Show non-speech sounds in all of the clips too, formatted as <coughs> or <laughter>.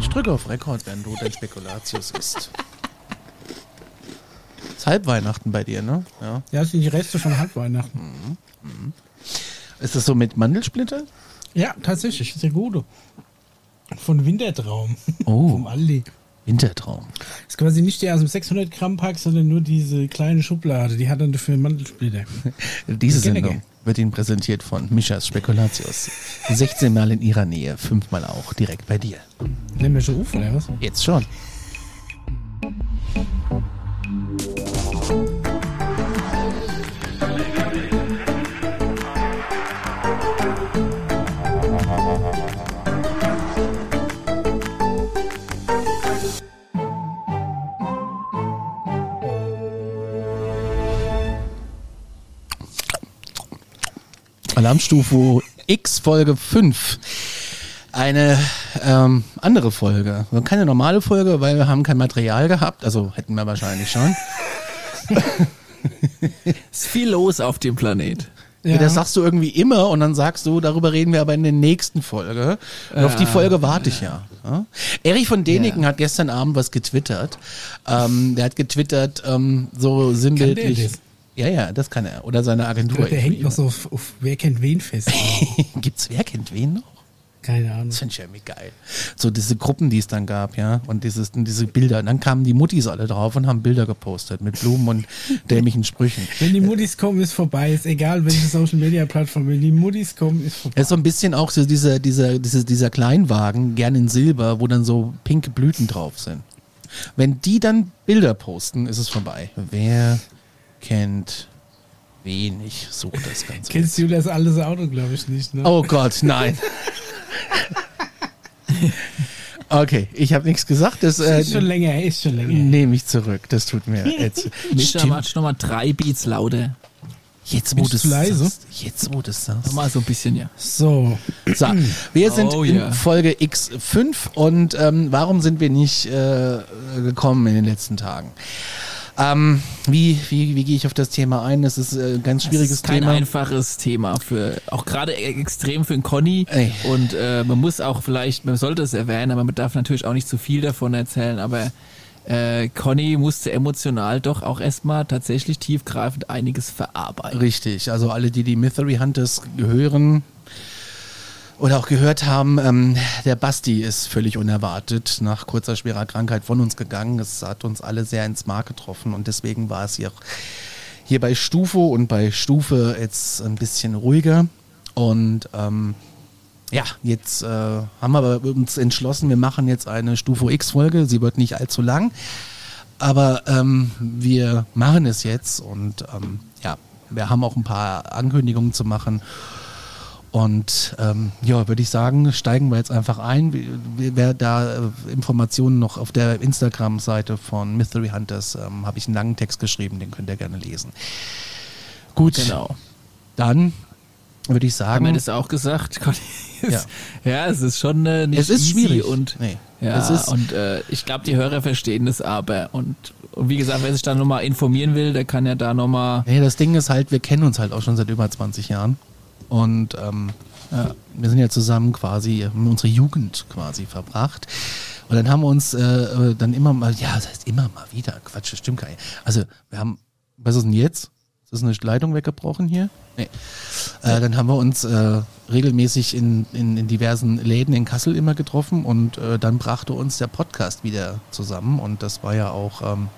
Ich drücke auf Rekord, wenn du dein Spekulatius isst. <laughs> Ist Halbweihnachten bei dir, ne? Ja. Ja, sind die Reste von Halbweihnachten. Mhm. Mhm. Ist das so mit Mandelsplitter? Ja, tatsächlich. Sehr gute. Von Wintertraum. Oh. <laughs> Vom Aldi. Wintertraum. Das ist quasi nicht der aus dem 600 Gramm Pack, sondern nur diese kleine Schublade. Die hat dann dafür Mandelsplitter. <laughs> Diese Sendung wird Ihnen präsentiert von Mischas Spekulatius. 16 Mal in Ihrer Nähe, 5 Mal auch direkt bei dir. Wir schon auf, oder was? Jetzt schon. Alarmstufe X Folge 5. Eine ähm, andere Folge. Keine normale Folge, weil wir haben kein Material gehabt. Also hätten wir wahrscheinlich schon. <laughs> ist viel los auf dem Planet. Ja. das sagst du irgendwie immer und dann sagst du, darüber reden wir aber in der nächsten Folge. Und ja. auf die Folge warte ich ja. ja. Erich von Däniken hat gestern Abend was getwittert. Ähm, der hat getwittert, ähm, so sinnbildlich. Ja, ja, das kann er. Oder seine Agentur. Der, der hängt noch so auf, auf, Wer kennt wen fest. <laughs> Gibt's Wer kennt wen noch? Keine Ahnung. Das finde ich irgendwie geil. So diese Gruppen, die es dann gab, ja, und dieses, diese Bilder. Und dann kamen die Muttis alle drauf und haben Bilder gepostet mit Blumen und <laughs> dämlichen Sprüchen. Wenn die Muttis kommen, ist vorbei. Ist egal, welche Social Media Plattform. Wenn die Muttis kommen, ist vorbei. Es ist so ein bisschen auch so dieser, dieser, dieser, dieser Kleinwagen, gern in Silber, wo dann so pinke Blüten drauf sind. Wenn die dann Bilder posten, ist es vorbei. Wer kennt wen? Ich suche das Ganze. Kennst du das alles Auto, glaube ich, nicht, ne? Oh Gott, nein. <laughs> Okay, ich habe nichts gesagt. Das äh, ist schon länger, ist schon länger. Nehme ich zurück. Das tut mir <laughs> jetzt. Mischa, mach nochmal drei Beats lauter. Jetzt, wo du leise? Sagst. Jetzt, wo du sagst. Mal so ein bisschen, ja. So. So, wir sind oh, in Folge X5 und ähm, warum sind wir nicht äh, gekommen in den letzten Tagen? Ähm, wie, wie, wie gehe ich auf das Thema ein? Das ist ein ganz schwieriges das ist kein Thema. Kein einfaches Thema für, auch gerade extrem für den Conny. Ey. Und äh, man muss auch vielleicht, man sollte es erwähnen, aber man darf natürlich auch nicht zu viel davon erzählen, aber äh, Conny musste emotional doch auch erstmal tatsächlich tiefgreifend einiges verarbeiten. Richtig, also alle, die die Mystery Hunters gehören, oder auch gehört haben, ähm, der Basti ist völlig unerwartet nach kurzer schwerer Krankheit von uns gegangen. Es hat uns alle sehr ins Mark getroffen und deswegen war es hier, hier bei Stufe und bei Stufe jetzt ein bisschen ruhiger. Und ähm, ja, jetzt äh, haben wir uns entschlossen, wir machen jetzt eine Stufe X-Folge. Sie wird nicht allzu lang, aber ähm, wir machen es jetzt und ähm, ja, wir haben auch ein paar Ankündigungen zu machen. Und ähm, ja, würde ich sagen, steigen wir jetzt einfach ein. Wer da äh, Informationen noch auf der Instagram-Seite von Mystery Hunters, ähm, habe ich einen langen Text geschrieben, den könnt ihr gerne lesen. Gut, genau. dann würde ich sagen. Haben wir das auch gesagt? <laughs> ja. ja, es ist schon äh, nicht Es ist schwierig und nee. ja, es ist und äh, ich glaube, die Hörer verstehen das aber und und wie gesagt, wer sich da nochmal informieren will, der kann ja da nochmal. Nee, das Ding ist halt, wir kennen uns halt auch schon seit über 20 Jahren. Und ähm, ja, wir sind ja zusammen quasi, haben unsere Jugend quasi verbracht. Und dann haben wir uns äh, äh, dann immer mal, ja, das heißt immer mal wieder, Quatsch, das stimmt gar nicht. Also wir haben, was ist denn jetzt? Ist eine Leitung weggebrochen hier? Nee. Äh, dann haben wir uns äh, regelmäßig in, in, in diversen Läden in Kassel immer getroffen und äh, dann brachte uns der Podcast wieder zusammen und das war ja auch ähm,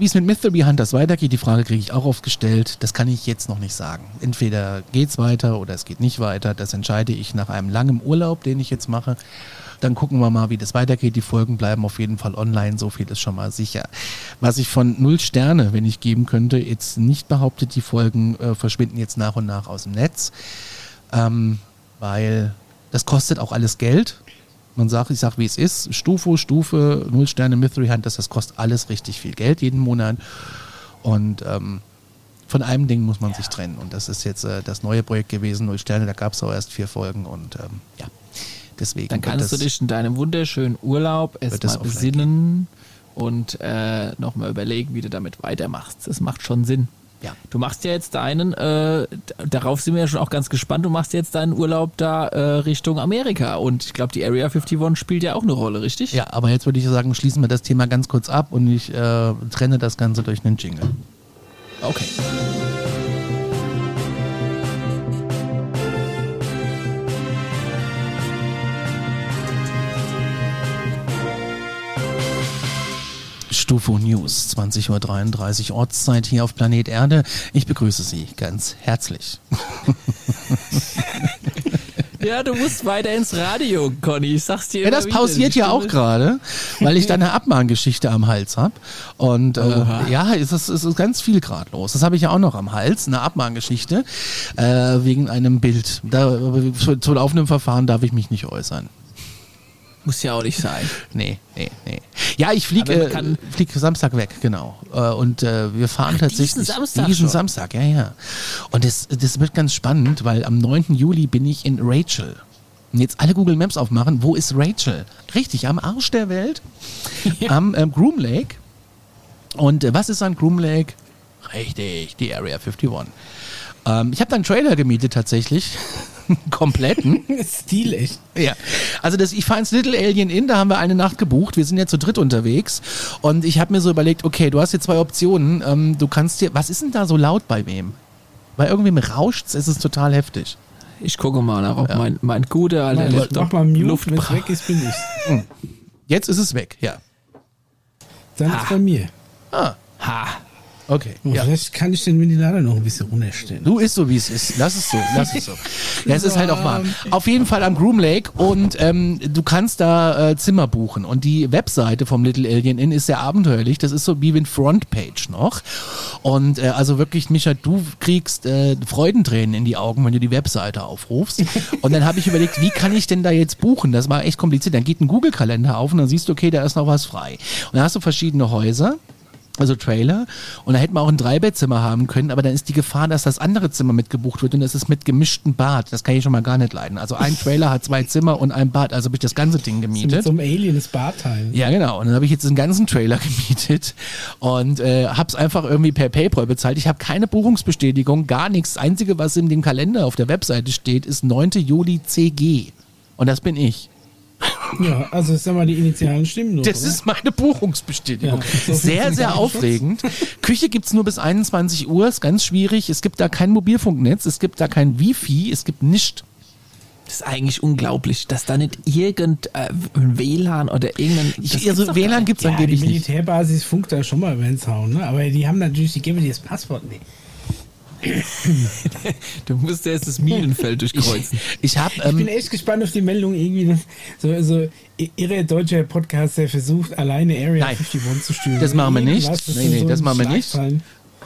wie es mit Mystery Hunters weitergeht, die Frage kriege ich auch oft gestellt. Das kann ich jetzt noch nicht sagen. Entweder geht es weiter oder es geht nicht weiter. Das entscheide ich nach einem langen Urlaub, den ich jetzt mache. Dann gucken wir mal, wie das weitergeht. Die Folgen bleiben auf jeden Fall online, so viel ist schon mal sicher. Was ich von null Sterne, wenn ich geben könnte, jetzt nicht behauptet, die Folgen äh, verschwinden jetzt nach und nach aus dem Netz. Ähm, weil das kostet auch alles Geld. Man sagt, ich sage, wie es ist, Stufe, Stufe, Null Sterne, Mystery Hunters, das kostet alles richtig viel Geld jeden Monat. Und ähm, von einem Ding muss man ja. sich trennen. Und das ist jetzt äh, das neue Projekt gewesen, Null Sterne, da gab es auch erst vier Folgen und ähm, ja, deswegen. Dann kannst du dich in deinem wunderschönen Urlaub erstmal besinnen und äh, nochmal überlegen, wie du damit weitermachst. Das macht schon Sinn. Ja. Du machst ja jetzt deinen, äh, darauf sind wir ja schon auch ganz gespannt, du machst jetzt deinen Urlaub da äh, Richtung Amerika und ich glaube, die Area 51 spielt ja auch eine Rolle, richtig? Ja, aber jetzt würde ich sagen, schließen wir das Thema ganz kurz ab und ich äh, trenne das Ganze durch einen Jingle. Okay. Stufo News, 20.33 Uhr Ortszeit hier auf Planet Erde. Ich begrüße Sie ganz herzlich. <laughs> Ja, du musst weiter ins Radio, Conny. Ich sag's dir. Ja, das pausiert ja auch gerade, weil ich da eine Abmahngeschichte am Hals habe. Und äh, ja, es ist, es ist ganz viel gerade los. Das habe ich ja auch noch am Hals, eine Abmahngeschichte äh, wegen einem Bild. Da, zu, zu laufendem Verfahren darf ich mich nicht äußern. Muss ja auch nicht sein. Nee, nee, nee. Ja, ich fliege äh, flieg Samstag weg, genau. Äh, und äh, wir fahren Ach, tatsächlich. Diesen Samstag. Diesen schon. Samstag, ja, ja. Und das, das wird ganz spannend, weil am 9. Juli bin ich in Rachel. Und jetzt alle Google Maps aufmachen, wo ist Rachel? Richtig, am Arsch der Welt, <laughs> ja. am ähm, Groom Lake. Und äh, was ist an Groom Lake? Richtig, die Area 51. Ähm, ich habe da einen Trailer gemietet tatsächlich. <laughs> kompletten. Stil echt. Ja. Also das, ich fahre ins Little Alien Inn, da haben wir eine Nacht gebucht. Wir sind ja zu dritt unterwegs. Und ich habe mir so überlegt, okay, du hast hier zwei Optionen. Ähm, du kannst dir, was ist denn da so laut bei wem? Bei irgendwem rauscht's, ist es total heftig. Ich gucke mal nach, ob ja. mein, mein guter alter Mach mal Mute, Luft weg ist, bin ich. Hm. Jetzt ist es weg, ja. Dann ha. ist bei mir. Ah. Ha. Okay. Oh, ja. Vielleicht kann ich den Ventilator noch ein bisschen runterstellen. Du ist so, wie es ist. Lass es so. Lass es so. <laughs> ja, es ist halt auch warm. Auf jeden Fall am Groom Lake und ähm, du kannst da äh, Zimmer buchen. Und die Webseite vom Little Alien Inn ist sehr abenteuerlich. Das ist so wie ein Frontpage noch. Und äh, also wirklich, Micha, du kriegst äh, Freudentränen in die Augen, wenn du die Webseite aufrufst. <laughs> Und dann habe ich überlegt, wie kann ich denn da jetzt buchen? Das war echt kompliziert. Dann geht ein Google-Kalender auf und dann siehst du, okay, da ist noch was frei. Und dann hast du verschiedene Häuser also Trailer. Und da hätten wir auch ein Dreibettzimmer haben können, aber dann ist die Gefahr, dass das andere Zimmer mitgebucht wird und das ist mit gemischten Bad. Das kann ich schon mal gar nicht leiden. Also ein Trailer hat zwei Zimmer und ein Bad, also habe ich das ganze Ding gemietet. Mit so einem Alien das Badteil. Ja, genau. Und dann habe ich jetzt den ganzen Trailer <laughs> gemietet und äh, habe es einfach irgendwie per PayPal bezahlt. Ich habe keine Buchungsbestätigung, gar nichts. Das Einzige, was in dem Kalender auf der Webseite steht, ist 9. Juli CG. Und das bin ich. Ja, also ist ja mal die Initialen stimmen. Das oder? ist meine Buchungsbestätigung. Ja, sehr, sehr aufregend. Küche gibt es nur bis 21 Uhr, ist ganz schwierig. Es gibt da kein Mobilfunknetz, es gibt da kein Wifi, es gibt nichts. Das ist eigentlich unglaublich, dass da nicht irgendein äh, WLAN oder irgendein. Ich, also WLAN gibt es ja, angeblich nicht. Die Militärbasis funkt da schon mal über den Zaun, ne? aber die haben natürlich, die geben dir das Passwort nicht. <laughs> du musst erst das Minenfeld durchkreuzen. Ich, ich, hab, ähm, ich bin echt gespannt auf die Meldung irgendwie. So, so irre deutscher Podcast, der versucht, alleine Area nein, 51 zu stühlen. Das machen wir nicht. Nee, nee, so das machen wir nicht.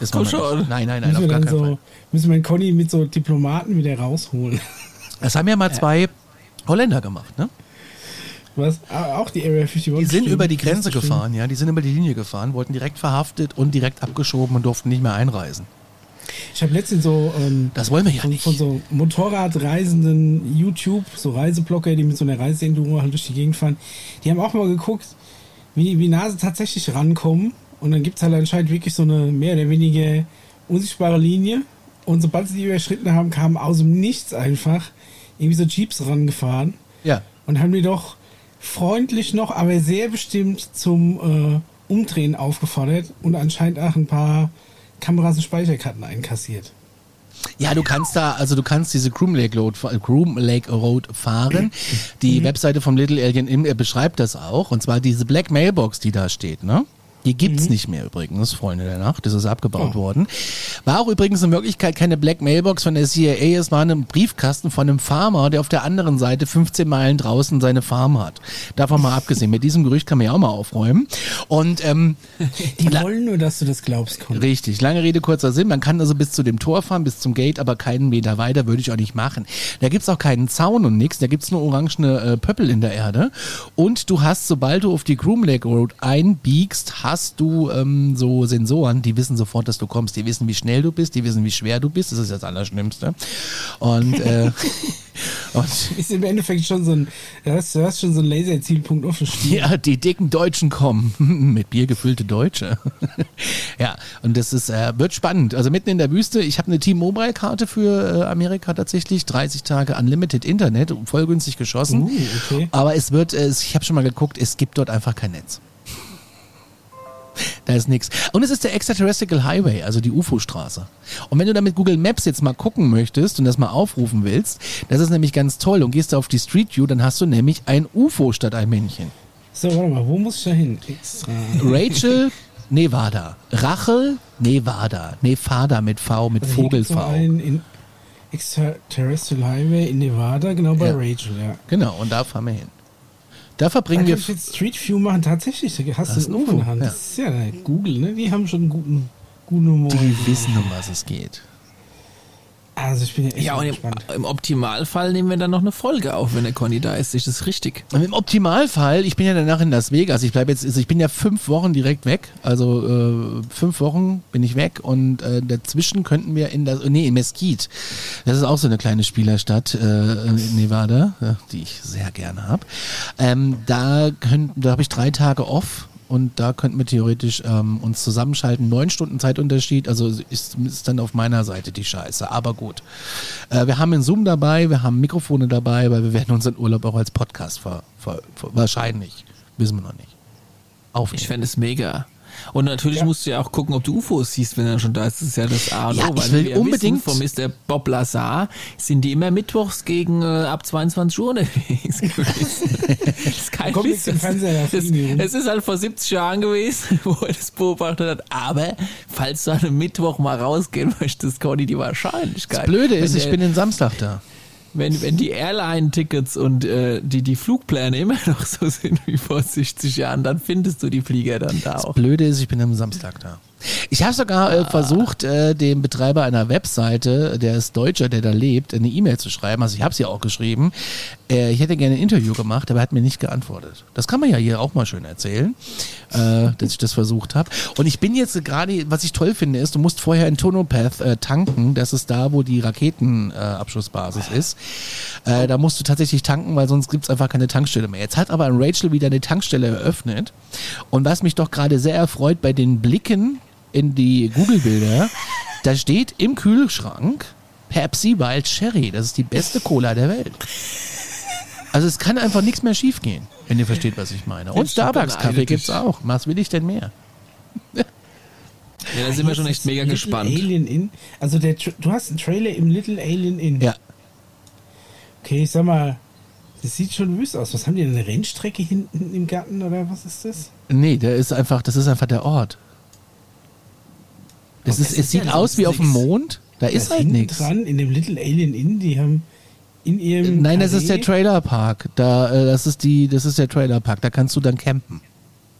Das machen wir nicht. Nein, nein, nein, auf gar keinen so, Fall. Müssen wir den Conny mit so Diplomaten wieder rausholen. Das haben ja mal zwei Holländer gemacht, ne? Was? Ah, auch die Area 51? Die sind über die Grenze gefahren, ja. Die sind über die Linie gefahren, wurden direkt verhaftet und direkt abgeschoben und durften nicht mehr einreisen. Ich habe letztens so ähm, das wollen wir ja von, nicht. von so Motorradreisenden YouTube, so Reiseblocker, die mit so einer Reiseenduro halt durch die Gegend fahren, die haben auch mal geguckt, wie, wie nah sie tatsächlich rankommen. Und dann gibt es halt anscheinend wirklich so eine mehr oder weniger unsichtbare Linie. Und sobald sie die überschritten haben, kamen aus dem Nichts einfach irgendwie so Jeeps rangefahren. Ja. Und haben die doch freundlich noch, aber sehr bestimmt zum äh, Umdrehen aufgefordert und anscheinend auch ein paar Kameras und Speicherkarten einkassiert. Ja, du kannst da, also du kannst diese Groom Lake Road, Groom Lake Road fahren. Die mhm. Webseite vom Little Alien beschreibt das auch. Und zwar diese Black Mailbox, die da steht, ne? Die gibt's mhm. nicht mehr übrigens, Freunde der Nacht. Das ist abgebaut oh. worden. War auch übrigens in Wirklichkeit keine Black Mailbox von der CIA. Es war ein Briefkasten von einem Farmer, der auf der anderen Seite 15 Meilen draußen seine Farm hat. Davon mal abgesehen. Mit diesem Gerücht kann man ja auch mal aufräumen. Und ähm, <laughs> die wollen nur, dass du das glaubst. Komm. Richtig. Lange Rede kurzer Sinn. Man kann also bis zu dem Tor fahren, bis zum Gate, aber keinen Meter weiter würde ich auch nicht machen. Da gibt's auch keinen Zaun und nichts. Da gibt's nur orangene äh, Pöppel in der Erde. Und du hast, sobald du auf die Groom Lake Road einbiegst, hast hast du ähm, so Sensoren, die wissen sofort, dass du kommst. Die wissen, wie schnell du bist, die wissen, wie schwer du bist. Das ist das Allerschlimmste. Und, äh, <laughs> und <laughs> ist im Endeffekt schon so ein, du hast, du hast schon so ein Laserzielpunkt auf dem Stiel. Ja, die dicken Deutschen kommen. <laughs> Mit Bier gefüllte Deutsche. ja, und das ist, äh, wird spannend. Also mitten in der Wüste. Ich habe eine T-Mobile-Karte für äh, Amerika tatsächlich. 30 Tage Unlimited Internet, voll günstig geschossen. Uh, okay. Aber es wird, äh, ich habe schon mal geguckt, es gibt dort einfach kein Netz. <laughs> Da ist nichts. Und es ist der Extraterrestrial Highway, also die UFO-Straße. Und wenn du da mit Google Maps jetzt mal gucken möchtest und das mal aufrufen willst, das ist nämlich ganz toll. Und gehst du auf die Street View, dann hast du nämlich ein UFO statt ein Männchen. So, warte mal, wo muss ich da hin? Extra. Rachel, Nevada. Rachel, Nevada. Nevada mit V, mit also Vogel V. Ein Extraterrestrial Highway in Nevada, genau bei ja. Rachel, ja. Genau, und da fahren wir hin. Da verbringen da wir. jetzt Street View machen, tatsächlich. Hast du ein UFO in der Hand. Ja. Das ist ja Google, ne? Die haben schon einen guten, guten Humor. Die wissen, um was es geht. Also ich bin ja echt ja, und im, im, Optimalfall nehmen wir dann noch eine Folge auf, wenn der Conny da ist. Ist das richtig? Und Im Optimalfall, ich bin ja danach in Las Vegas. Ich bleibe jetzt, also ich bin ja fünf Wochen direkt weg. Also äh, fünf Wochen bin ich weg und äh, dazwischen könnten wir in das, nee, in Mesquite. Das ist auch so eine kleine Spielerstadt äh, in Nevada, die ich sehr gerne habe. Ähm, da da habe ich drei Tage off und da könnten wir theoretisch ähm, uns zusammenschalten. Neun Stunden Zeitunterschied, also ist, ist dann auf meiner Seite die Scheiße, aber gut. Äh, wir haben einen Zoom dabei, wir haben Mikrofone dabei, weil wir werden unseren Urlaub auch als Podcast ver, ver, ver wahrscheinlich, wissen wir noch nicht. Aufnehmen. Ich fände es mega. Und natürlich ja. musst du ja auch gucken, ob du UFOs siehst, wenn er schon da ist. Das ist ja das A und ja, O. Weil ich will unbedingt. Wissen, vom Mr. Bob Lazar sind die immer mittwochs gegen äh, ab 22 Uhr unterwegs <laughs> gewesen. das ist kein Witz. Es ist halt vor 70 Jahren gewesen, <laughs> wo er das beobachtet hat. Aber falls du an einem Mittwoch mal rausgehen möchtest, Conny, die Wahrscheinlichkeit. Das Blöde ist, ich bin den Samstag da wenn, wenn die Airline-Tickets und äh, die, die Flugpläne immer <laughs> noch so sind wie vor 60 Jahren, dann findest du die Flieger dann da das auch. Blöde ist, ich bin am Samstag da. Ich habe sogar äh, versucht, äh, dem Betreiber einer Webseite, der ist Deutscher, der da lebt, eine E-Mail zu schreiben. Also ich habe sie auch geschrieben. Äh, ich hätte gerne ein Interview gemacht, aber er hat mir nicht geantwortet. Das kann man ja hier auch mal schön erzählen, äh, dass ich das versucht habe. Und ich bin jetzt gerade, was ich toll finde, ist, du musst vorher in Tonopath äh, tanken. Das ist da, wo die Raketenabschussbasis ist. Äh, da musst du tatsächlich tanken, weil sonst gibt es einfach keine Tankstelle mehr. Jetzt hat aber ein Rachel wieder eine Tankstelle eröffnet. Und was mich doch gerade sehr erfreut bei den Blicken in die Google-Bilder, da steht im Kühlschrank Pepsi Wild Cherry. Das ist die beste Cola der Welt. Also es kann einfach nichts mehr schiefgehen, wenn ihr versteht, was ich meine. Und Starbucks-Kaffee gibt es auch. Was will ich denn mehr? Ja, da sind wir schon echt mega Little gespannt. Alien Inn. Also der, du hast einen Trailer im Little Alien Inn. Ja. Okay, ich sag mal, das sieht schon wüst aus. Was haben die denn, eine Rennstrecke hinten im Garten oder was ist das? Nee, der ist einfach, das ist einfach der Ort. Das ist, es sieht ja aus wie auf dem Mond. Da ist halt nichts. dran in dem Little Alien Inn, die haben in ihrem. Nein, das ist der Trailerpark. Da, äh, das ist die, das ist der Trailerpark. Da kannst du dann campen.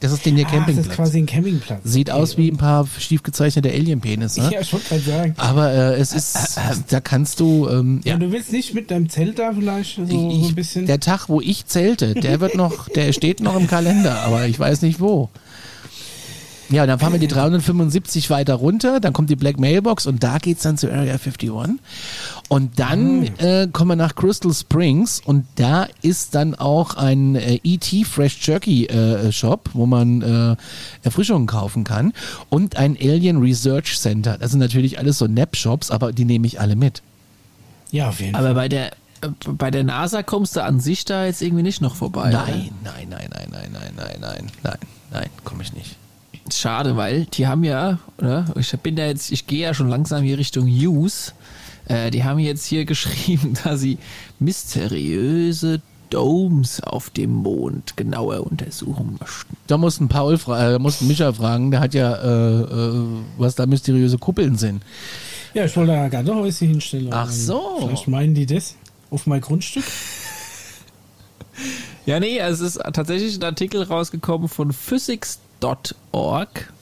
Das ist den hier Campingplatz. Das ist quasi ein Campingplatz. Sieht okay. aus wie ein paar schief gezeichnete Alien-Penisse. Ja, ich wollte gerade sagen. Aber äh, es ist, <coughs> da kannst du. Ähm, ja. ja. du willst nicht mit deinem Zelt da vielleicht so, ich, so ein bisschen. Der Tag, wo ich zelte, der wird noch, der steht noch im Kalender, aber ich weiß nicht wo. Ja, dann fahren wir die 375 weiter runter, dann kommt die Black Mailbox und da geht's dann zu Area 51. Und dann mhm. äh, kommen wir nach Crystal Springs und da ist dann auch ein äh, ET Fresh Jerky äh, Shop, wo man äh, Erfrischungen kaufen kann und ein Alien Research Center. Das sind natürlich alles so Nap-Shops, aber die nehme ich alle mit. Ja, auf jeden Fall. Aber bei der äh, bei der NASA kommst du an sich da jetzt irgendwie nicht noch vorbei. Nein, oder? nein, nein, nein, nein, nein, nein, nein, nein, nein, komme ich nicht. Schade, weil die haben ja, oder? Ich bin da jetzt, ich gehe ja schon langsam hier Richtung Use. Äh, die haben jetzt hier <laughs> geschrieben, dass sie mysteriöse Domes auf dem Mond genauer untersuchen möchten. Da mussten Paul fragen, äh, mussten Micha fragen, der hat ja, äh, äh, was da mysteriöse Kuppeln sind. Ja, ich wollte da gar noch was hinstellen. Ach so. Vielleicht meinen die das auf mein Grundstück? <laughs> Ja, nee, es ist tatsächlich ein Artikel rausgekommen von Physics Org.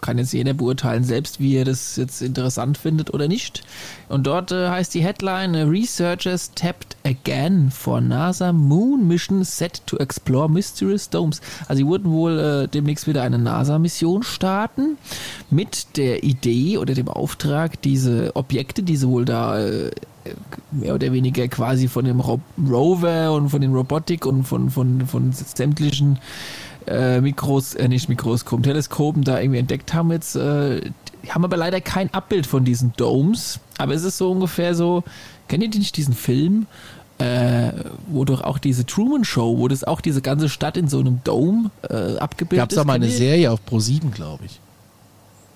kann jetzt jeder beurteilen, selbst wie er das jetzt interessant findet oder nicht. Und dort äh, heißt die Headline: Researchers tapped again for NASA Moon Mission set to explore mysterious domes. Also, sie wurden wohl äh, demnächst wieder eine NASA-Mission starten mit der Idee oder dem Auftrag, diese Objekte, die sie wohl da äh, mehr oder weniger quasi von dem Ro Rover und von den Robotik und von, von, von sämtlichen äh, Mikros, äh, nicht Mikroskopen, Teleskopen da irgendwie entdeckt haben jetzt, äh, haben aber leider kein Abbild von diesen Domes. Aber es ist so ungefähr so, kennt ihr nicht diesen Film? Äh, wo doch auch diese Truman Show, wo das auch diese ganze Stadt in so einem Dome äh, abgebildet Gab's ist. Gab es mal eine Serie auf Pro 7, glaube ich.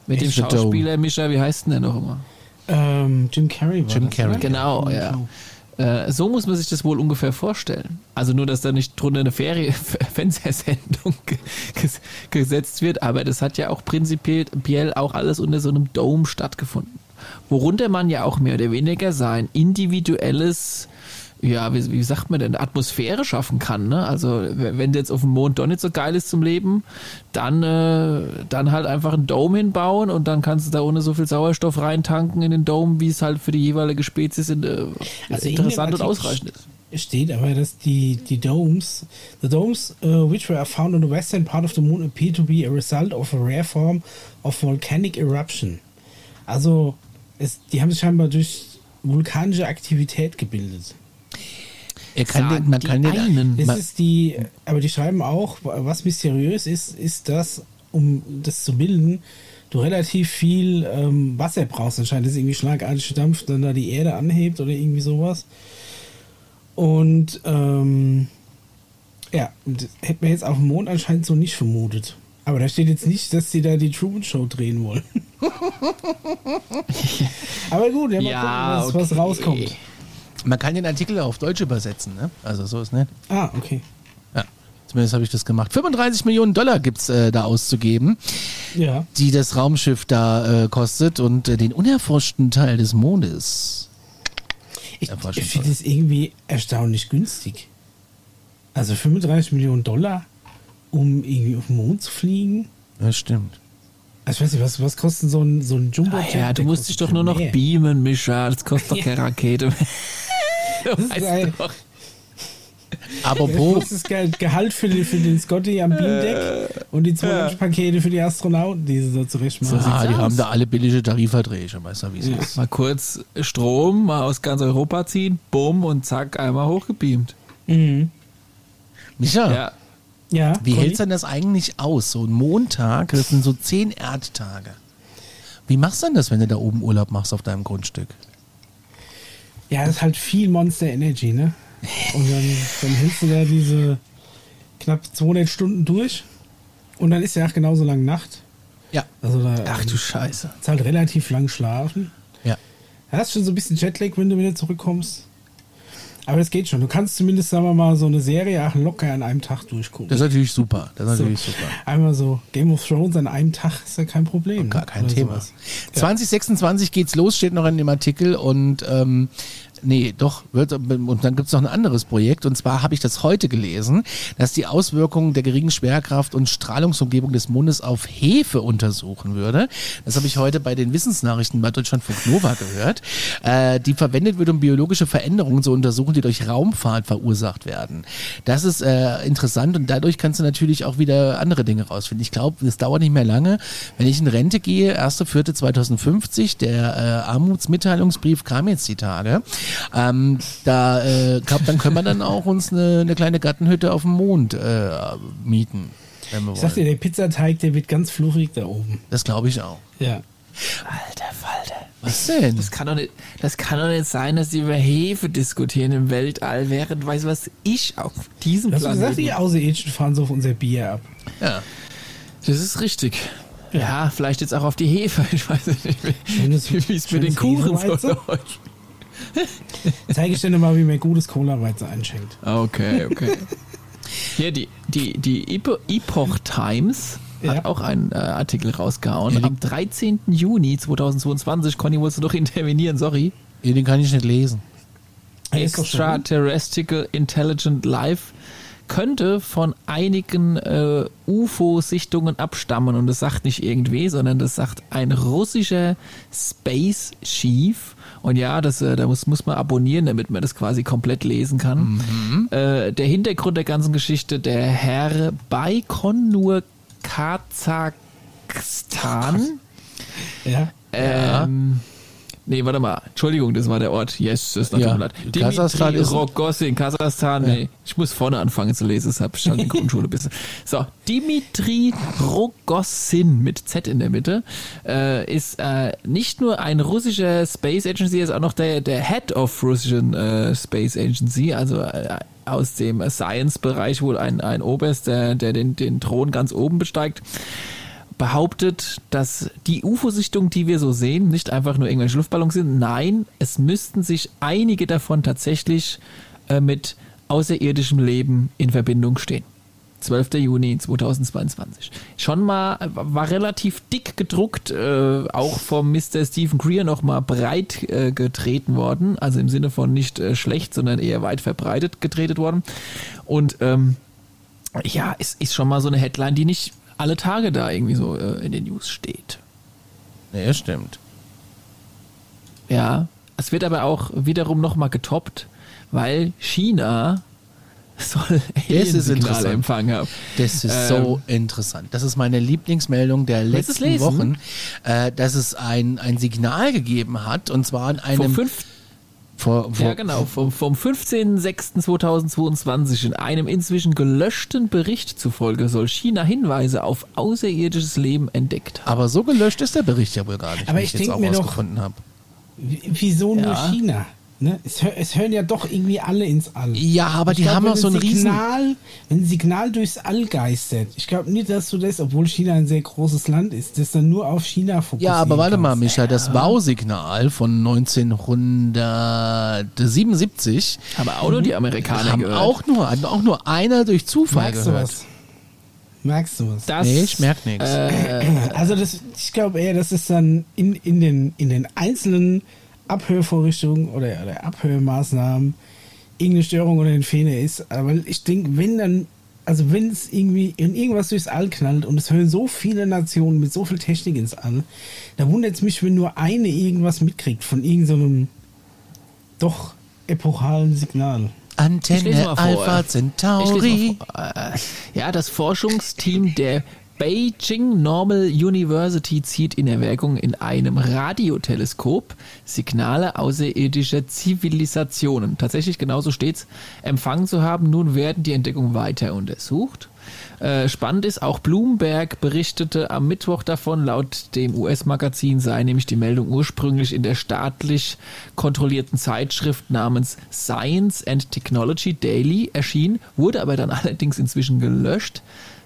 Mit dem Schauspieler Mischa, wie heißt denn der noch immer? Ähm, Jim Carrey war Jim das, Carrey. Genau, ja. Äh, so muss man sich das wohl ungefähr vorstellen. Also nur, dass da nicht drunter eine Ferie <laughs> Fernsehsendung gesetzt wird, aber das hat ja auch prinzipiell auch alles unter so einem Dome stattgefunden. Worunter man ja auch mehr oder weniger sein individuelles ja, wie, wie sagt man denn, Atmosphäre schaffen kann. Ne? Also wenn jetzt auf dem Mond doch nicht so geil ist zum Leben, dann, äh, dann halt einfach einen Dome hinbauen und dann kannst du da ohne so viel Sauerstoff reintanken in den Dome, wie es halt für die jeweilige Spezies in, äh, also interessant und ausreichend ist. Steht aber, dass die, die Domes, the domes uh, which were found on the western part of the moon appear to be a result of a rare form of volcanic eruption. Also, es, die haben sich scheinbar durch vulkanische Aktivität gebildet. Er kann den, man kann den einen. Das ist die, aber die schreiben auch, was mysteriös ist, ist, dass, um das zu bilden, du relativ viel ähm, Wasser brauchst. Anscheinend ist irgendwie schlagartig Dampf, dann da die Erde anhebt oder irgendwie sowas. Und ähm, ja, das hätte man jetzt auf dem Mond anscheinend so nicht vermutet. Aber da steht jetzt nicht, dass sie da die Truman Show drehen wollen. <laughs> aber gut, ja, mal ja, gucken, was, okay. was rauskommt. Man kann den Artikel auf Deutsch übersetzen, ne? Also so ist nett. Ah, okay. Ja, zumindest habe ich das gemacht. 35 Millionen Dollar gibt es äh, da auszugeben, ja. die das Raumschiff da äh, kostet und äh, den unerforschten Teil des Mondes. Ich, ich finde es irgendwie erstaunlich günstig. Also 35 Millionen Dollar, um irgendwie auf den Mond zu fliegen. Das stimmt. Also ich weiß nicht, was, was kostet so ein, so ein jumbo ah, Ja, du musst dich doch nur noch mehr. beamen, Mischa. Das kostet doch <laughs> keine Rakete. <laughs> das ist ein, Apropos. Das ist das Gehalt für, die, für den Scotty am Beamdeck äh, und die zwei ja. Pakete für die Astronauten, die sie so zurecht machen. ah, die aus. haben da alle billige Tarifverträge, weißt du, wie es ja. ist. Mal kurz Strom mal aus ganz Europa ziehen, bumm und zack, einmal hochgebeamt. Mhm. Micha, ja. Ja, Wie hält denn das eigentlich aus? So ein Montag, das sind so zehn Erdtage. Wie machst du denn das, wenn du da oben Urlaub machst auf deinem Grundstück? Ja, das ist halt viel Monster Energy, ne? Und dann, dann hältst du da diese knapp 200 Stunden durch und dann ist ja auch genauso lang Nacht. Ja. Also da, Ach du Scheiße. Ist halt relativ lang schlafen. Ja. Du hast schon so ein bisschen Jetlag, wenn du wieder zurückkommst. Aber es geht schon. Du kannst zumindest, sagen wir mal, so eine Serie auch locker an einem Tag durchgucken. Das ist natürlich super. Das ist so, natürlich super. Einmal so Game of Thrones an einem Tag ist ja kein Problem. Gar kein Thema. Sowas. 2026 geht's los, steht noch in dem Artikel und ähm, nee, doch, wird, und dann gibt es noch ein anderes Projekt, und zwar habe ich das heute gelesen, dass die Auswirkungen der geringen Schwerkraft und Strahlungsumgebung des Mondes auf Hefe untersuchen würde. Das habe ich heute bei den Wissensnachrichten bei Deutschlandfunk Nova gehört, äh, die verwendet wird, um biologische Veränderungen zu untersuchen, die durch Raumfahrt verursacht werden. Das ist äh, interessant und dadurch kannst du natürlich auch wieder andere Dinge rausfinden. Ich glaube, es dauert nicht mehr lange. Wenn ich in Rente gehe, 1.4.2050, der äh, Armutsmitteilungsbrief kam jetzt die Tage, ähm, da äh, glaub, dann können wir dann auch uns eine, eine kleine Gartenhütte auf dem Mond äh, mieten. ich sag dir, der Pizzateig, der wird ganz fluffig da oben. Das glaube ich auch. Ja. Alter Falter. Was denn? Das kann, doch nicht, das kann doch nicht sein, dass sie über Hefe diskutieren im Weltall, während, weißt du was, ich auf diesem Planeten... Du gesagt, die Außerirdischen fahren so auf unser Bier ab. Ja. Das ist richtig. Ja, ja vielleicht jetzt auch auf die Hefe. <laughs> Ich weiß nicht, wie es mit den Kuchen so läuft. Zeige ich dir nochmal, wie man gutes Cola-Weizen einschenkt. Okay, okay. <laughs> Hier, die, die, die Epo Epoch Times ja. hat auch einen äh, Artikel rausgehauen. Ja, Am 13. Juni 2022, Conny, wolltest du doch intervenieren, sorry. Ja, den kann ich nicht lesen. Extraterrestrial Intelligent Life könnte von einigen äh, UFO-Sichtungen abstammen. Und das sagt nicht irgendwie, sondern das sagt ein russischer Space Chief. Und ja, das, äh, da muss, muss man abonnieren, damit man das quasi komplett lesen kann. Mhm. Äh, der Hintergrund der ganzen Geschichte, der Herr Baikonur Kasachstan. Ja. Ähm, ja Nee, warte mal. Entschuldigung, das war der Ort. Yes, das ist natürlich ja. leid. Kasachstan ist Rogossin, Kasachstan. Ja. Nee, ich muss vorne anfangen zu lesen, deshalb stand in <laughs> Grundschule bisschen. So, Dimitri Rogossin mit Z in der Mitte äh, ist äh, nicht nur ein russischer Space Agency, er ist auch noch der, der Head of Russian äh, Space Agency, also äh, aus dem Science-Bereich wohl ein, ein Oberst, der, der den, den Thron ganz oben besteigt behauptet, dass die UFO-Sichtungen, die wir so sehen, nicht einfach nur irgendwelche Luftballons sind. Nein, es müssten sich einige davon tatsächlich äh, mit außerirdischem Leben in Verbindung stehen. 12. Juni 2022. Schon mal war relativ dick gedruckt, äh, auch vom Mr. Stephen Greer noch mal breit äh, getreten worden, also im Sinne von nicht äh, schlecht, sondern eher weit verbreitet getreten worden. Und ähm, ja, es ist schon mal so eine Headline, die nicht alle Tage da irgendwie so äh, in den News steht. Nee, stimmt. Ja, es wird aber auch wiederum nochmal getoppt, weil China <laughs> soll Signale empfangen haben. Das ist ähm, so interessant. Das ist meine Lieblingsmeldung der letzten Wochen, äh, dass es ein, ein Signal gegeben hat und zwar in einem... Vor fünf vor, vor, ja, genau. Vom, vom 15.06.2022 in einem inzwischen gelöschten Bericht zufolge soll China Hinweise auf außerirdisches Leben entdeckt haben. Aber so gelöscht ist der Bericht ja wohl gar nicht, Aber ich, ich denke mir doch, wieso nur ja. China? Ne? Es, es, hören ja doch irgendwie alle ins All. Ja, aber ich die glaub, haben auch so ein Signal, Riesen... Wenn ein Signal durchs All geistert, ich glaube nicht, dass du das, obwohl China ein sehr großes Land ist, das dann nur auf China fokussiert. Ja, aber warte mal, Micha, das Wow-Signal von 1977 haben auch nur die Amerikaner haben gehört. Auch nur, auch nur einer durch Zufall Merkst gehört. Du was? Merkst du was? Das, nee, ich merke nichts. Äh, also das, ich glaube eher, das ist dann in, in, den, in den einzelnen Abhörvorrichtungen oder, oder Abhörmaßnahmen irgendeine Störung oder ein Fehler ist. Aber ich denke, wenn dann, also wenn es irgendwie in irgendwas durchs All knallt und es hören so viele Nationen mit so viel Technik ins All, da wundert es mich, wenn nur eine irgendwas mitkriegt von irgendeinem so doch epochalen Signal. Antenne Alpha Centauri. Äh, ja, das Forschungsteam der Beijing Normal University zieht in Erwägung, in einem Radioteleskop Signale außerirdischer Zivilisationen, tatsächlich genauso steht's, empfangen zu haben. Nun werden die Entdeckungen weiter untersucht. Äh, spannend ist, auch Bloomberg berichtete am Mittwoch davon, laut dem US-Magazin sei nämlich die Meldung ursprünglich in der staatlich kontrollierten Zeitschrift namens Science and Technology Daily erschienen, wurde aber dann <laughs> allerdings inzwischen gelöscht.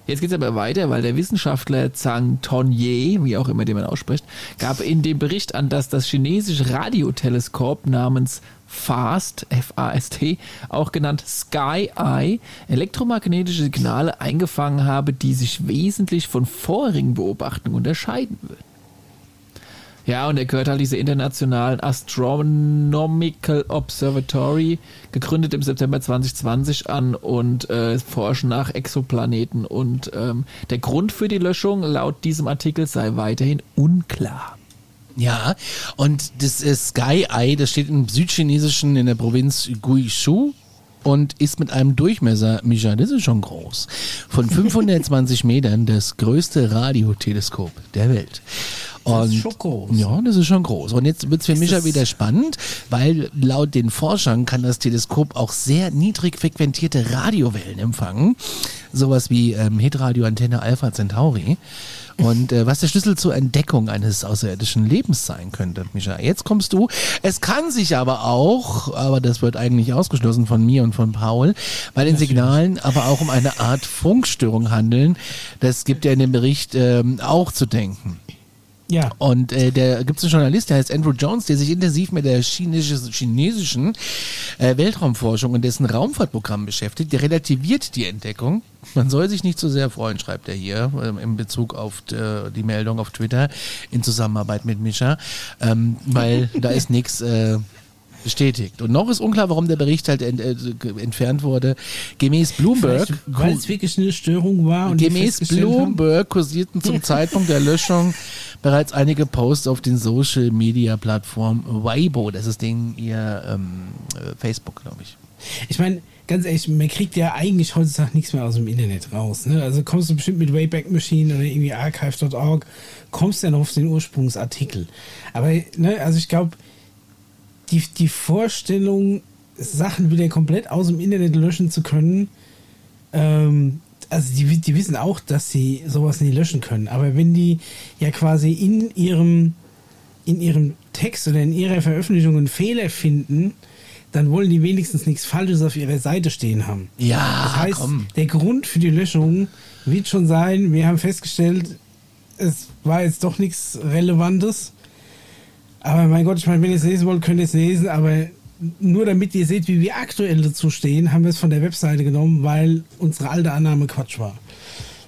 Jetzt geht es aber weiter, weil der Wissenschaftler Zhang Tonye, wie auch immer den man ausspricht, gab in dem Bericht an, dass das chinesische Radioteleskop namens FAST, F-A-S-T, auch genannt Sky Eye, elektromagnetische Signale eingefangen habe, die sich wesentlich von vorigen Beobachtungen unterscheiden würden. Ja, und er gehört halt diese internationalen Astronomical Observatory, gegründet im September 2020 an und äh, forschen nach Exoplaneten. Und ähm, der Grund für die Löschung laut diesem Artikel sei weiterhin unklar. Ja, und das ist Sky Eye, das steht im südchinesischen in der Provinz Guizhou und ist mit einem Durchmesser, Micha, das ist schon groß, von 520 <laughs> Metern das größte Radioteleskop der Welt. Und, das ist schon groß. Ja, das ist schon groß. Und jetzt wird es für mich ja wieder spannend, weil laut den Forschern kann das Teleskop auch sehr niedrig frequentierte Radiowellen empfangen. Sowas wie ähm, Hitradioantenne Alpha Centauri. Und äh, was der Schlüssel zur Entdeckung eines außerirdischen Lebens sein könnte, Micha. Jetzt kommst du. Es kann sich aber auch, aber das wird eigentlich ausgeschlossen von mir und von Paul, bei den Signalen aber auch um eine Art Funkstörung handeln. Das gibt ja in dem Bericht ähm, auch zu denken. Ja. Und äh, da gibt es einen Journalist, der heißt Andrew Jones, der sich intensiv mit der chinesischen, chinesischen äh, Weltraumforschung und dessen Raumfahrtprogramm beschäftigt. Der relativiert die Entdeckung. Man soll sich nicht zu so sehr freuen, schreibt er hier, ähm, in Bezug auf äh, die Meldung auf Twitter in Zusammenarbeit mit Mischa, ähm, weil <laughs> da ist nichts. Äh, Bestätigt. Und noch ist unklar, warum der Bericht halt ent, äh, entfernt wurde. Gemäß Bloomberg. Weil es wirklich eine Störung war. Und gemäß Bloomberg kursierten zum <laughs> Zeitpunkt der Löschung bereits einige Posts auf den Social Media Plattform Weibo. Das ist den ihr ähm, äh, Facebook, glaube ich. Ich meine, ganz ehrlich, man kriegt ja eigentlich heutzutage nichts mehr aus dem Internet raus. Ne? Also kommst du bestimmt mit Wayback Machine oder irgendwie archive.org, kommst du noch auf den Ursprungsartikel. Aber, ne, also ich glaube, die, die Vorstellung, Sachen wieder komplett aus dem Internet löschen zu können, ähm, also die, die wissen auch, dass sie sowas nicht löschen können. Aber wenn die ja quasi in ihrem, in ihrem Text oder in ihrer Veröffentlichung einen Fehler finden, dann wollen die wenigstens nichts Falsches auf ihrer Seite stehen haben. Ja, das heißt, komm. der Grund für die Löschung wird schon sein, wir haben festgestellt, es war jetzt doch nichts Relevantes. Aber mein Gott, ich meine, wenn ihr es lesen wollt, könnt ihr es lesen, aber nur damit ihr seht, wie wir aktuell dazu stehen, haben wir es von der Webseite genommen, weil unsere alte Annahme Quatsch war.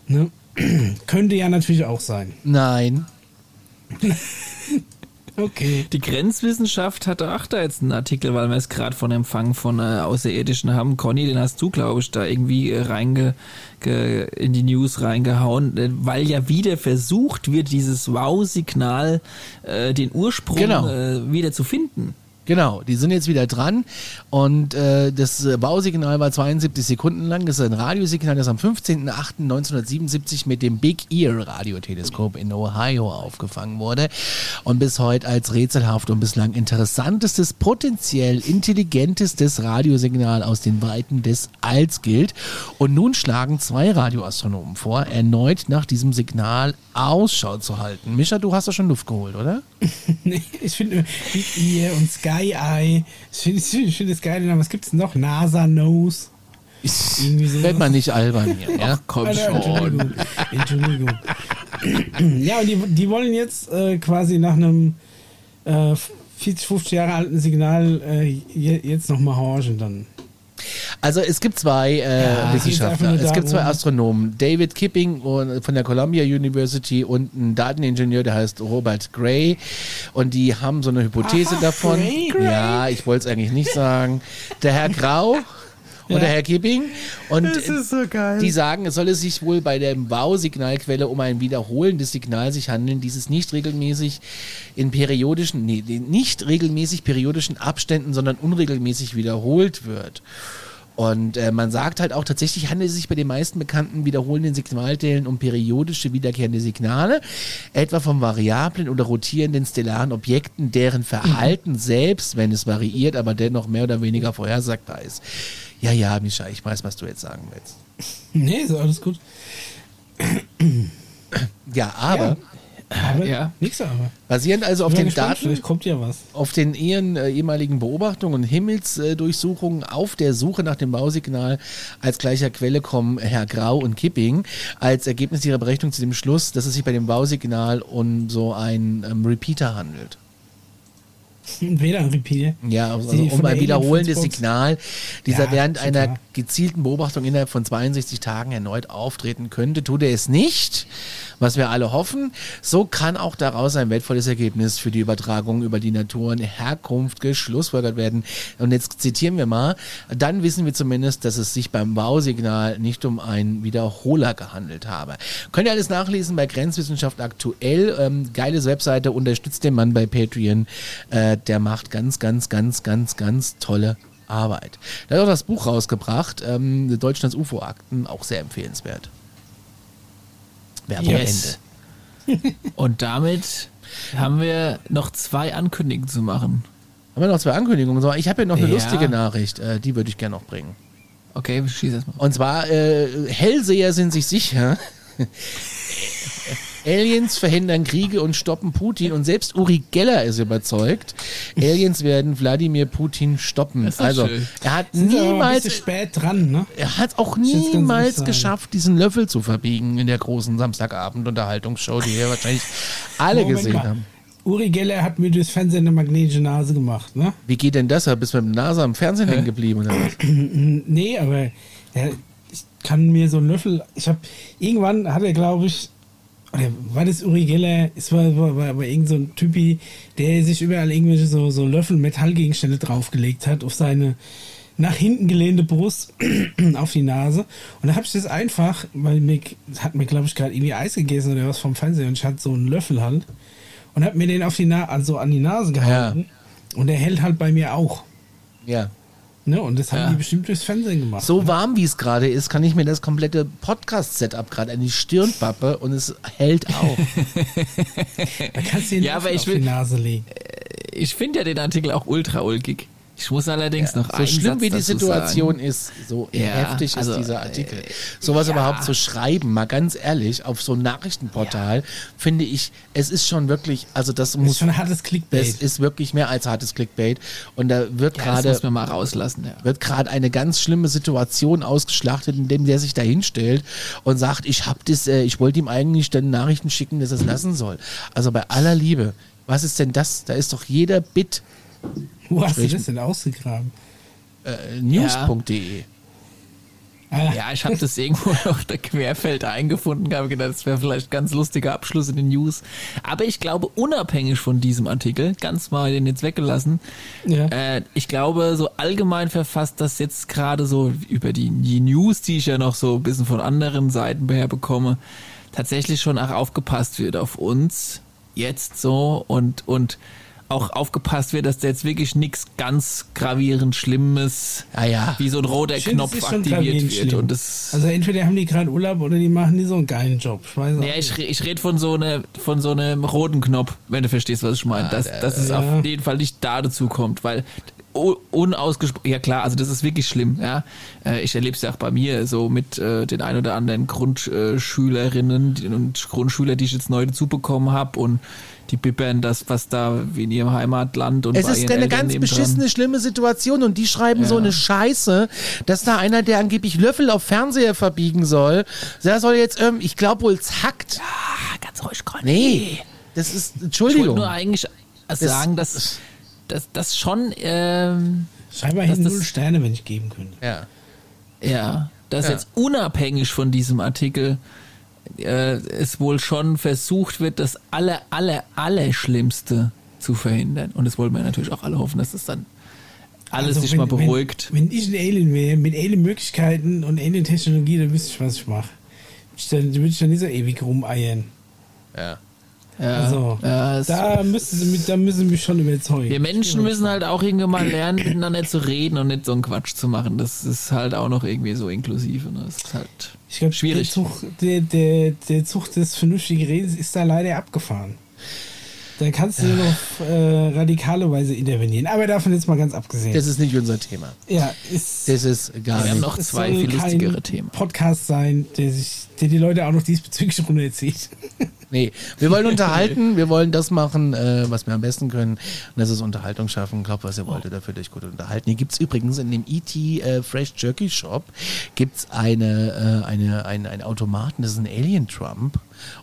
Ne? <clears throat> Könnte ja natürlich auch sein. Nein. <laughs> Okay. Die Grenzwissenschaft hatte auch da jetzt einen Artikel, weil wir es gerade von Empfang von äh, Außerirdischen haben. Conny, den hast du, glaube ich, da irgendwie äh, reinge, ge, in die News reingehauen, äh, weil ja wieder versucht wird, dieses Wow-Signal, äh, den Ursprung genau. äh, wieder zu finden. Genau, die sind jetzt wieder dran und äh, das Bausignal war 72 Sekunden lang. Das ist ein Radiosignal, das am 15.08.1977 mit dem Big Ear Radioteleskop in Ohio aufgefangen wurde und bis heute als rätselhaft und bislang interessantestes, potenziell intelligentestes Radiosignal aus den Weiten des Alls gilt. Und nun schlagen zwei Radioastronomen vor, erneut nach diesem Signal Ausschau zu halten. Mischa, du hast doch schon Luft geholt, oder? <laughs> ich finde Big Ear und Sky Eye. Ich finde ich find das geil. Was gibt es noch? NASA Nose. So. Wird man nicht albern hier, ja? Komm schon. Entschuldigung. Entschuldigung. ja, und die, die wollen jetzt äh, quasi nach einem äh, 40, 50 Jahre alten Signal äh, jetzt nochmal horchen dann. Also es gibt zwei äh, ja, Wissenschaftler, es gibt zwei Astronomen, David Kipping von der Columbia University und ein Dateningenieur, der heißt Robert Gray und die haben so eine Hypothese Aha, davon. Gray, Gray. Ja, ich wollte es eigentlich nicht sagen. Der Herr Grau und ja. der Herr Kipping. Und so die sagen, es solle sich wohl bei der Bausignalquelle um ein wiederholendes Signal sich handeln, dieses nicht regelmäßig in periodischen, nee, nicht regelmäßig periodischen Abständen, sondern unregelmäßig wiederholt wird. Und äh, man sagt halt auch, tatsächlich handelt es sich bei den meisten bekannten wiederholenden Signalteilen um periodische wiederkehrende Signale, etwa von variablen oder rotierenden stellaren Objekten, deren Verhalten mhm. selbst, wenn es variiert, aber dennoch mehr oder weniger vorhersagbar ist. Ja, ja, Mischa, ich weiß, was du jetzt sagen willst. Nee, ist alles gut. Ja, aber. Ja. Aber ja. nichts aber. Basierend also auf den Daten, vielleicht kommt ja was. auf den ihren äh, ehemaligen Beobachtungen und Himmelsdurchsuchungen auf der Suche nach dem Bausignal als gleicher Quelle kommen Herr Grau und Kipping als Ergebnis ihrer Berechnung zu dem Schluss, dass es sich bei dem Bausignal um so einen ähm, Repeater handelt. WLAN-Repeater. Ja, also um ein wiederholendes Signal, dieser ja, während super. einer gezielten Beobachtung innerhalb von 62 Tagen erneut auftreten könnte, tut er es nicht, was wir alle hoffen. So kann auch daraus ein wertvolles Ergebnis für die Übertragung über die Natur und Herkunft geschlussfolgert werden. Und jetzt zitieren wir mal, dann wissen wir zumindest, dass es sich beim Bausignal nicht um einen Wiederholer gehandelt habe. Könnt ihr alles nachlesen bei Grenzwissenschaft aktuell. Ähm, geiles Webseite, unterstützt den Mann bei Patreon. Äh, der macht ganz, ganz, ganz, ganz, ganz tolle Arbeit. Er hat auch das Buch rausgebracht, ähm, Deutschlands UFO-Akten, auch sehr empfehlenswert. Werbung yes. Ende. <laughs> Und damit haben wir noch zwei Ankündigungen zu machen. Haben wir noch zwei Ankündigungen? Ich habe ja noch eine ja. lustige Nachricht, äh, die würde ich gerne noch bringen. Okay, schieß erstmal. Und zwar, äh, Hellseher sind sich sicher, Aliens verhindern Kriege und stoppen Putin und selbst Uri Geller ist überzeugt, Aliens werden Wladimir Putin stoppen. Also schön. er hat Sind niemals spät dran, ne? Er hat auch niemals geschafft, diesen Löffel zu verbiegen in der großen Samstagabend-Unterhaltungsshow, die wir wahrscheinlich alle Moment gesehen mal. haben. Uri Geller hat mir durchs Fernsehen eine magnetische Nase gemacht, ne? Wie geht denn das? Bist du mit der Nase am Fernsehen hängen geblieben oder was? nee, aber ja, ich kann mir so einen Löffel. Ich habe irgendwann hat er, glaube ich, oder war das Uri Geller? Es war, war, war, war irgend so ein Typi, der sich überall irgendwelche so, so Löffel Metallgegenstände draufgelegt hat auf seine nach hinten gelehnte Brust <clears throat> auf die Nase. Und da habe ich das einfach, weil mir hat mir, glaube ich, gerade irgendwie Eis gegessen oder was vom Fernseher und ich hatte so einen Löffel halt und habe mir den auf die Na also an die Nase gehalten. Ja. Und der hält halt bei mir auch. Ja. Ne, und das haben ja. die bestimmt durchs Fernsehen gemacht. So ne? warm wie es gerade ist, kann ich mir das komplette Podcast-Setup gerade an die Stirn pappe und es hält auch. <laughs> da kannst du den ja, aber ich auf will, die Nase legen. Ich finde ja den Artikel auch ultra ulkig. Ich muss allerdings ja, noch So schlimm Satz wie die Situation sagen. ist, so ja, heftig also, ist dieser Artikel. Sowas ja. überhaupt zu schreiben, mal ganz ehrlich, auf so ein Nachrichtenportal, finde ich, es ist schon wirklich, also das, das muss. ist schon hartes Clickbait. Das ist wirklich mehr als hartes Clickbait. Und da wird gerade. Das muss man mal rauslassen, ja. Wird gerade eine ganz schlimme Situation ausgeschlachtet, indem der sich da hinstellt und sagt, ich hab das, äh, ich wollte ihm eigentlich dann Nachrichten schicken, dass er es lassen soll. Also bei aller Liebe, was ist denn das? Da ist doch jeder Bit wo hast du das denn ausgegraben? Äh, News.de. Ah. Ja, ich habe das irgendwo <laughs> auf der Querfeld eingefunden, habe gedacht, das wäre vielleicht ein ganz lustiger Abschluss in den News. Aber ich glaube, unabhängig von diesem Artikel, ganz mal den jetzt weggelassen, ja. äh, ich glaube, so allgemein verfasst, dass jetzt gerade so über die, die News, die ich ja noch so ein bisschen von anderen Seiten her bekomme, tatsächlich schon auch aufgepasst wird auf uns jetzt so und, und auch aufgepasst wird, dass da jetzt wirklich nichts ganz gravierend Schlimmes, ja, ja. wie so ein roter Knopf aktiviert wird. Und das also entweder haben die gerade Urlaub oder die machen die so einen geilen Job. Ich weiß ja, ich, ich rede von so eine, von so einem roten Knopf, wenn du verstehst, was ich meine. dass, dass es ja. auf jeden Fall nicht da dazu kommt, weil unausgesprochen, ja klar, also das ist wirklich schlimm, ja. Äh, ich erlebe es ja auch bei mir so mit äh, den ein oder anderen Grundschülerinnen und Grundschüler, die ich jetzt neu dazu bekommen habe und die bibbern das, was da wie in ihrem Heimatland und Es ist eine Eltern ganz beschissene, dran. schlimme Situation und die schreiben ja. so eine Scheiße, dass da einer, der angeblich Löffel auf Fernseher verbiegen soll, der soll jetzt, ähm, ich glaube wohl zackt. Ja, ganz ruhig, Conny. Nee, das ist, Entschuldigung. Ich wollte nur eigentlich sagen, dass das, das schon. Ähm, Scheinbar hin null Sterne, wenn ich geben könnte. Ja. Ja, dass ja. jetzt unabhängig von diesem Artikel äh, es wohl schon versucht wird, das aller, aller, aller Schlimmste zu verhindern. Und das wollen wir natürlich auch alle hoffen, dass das dann alles also sich wenn, mal beruhigt. Wenn, wenn ich ein Alien wäre, mit Alien-Möglichkeiten und Alien-Technologie, dann wüsste ich, was ich mache. Dann würde ich dann nicht so ewig rumeiern. Ja. Ja, also, ja, da, müssen sie mich, da müssen sie mich schon überzeugen. Wir Menschen müssen halt auch irgendwann mal lernen, miteinander zu reden und nicht so einen Quatsch zu machen. Das ist halt auch noch irgendwie so inklusiv. Und das ist halt ich glaub, schwierig. Der Zug, der, der, der Zug des vernünftigen Redens ist da leider abgefahren. Da kannst du ja. noch äh, radikale Weise intervenieren. Aber davon jetzt mal ganz abgesehen. Das ist nicht unser Thema. Ja, ist. Das ist gar Wir haben noch zwei viel lustigere Themen. Podcast sein, der sich, der die Leute auch noch diesbezüglich runterzieht. <laughs> Nee, wir wollen unterhalten, wir wollen das machen, äh, was wir am besten können. Und das ist Unterhaltung schaffen. Glaubt, was ihr wollt, oh. dafür euch gut unterhalten. Hier gibt es übrigens in dem ET äh, Fresh Jerky Shop gibt's eine, äh, eine, ein, einen Automaten, das ist ein Alien Trump.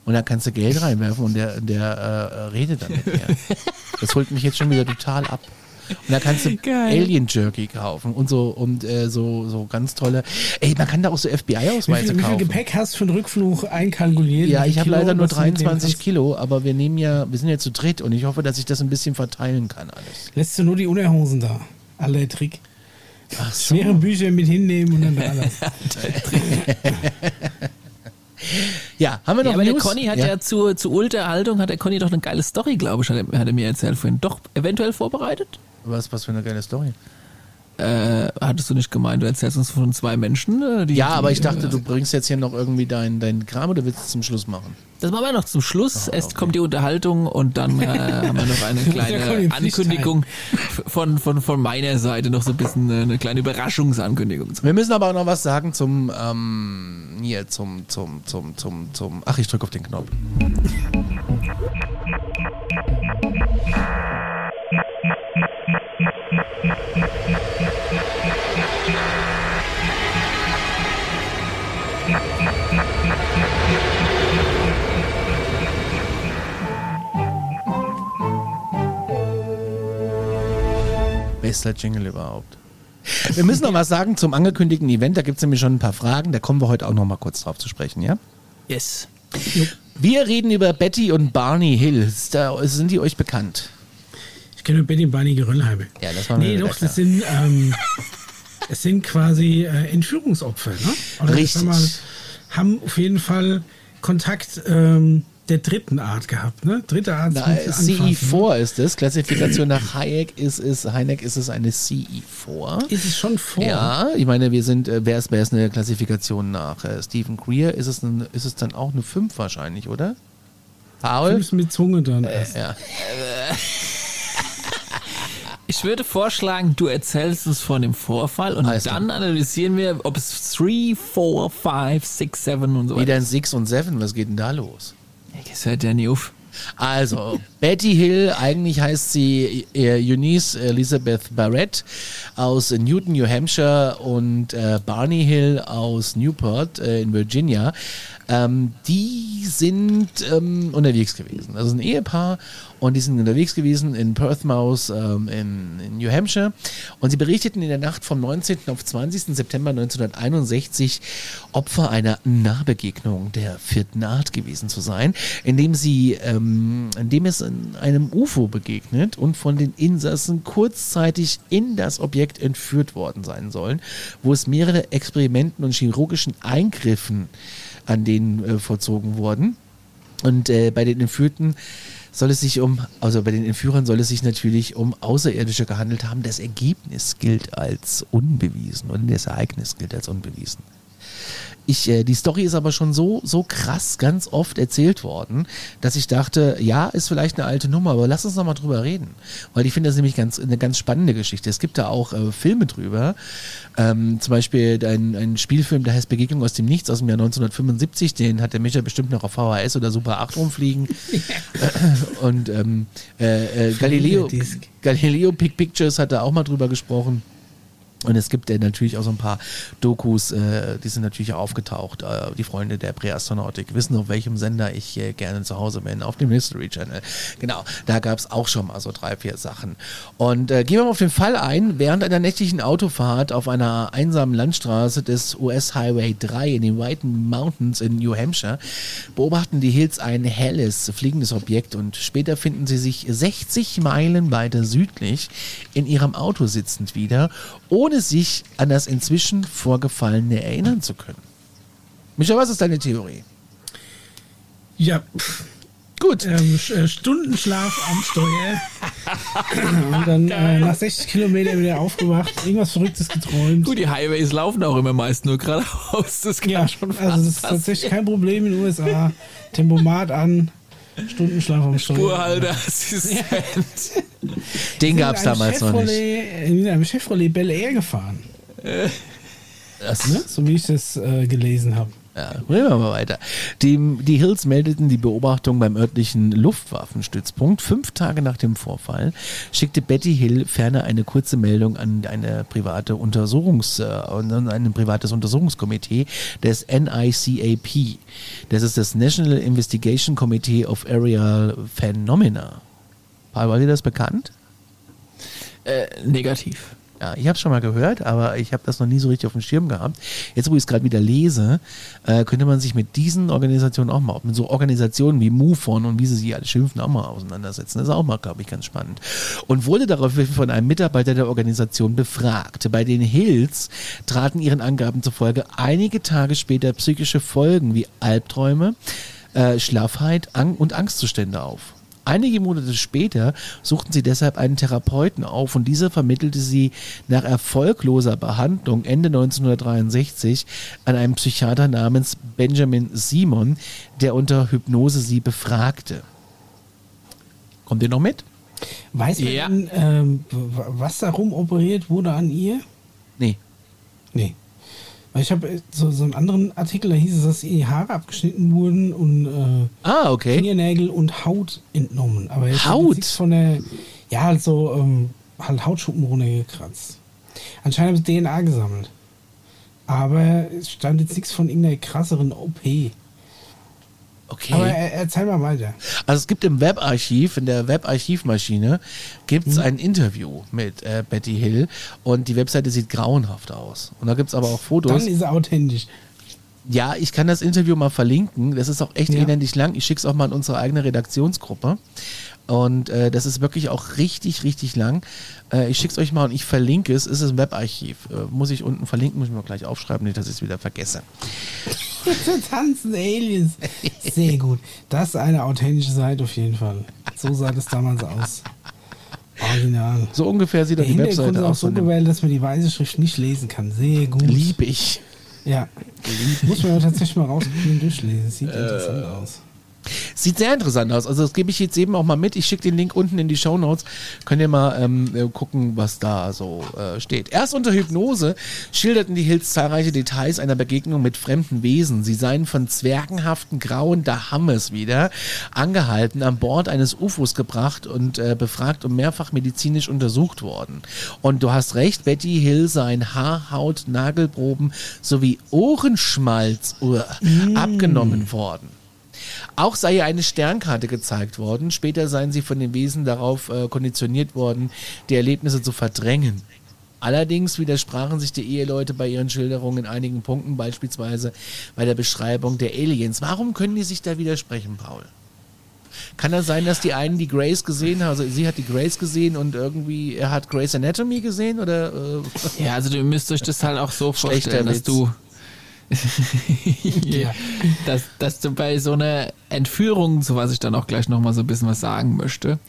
Und da kannst du Geld reinwerfen und der, der äh, redet dann mit dir. <laughs> Das holt mich jetzt schon wieder total ab. Und da kannst du <laughs> Geil. Alien Jerky kaufen und so und äh, so, so ganz tolle. Ey, man kann da auch so FBI-Ausweise kaufen. Wie viel Gepäck hast du für den Rückflug einkalkuliert? Ja, ich habe leider nur 23 Kilo, aber wir nehmen ja, wir sind ja zu dritt und ich hoffe, dass ich das ein bisschen verteilen kann alles. Lässt du nur die Unterhosen da? Aller Trick. Ach so. Schwere Bücher mit hinnehmen und dann da <laughs> alles. <laughs> Ja, haben wir noch ja, aber News? der Conny hat ja, ja zur, zur Unterhaltung, hat der Conny doch eine geile Story, glaube ich, hat er, hat er mir erzählt vorhin. Doch eventuell vorbereitet? Was, was für eine geile Story. Äh, hattest du nicht gemeint, du erzählst uns von zwei Menschen? Äh, die, ja, aber ich dachte, äh, du bringst jetzt hier noch irgendwie deinen dein Kram oder willst du es zum Schluss machen? Das machen wir noch zum Schluss. Oh, Erst okay. kommt die Unterhaltung und dann äh, <laughs> haben wir noch eine kleine Ankündigung von, von, von meiner Seite, noch so ein bisschen äh, eine kleine Überraschungsankündigung. Wir müssen aber auch noch was sagen zum, ähm, hier, zum, zum, zum, zum, zum, ach, ich drücke auf den Knopf. Bester Jingle überhaupt. Wir müssen noch was sagen zum angekündigten Event. Da gibt es nämlich schon ein paar Fragen. Da kommen wir heute auch noch mal kurz drauf zu sprechen, ja? Yes. Wir reden über Betty und Barney Hill. Da sind die euch bekannt? Ich kenne Betty und Barney Geröllheime. Ja, das war Nee, doch, das sind, ähm, das sind quasi äh, Entführungsopfer. Ne? Oder Richtig. Mal, haben auf jeden Fall Kontakt ähm, der dritten Art gehabt, ne? Dritte Art. Na, CE4 ne? ist es. Klassifikation nach Hayek ist es, Heineck ist es eine CE4. Ist es schon vor? Ja, ich meine, wir sind, äh, wer ist, wer ist eine Klassifikation nach äh, Stephen Greer? Ist es, ein, ist es dann auch eine 5 wahrscheinlich, oder? Paul? 5 mit Zunge dann. Äh, ja. <laughs> Ich würde vorschlagen, du erzählst uns von dem Vorfall und Alles dann analysieren wir, ob es 3, 4, 5, 6, 7 und so weiter Wie denn 6 und 7? Was geht denn da los? Das hört ja nie auf. Also, Betty Hill, eigentlich heißt sie äh, Eunice Elizabeth Barrett aus Newton, New Hampshire und äh, Barney Hill aus Newport äh, in Virginia. Ähm, die sind ähm, unterwegs gewesen. Ist ein Ehepaar und die sind unterwegs gewesen in Perthmouth ähm, in, in, New Hampshire und sie berichteten in der Nacht vom 19. auf 20. September 1961 Opfer einer Nahbegegnung der vierten Art gewesen zu sein, indem sie, ähm, indem es einem UFO begegnet und von den Insassen kurzzeitig in das Objekt entführt worden sein sollen, wo es mehrere Experimenten und chirurgischen Eingriffen an denen äh, vollzogen wurden. Und äh, bei den Entführten soll es sich um, also bei den Entführern soll es sich natürlich um Außerirdische gehandelt haben. Das Ergebnis gilt als unbewiesen und das Ereignis gilt als unbewiesen ich, äh, die Story ist aber schon so, so krass ganz oft erzählt worden, dass ich dachte, ja, ist vielleicht eine alte Nummer, aber lass uns noch mal drüber reden. Weil ich finde das nämlich ganz, eine ganz spannende Geschichte. Es gibt da auch äh, Filme drüber. Ähm, zum Beispiel ein, ein Spielfilm, der heißt Begegnung aus dem Nichts aus dem Jahr 1975. Den hat der Micha bestimmt noch auf VHS oder Super 8 rumfliegen. <laughs> Und ähm, äh, äh, Galileo, Galileo Pic Pictures hat da auch mal drüber gesprochen. Und es gibt ja natürlich auch so ein paar Dokus, äh, die sind natürlich auch aufgetaucht. Äh, die Freunde der Präastronautik wissen, auf welchem Sender ich äh, gerne zu Hause bin, auf dem History Channel. Genau, da gab es auch schon mal so drei, vier Sachen. Und äh, gehen wir mal auf den Fall ein. Während einer nächtlichen Autofahrt auf einer einsamen Landstraße des US Highway 3 in den White Mountains in New Hampshire beobachten die Hills ein helles, fliegendes Objekt und später finden sie sich 60 Meilen weiter südlich in ihrem Auto sitzend wieder, ohne ohne sich an das inzwischen Vorgefallene erinnern zu können. Micha, was ist deine Theorie? Ja, gut. Ähm, äh, Stundenschlaf am Steuer. Und dann äh, nach 60 Kilometern wieder aufgewacht, irgendwas Verrücktes geträumt. Gut, die Highways laufen auch immer meist nur geradeaus. Das kann ja, schon Also, das ist tatsächlich kein Problem in den USA. Tempomat an. Stundenschlaf am Steuer. Spurhalter, Assistent. <laughs> Den gab es damals noch nicht. In einem Chevrolet Bel Air gefahren. Das, ne? So wie ich das äh, gelesen habe. Ja, reden wir mal weiter. Die, die Hills meldeten die Beobachtung beim örtlichen Luftwaffenstützpunkt. Fünf Tage nach dem Vorfall schickte Betty Hill ferner eine kurze Meldung an eine private Untersuchungs, äh, an ein privates Untersuchungskomitee des NICAP. Das ist das National Investigation Committee of Aerial Phenomena. War dir das bekannt? Äh, negativ. Ja, ich habe schon mal gehört, aber ich habe das noch nie so richtig auf dem Schirm gehabt. Jetzt, wo ich es gerade wieder lese, äh, könnte man sich mit diesen Organisationen auch mal, mit so Organisationen wie MUFON und wie sie sich alle schimpfen, auch mal auseinandersetzen. Das ist auch mal, glaube ich, ganz spannend. Und wurde daraufhin von einem Mitarbeiter der Organisation befragt. Bei den Hills traten ihren Angaben zufolge einige Tage später psychische Folgen wie Albträume, äh, Schlaffheit Ang und Angstzustände auf. Einige Monate später suchten sie deshalb einen Therapeuten auf und dieser vermittelte sie nach erfolgloser Behandlung Ende 1963 an einen Psychiater namens Benjamin Simon, der unter Hypnose sie befragte. Kommt ihr noch mit? Weiß man, ja. denn, ähm, was darum operiert wurde an ihr? Nee. Nee. Weil ich habe äh, so, so einen anderen Artikel, da hieß es, dass die Haare abgeschnitten wurden und äh, ah, okay. Fingernägel und Haut entnommen. Aber jetzt Haut? von der, ja, halt so, ähm, halt Hautschuppen runtergekratzt. Anscheinend haben sie DNA gesammelt. Aber es stand jetzt nichts von irgendeiner krasseren OP. Okay. Aber erzähl mal weiter. Also es gibt im Webarchiv, in der Webarchivmaschine, gibt es mhm. ein Interview mit äh, Betty Hill und die Webseite sieht grauenhaft aus. Und da gibt es aber auch Fotos. Dann ist er authentisch. Ja, ich kann das Interview mal verlinken. Das ist auch echt ja. elendig lang. Ich schicke es auch mal in unsere eigene Redaktionsgruppe. Und äh, das ist wirklich auch richtig, richtig lang. Äh, ich schicke es euch mal und ich verlinke es. Es ist ein Webarchiv. Äh, muss ich unten verlinken, muss ich mir gleich aufschreiben, nicht, dass ich es wieder vergesse. Tanzen Aliens. Sehr gut. Das ist eine authentische Seite auf jeden Fall. So sah das damals aus. Original. So ungefähr sieht dann die Webseite aus. auch so gewählt, dass man die weiße Schrift nicht lesen kann. Sehr gut. Lieb ich. Ja. Muss man ja tatsächlich mal rausgehen und durchlesen. Sieht äh, interessant aus. Sieht sehr interessant aus. Also das gebe ich jetzt eben auch mal mit. Ich schicke den Link unten in die Show Notes. Könnt ihr mal ähm, äh, gucken, was da so äh, steht. Erst unter Hypnose schilderten die Hills zahlreiche Details einer Begegnung mit fremden Wesen. Sie seien von zwergenhaften grauen Dahammes wieder angehalten, an Bord eines UFOs gebracht und äh, befragt und mehrfach medizinisch untersucht worden. Und du hast recht, Betty Hill seien Haarhaut, Nagelproben sowie Ohrenschmalz mm. abgenommen worden. Auch sei ihr eine Sternkarte gezeigt worden. Später seien sie von den Wesen darauf äh, konditioniert worden, die Erlebnisse zu verdrängen. Allerdings widersprachen sich die Eheleute bei ihren Schilderungen in einigen Punkten, beispielsweise bei der Beschreibung der Aliens. Warum können die sich da widersprechen, Paul? Kann das sein, dass die einen die Grace gesehen haben, also sie hat die Grace gesehen und irgendwie er hat Grace Anatomy gesehen oder? Äh? Ja, also du müsst euch das halt auch so vorstellen, dass du <laughs> ja. dass, dass du bei so einer Entführung, zu was ich dann auch gleich nochmal so ein bisschen was sagen möchte,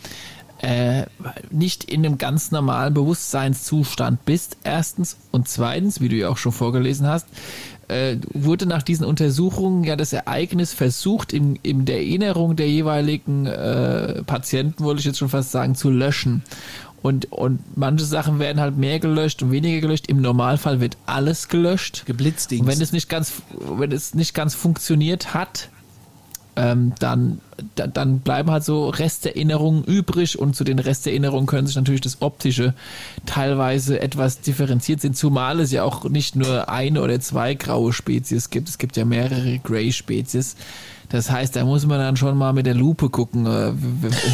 äh, nicht in einem ganz normalen Bewusstseinszustand bist, erstens. Und zweitens, wie du ja auch schon vorgelesen hast, äh, wurde nach diesen Untersuchungen ja das Ereignis versucht, in, in der Erinnerung der jeweiligen äh, Patienten, wollte ich jetzt schon fast sagen, zu löschen. Und, und manche Sachen werden halt mehr gelöscht und weniger gelöscht. Im Normalfall wird alles gelöscht. Geblitzt. wenn es nicht ganz, wenn es nicht ganz funktioniert hat, ähm, dann, da, dann bleiben halt so Resterinnerungen übrig und zu den Resterinnerungen können sich natürlich das Optische teilweise etwas differenziert sind, zumal es ja auch nicht nur eine oder zwei graue Spezies gibt, es gibt ja mehrere Grey-Spezies. Das heißt, da muss man dann schon mal mit der Lupe gucken, äh,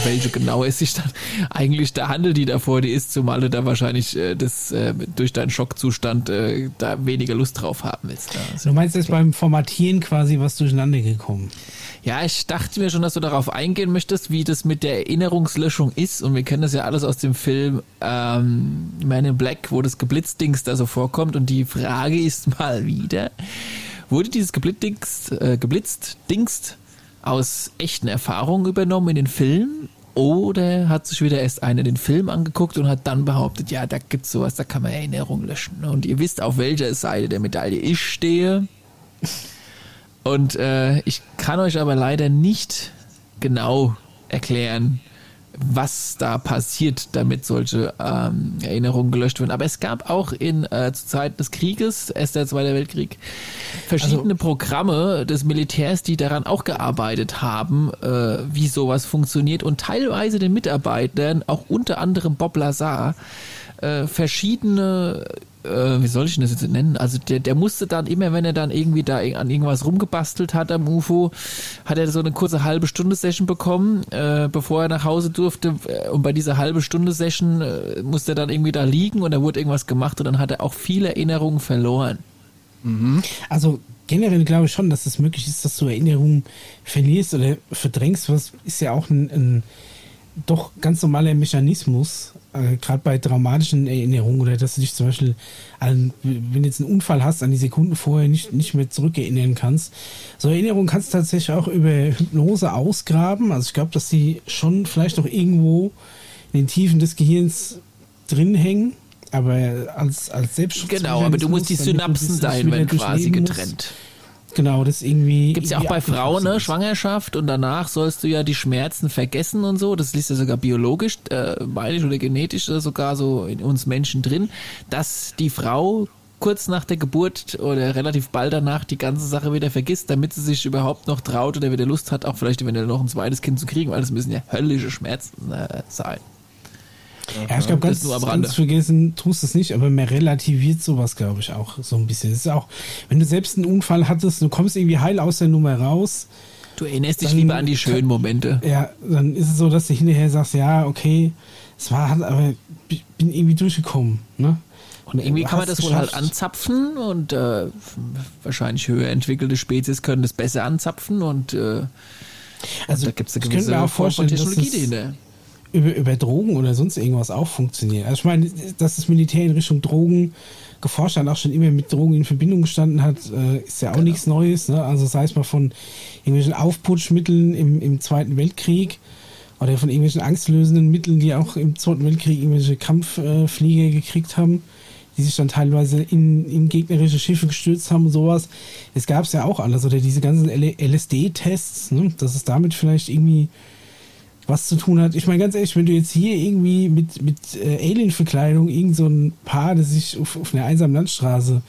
welche genau es sich dann <laughs> eigentlich da handelt, die da vor dir ist, zumal du da wahrscheinlich äh, das äh, durch deinen Schockzustand da weniger Lust drauf haben willst. Also, du meinst jetzt beim Formatieren quasi was durcheinander gekommen? Ja, ich dachte mir schon, dass du darauf eingehen möchtest, wie das mit der Erinnerungslöschung ist. Und wir kennen das ja alles aus dem Film ähm, Man in Black, wo das Geblitzdings da so vorkommt. Und die Frage ist <laughs> mal wieder, Wurde dieses Geblitzt, äh, geblitzt Dingst aus echten Erfahrungen übernommen in den Film? Oder hat sich wieder erst einer den Film angeguckt und hat dann behauptet, ja, da gibt's sowas, da kann man Erinnerungen löschen. Und ihr wisst, auf welcher Seite der Medaille ich stehe. Und äh, ich kann euch aber leider nicht genau erklären, was da passiert, damit solche ähm, Erinnerungen gelöscht werden. Aber es gab auch in äh, zu Zeit des Krieges, erst der Zweite Weltkrieg, verschiedene also, Programme des Militärs, die daran auch gearbeitet haben, äh, wie sowas funktioniert und teilweise den Mitarbeitern, auch unter anderem Bob Lazar, äh, verschiedene äh, wie soll ich denn das jetzt nennen? Also der, der musste dann immer, wenn er dann irgendwie da an irgendwas rumgebastelt hat am UFO, hat er so eine kurze halbe Stunde Session bekommen, äh, bevor er nach Hause durfte. Äh, und bei dieser halbe Stunde Session äh, musste er dann irgendwie da liegen und da wurde irgendwas gemacht und dann hat er auch viele Erinnerungen verloren. Mhm. Also generell glaube ich schon, dass es möglich ist, dass du Erinnerungen verlierst oder verdrängst. Was ist ja auch ein, ein doch ganz normaler Mechanismus äh, gerade bei traumatischen Erinnerungen oder dass du dich zum Beispiel, an, wenn du jetzt einen Unfall hast, an die Sekunden vorher nicht, nicht mehr zurückerinnern kannst. So Erinnerungen kannst du tatsächlich auch über Hypnose ausgraben. Also ich glaube, dass die schon vielleicht noch irgendwo in den Tiefen des Gehirns drin hängen. Aber als, als Selbstschutz. Genau, aber du musst die Synapsen sein, wenn quasi getrennt. Musst. Genau, das irgendwie. Gibt's ja auch bei Frauen, ne? Schwangerschaft und danach sollst du ja die Schmerzen vergessen und so. Das liest ja sogar biologisch, äh, meine oder genetisch sogar so in uns Menschen drin, dass die Frau kurz nach der Geburt oder relativ bald danach die ganze Sache wieder vergisst, damit sie sich überhaupt noch traut oder wieder Lust hat, auch vielleicht eventuell noch ein zweites Kind zu kriegen, weil das müssen ja höllische Schmerzen äh, sein. Ja, ich glaube, ganz, ganz vergessen tust es nicht, aber man relativiert sowas, glaube ich, auch so ein bisschen. Es ist auch, wenn du selbst einen Unfall hattest, du kommst irgendwie heil aus der Nummer raus. Du erinnerst dich lieber an die schönen Momente. Ja, dann ist es so, dass du hinterher sagst, ja, okay, es war, aber ich bin irgendwie durchgekommen, ne? Und irgendwie kann man das wohl halt anzapfen und äh, wahrscheinlich höher entwickelte Spezies können das besser anzapfen und äh, also da gibt es eine gewisse auch vorstellen, Technologie dahinter. Über, über Drogen oder sonst irgendwas auch funktioniert. Also ich meine, dass das Militär in Richtung Drogen geforscht hat, auch schon immer mit Drogen in Verbindung gestanden hat, äh, ist ja auch genau. nichts Neues. Ne? Also sei es mal von irgendwelchen Aufputschmitteln im, im Zweiten Weltkrieg oder von irgendwelchen angstlösenden Mitteln, die auch im Zweiten Weltkrieg irgendwelche Kampfflieger gekriegt haben, die sich dann teilweise in, in gegnerische Schiffe gestürzt haben und sowas. Es gab es ja auch alles. Oder diese ganzen LSD-Tests, ne? dass es damit vielleicht irgendwie was zu tun hat. Ich meine, ganz ehrlich, wenn du jetzt hier irgendwie mit, mit äh, Alien-Verkleidung irgend so ein Paar, das sich auf, auf einer einsamen Landstraße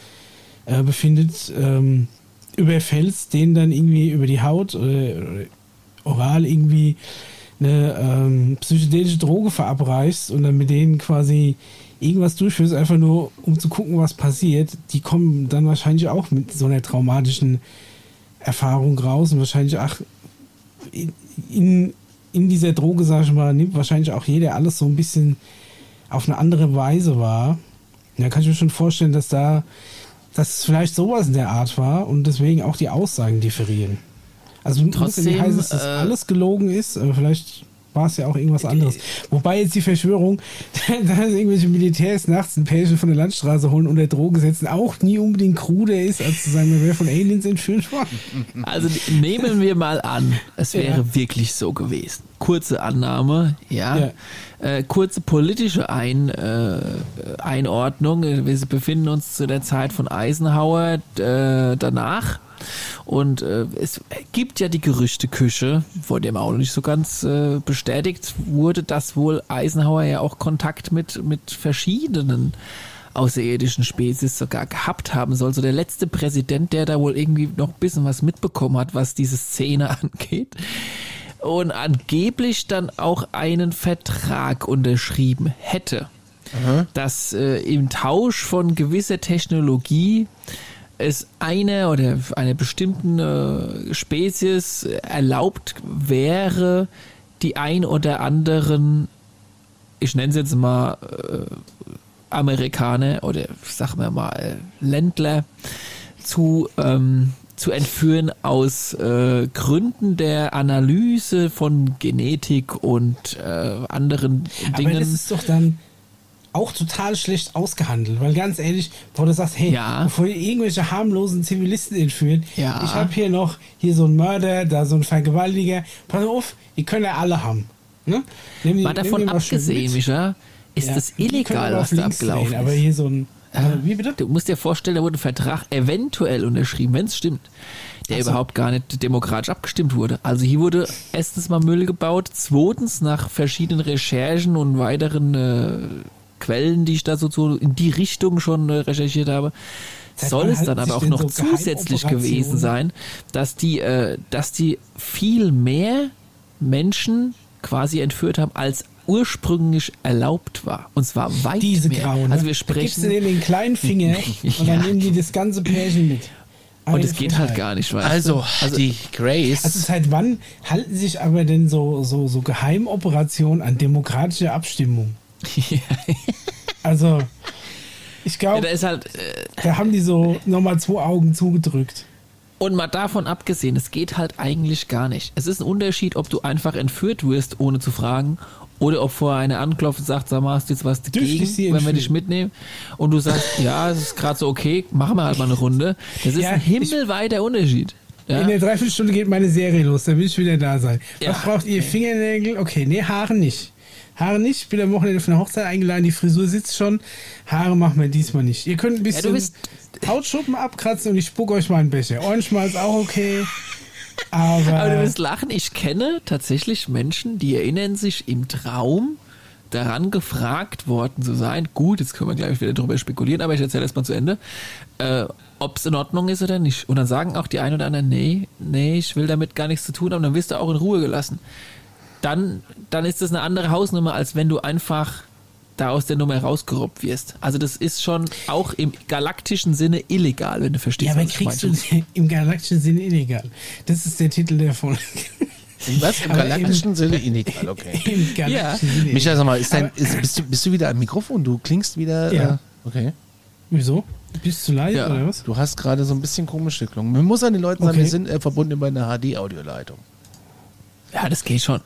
äh, befindet, ähm, überfällst, denen dann irgendwie über die Haut oder, oder oral irgendwie eine ähm, psychedelische Droge verabreichst und dann mit denen quasi irgendwas durchführst, einfach nur um zu gucken, was passiert, die kommen dann wahrscheinlich auch mit so einer traumatischen Erfahrung raus und wahrscheinlich, ach, in, in, in dieser Droge, sag ich mal, nimmt wahrscheinlich auch jeder alles so ein bisschen auf eine andere Weise wahr. Da kann ich mir schon vorstellen, dass da, dass es vielleicht sowas in der Art war und deswegen auch die Aussagen differieren. Also trotzdem nicht heißen, dass das äh, alles gelogen ist, aber vielleicht war es ja auch irgendwas anderes. Wobei jetzt die Verschwörung, <laughs> dass irgendwelche Militärs nachts ein Pärchen von der Landstraße holen und der Droge setzen, auch nie unbedingt kruder ist, als zu sagen, wir wäre von Aliens entführt worden. Also nehmen wir mal an, es wäre ja. wirklich so gewesen. Kurze Annahme, ja. ja. Äh, kurze politische Ein, äh, Einordnung. Wir befinden uns zu der Zeit von Eisenhower äh, danach und äh, es gibt ja die Gerüchteküche, vor dem auch nicht so ganz äh, bestätigt wurde, dass wohl Eisenhower ja auch Kontakt mit, mit verschiedenen außerirdischen Spezies sogar gehabt haben soll. So der letzte Präsident, der da wohl irgendwie noch ein bisschen was mitbekommen hat, was diese Szene <laughs> angeht. Und angeblich dann auch einen Vertrag unterschrieben hätte. Aha. Dass äh, im Tausch von gewisser Technologie es eine oder eine bestimmten Spezies erlaubt wäre, die ein oder anderen, ich nenne es jetzt mal äh, Amerikaner oder sagen wir mal Ländler zu ähm, zu entführen aus äh, Gründen der Analyse von Genetik und äh, anderen Dingen. Aber das ist doch dann auch total schlecht ausgehandelt, weil ganz ehrlich, wo du sagst, hey, ja. bevor ihr irgendwelche harmlosen Zivilisten entführen, ja. ich habe hier noch hier so einen Mörder, da so einen Vergewaltiger, pass auf, die können ja alle haben. Ne? Nimm Mal davon abgesehen, Micha, ist ja, das illegal, was da abgelaufen ist. Aber hier so ein äh, wie bitte? Du musst dir vorstellen, da wurde ein Vertrag eventuell unterschrieben, wenn es stimmt, der also. überhaupt gar nicht demokratisch abgestimmt wurde. Also hier wurde erstens mal Müll gebaut, zweitens nach verschiedenen Recherchen und weiteren äh, Quellen, die ich da so, so in die Richtung schon äh, recherchiert habe, Seit soll es dann aber auch noch so zusätzlich gewesen sein, dass die, äh, dass die viel mehr Menschen quasi entführt haben, als ursprünglich erlaubt war. Und zwar weit Diese mehr. Grauen, also wir sprechen. Da gibst du den kleinen Finger <laughs> und dann nehmen die das ganze Pärchen mit. Und es geht halt gar nicht, weißt also, also, die Grace. Also seit wann halten sich aber denn so, so, so Geheimoperationen an demokratische Abstimmung? <laughs> also, ich glaube, ja, da, halt, äh, da haben die so nochmal zwei Augen zugedrückt. Und mal davon abgesehen, es geht halt eigentlich gar nicht. Es ist ein Unterschied, ob du einfach entführt wirst, ohne zu fragen, oder ob vorher eine anklopft und sagt, sag mal, hast du jetzt was dagegen, wenn wir dich mitnehmen? Und du sagst, <laughs> ja, es ist gerade so okay, machen wir halt mal eine Runde. Das ist ja, ein himmelweiter Unterschied. Ja? In der Dreiviertelstunde geht meine Serie los, da will ich wieder da sein. Was ja. braucht ihr? Fingernägel? Okay, nee, Haare nicht. Haare nicht. Ich bin am Wochenende für eine Hochzeit eingeladen. Die Frisur sitzt schon. Haare machen wir diesmal nicht. Ihr könnt ein bisschen ja, Hautschuppen abkratzen und ich spucke euch mal einen Becher. Ohrenschmalz ist auch okay. Aber, Aber du wirst lachen. Ich kenne tatsächlich Menschen, die erinnern sich im Traum daran gefragt worden zu sein. Gut, jetzt können wir gleich wieder drüber spekulieren, aber ich erzähle erst mal zu Ende. Äh, ob es in Ordnung ist oder nicht. Und dann sagen auch die einen oder anderen, nee, nee, ich will damit gar nichts zu tun haben, dann wirst du auch in Ruhe gelassen dann, dann ist das eine andere Hausnummer, als wenn du einfach da aus der Nummer rausgerobbt wirst. Also das ist schon auch im galaktischen Sinne illegal, wenn du verstehst. Ja, aber kriegst du im galaktischen Sinne illegal? Das ist der Titel der Folge. Was? Im aber galaktischen im, <laughs> Sinne illegal, okay. Im galaktischen ja. Sinne Michael, sag mal, ist dein, ist, bist, du, bist du wieder am Mikrofon? Du klingst wieder. Ja. Äh, okay. Wieso? Bist du leise ja. oder was? Du hast gerade so ein bisschen komische geklungen. Man muss an den Leuten sagen, wir sind äh, verbunden über eine HD-Audioleitung. Ja, das geht schon.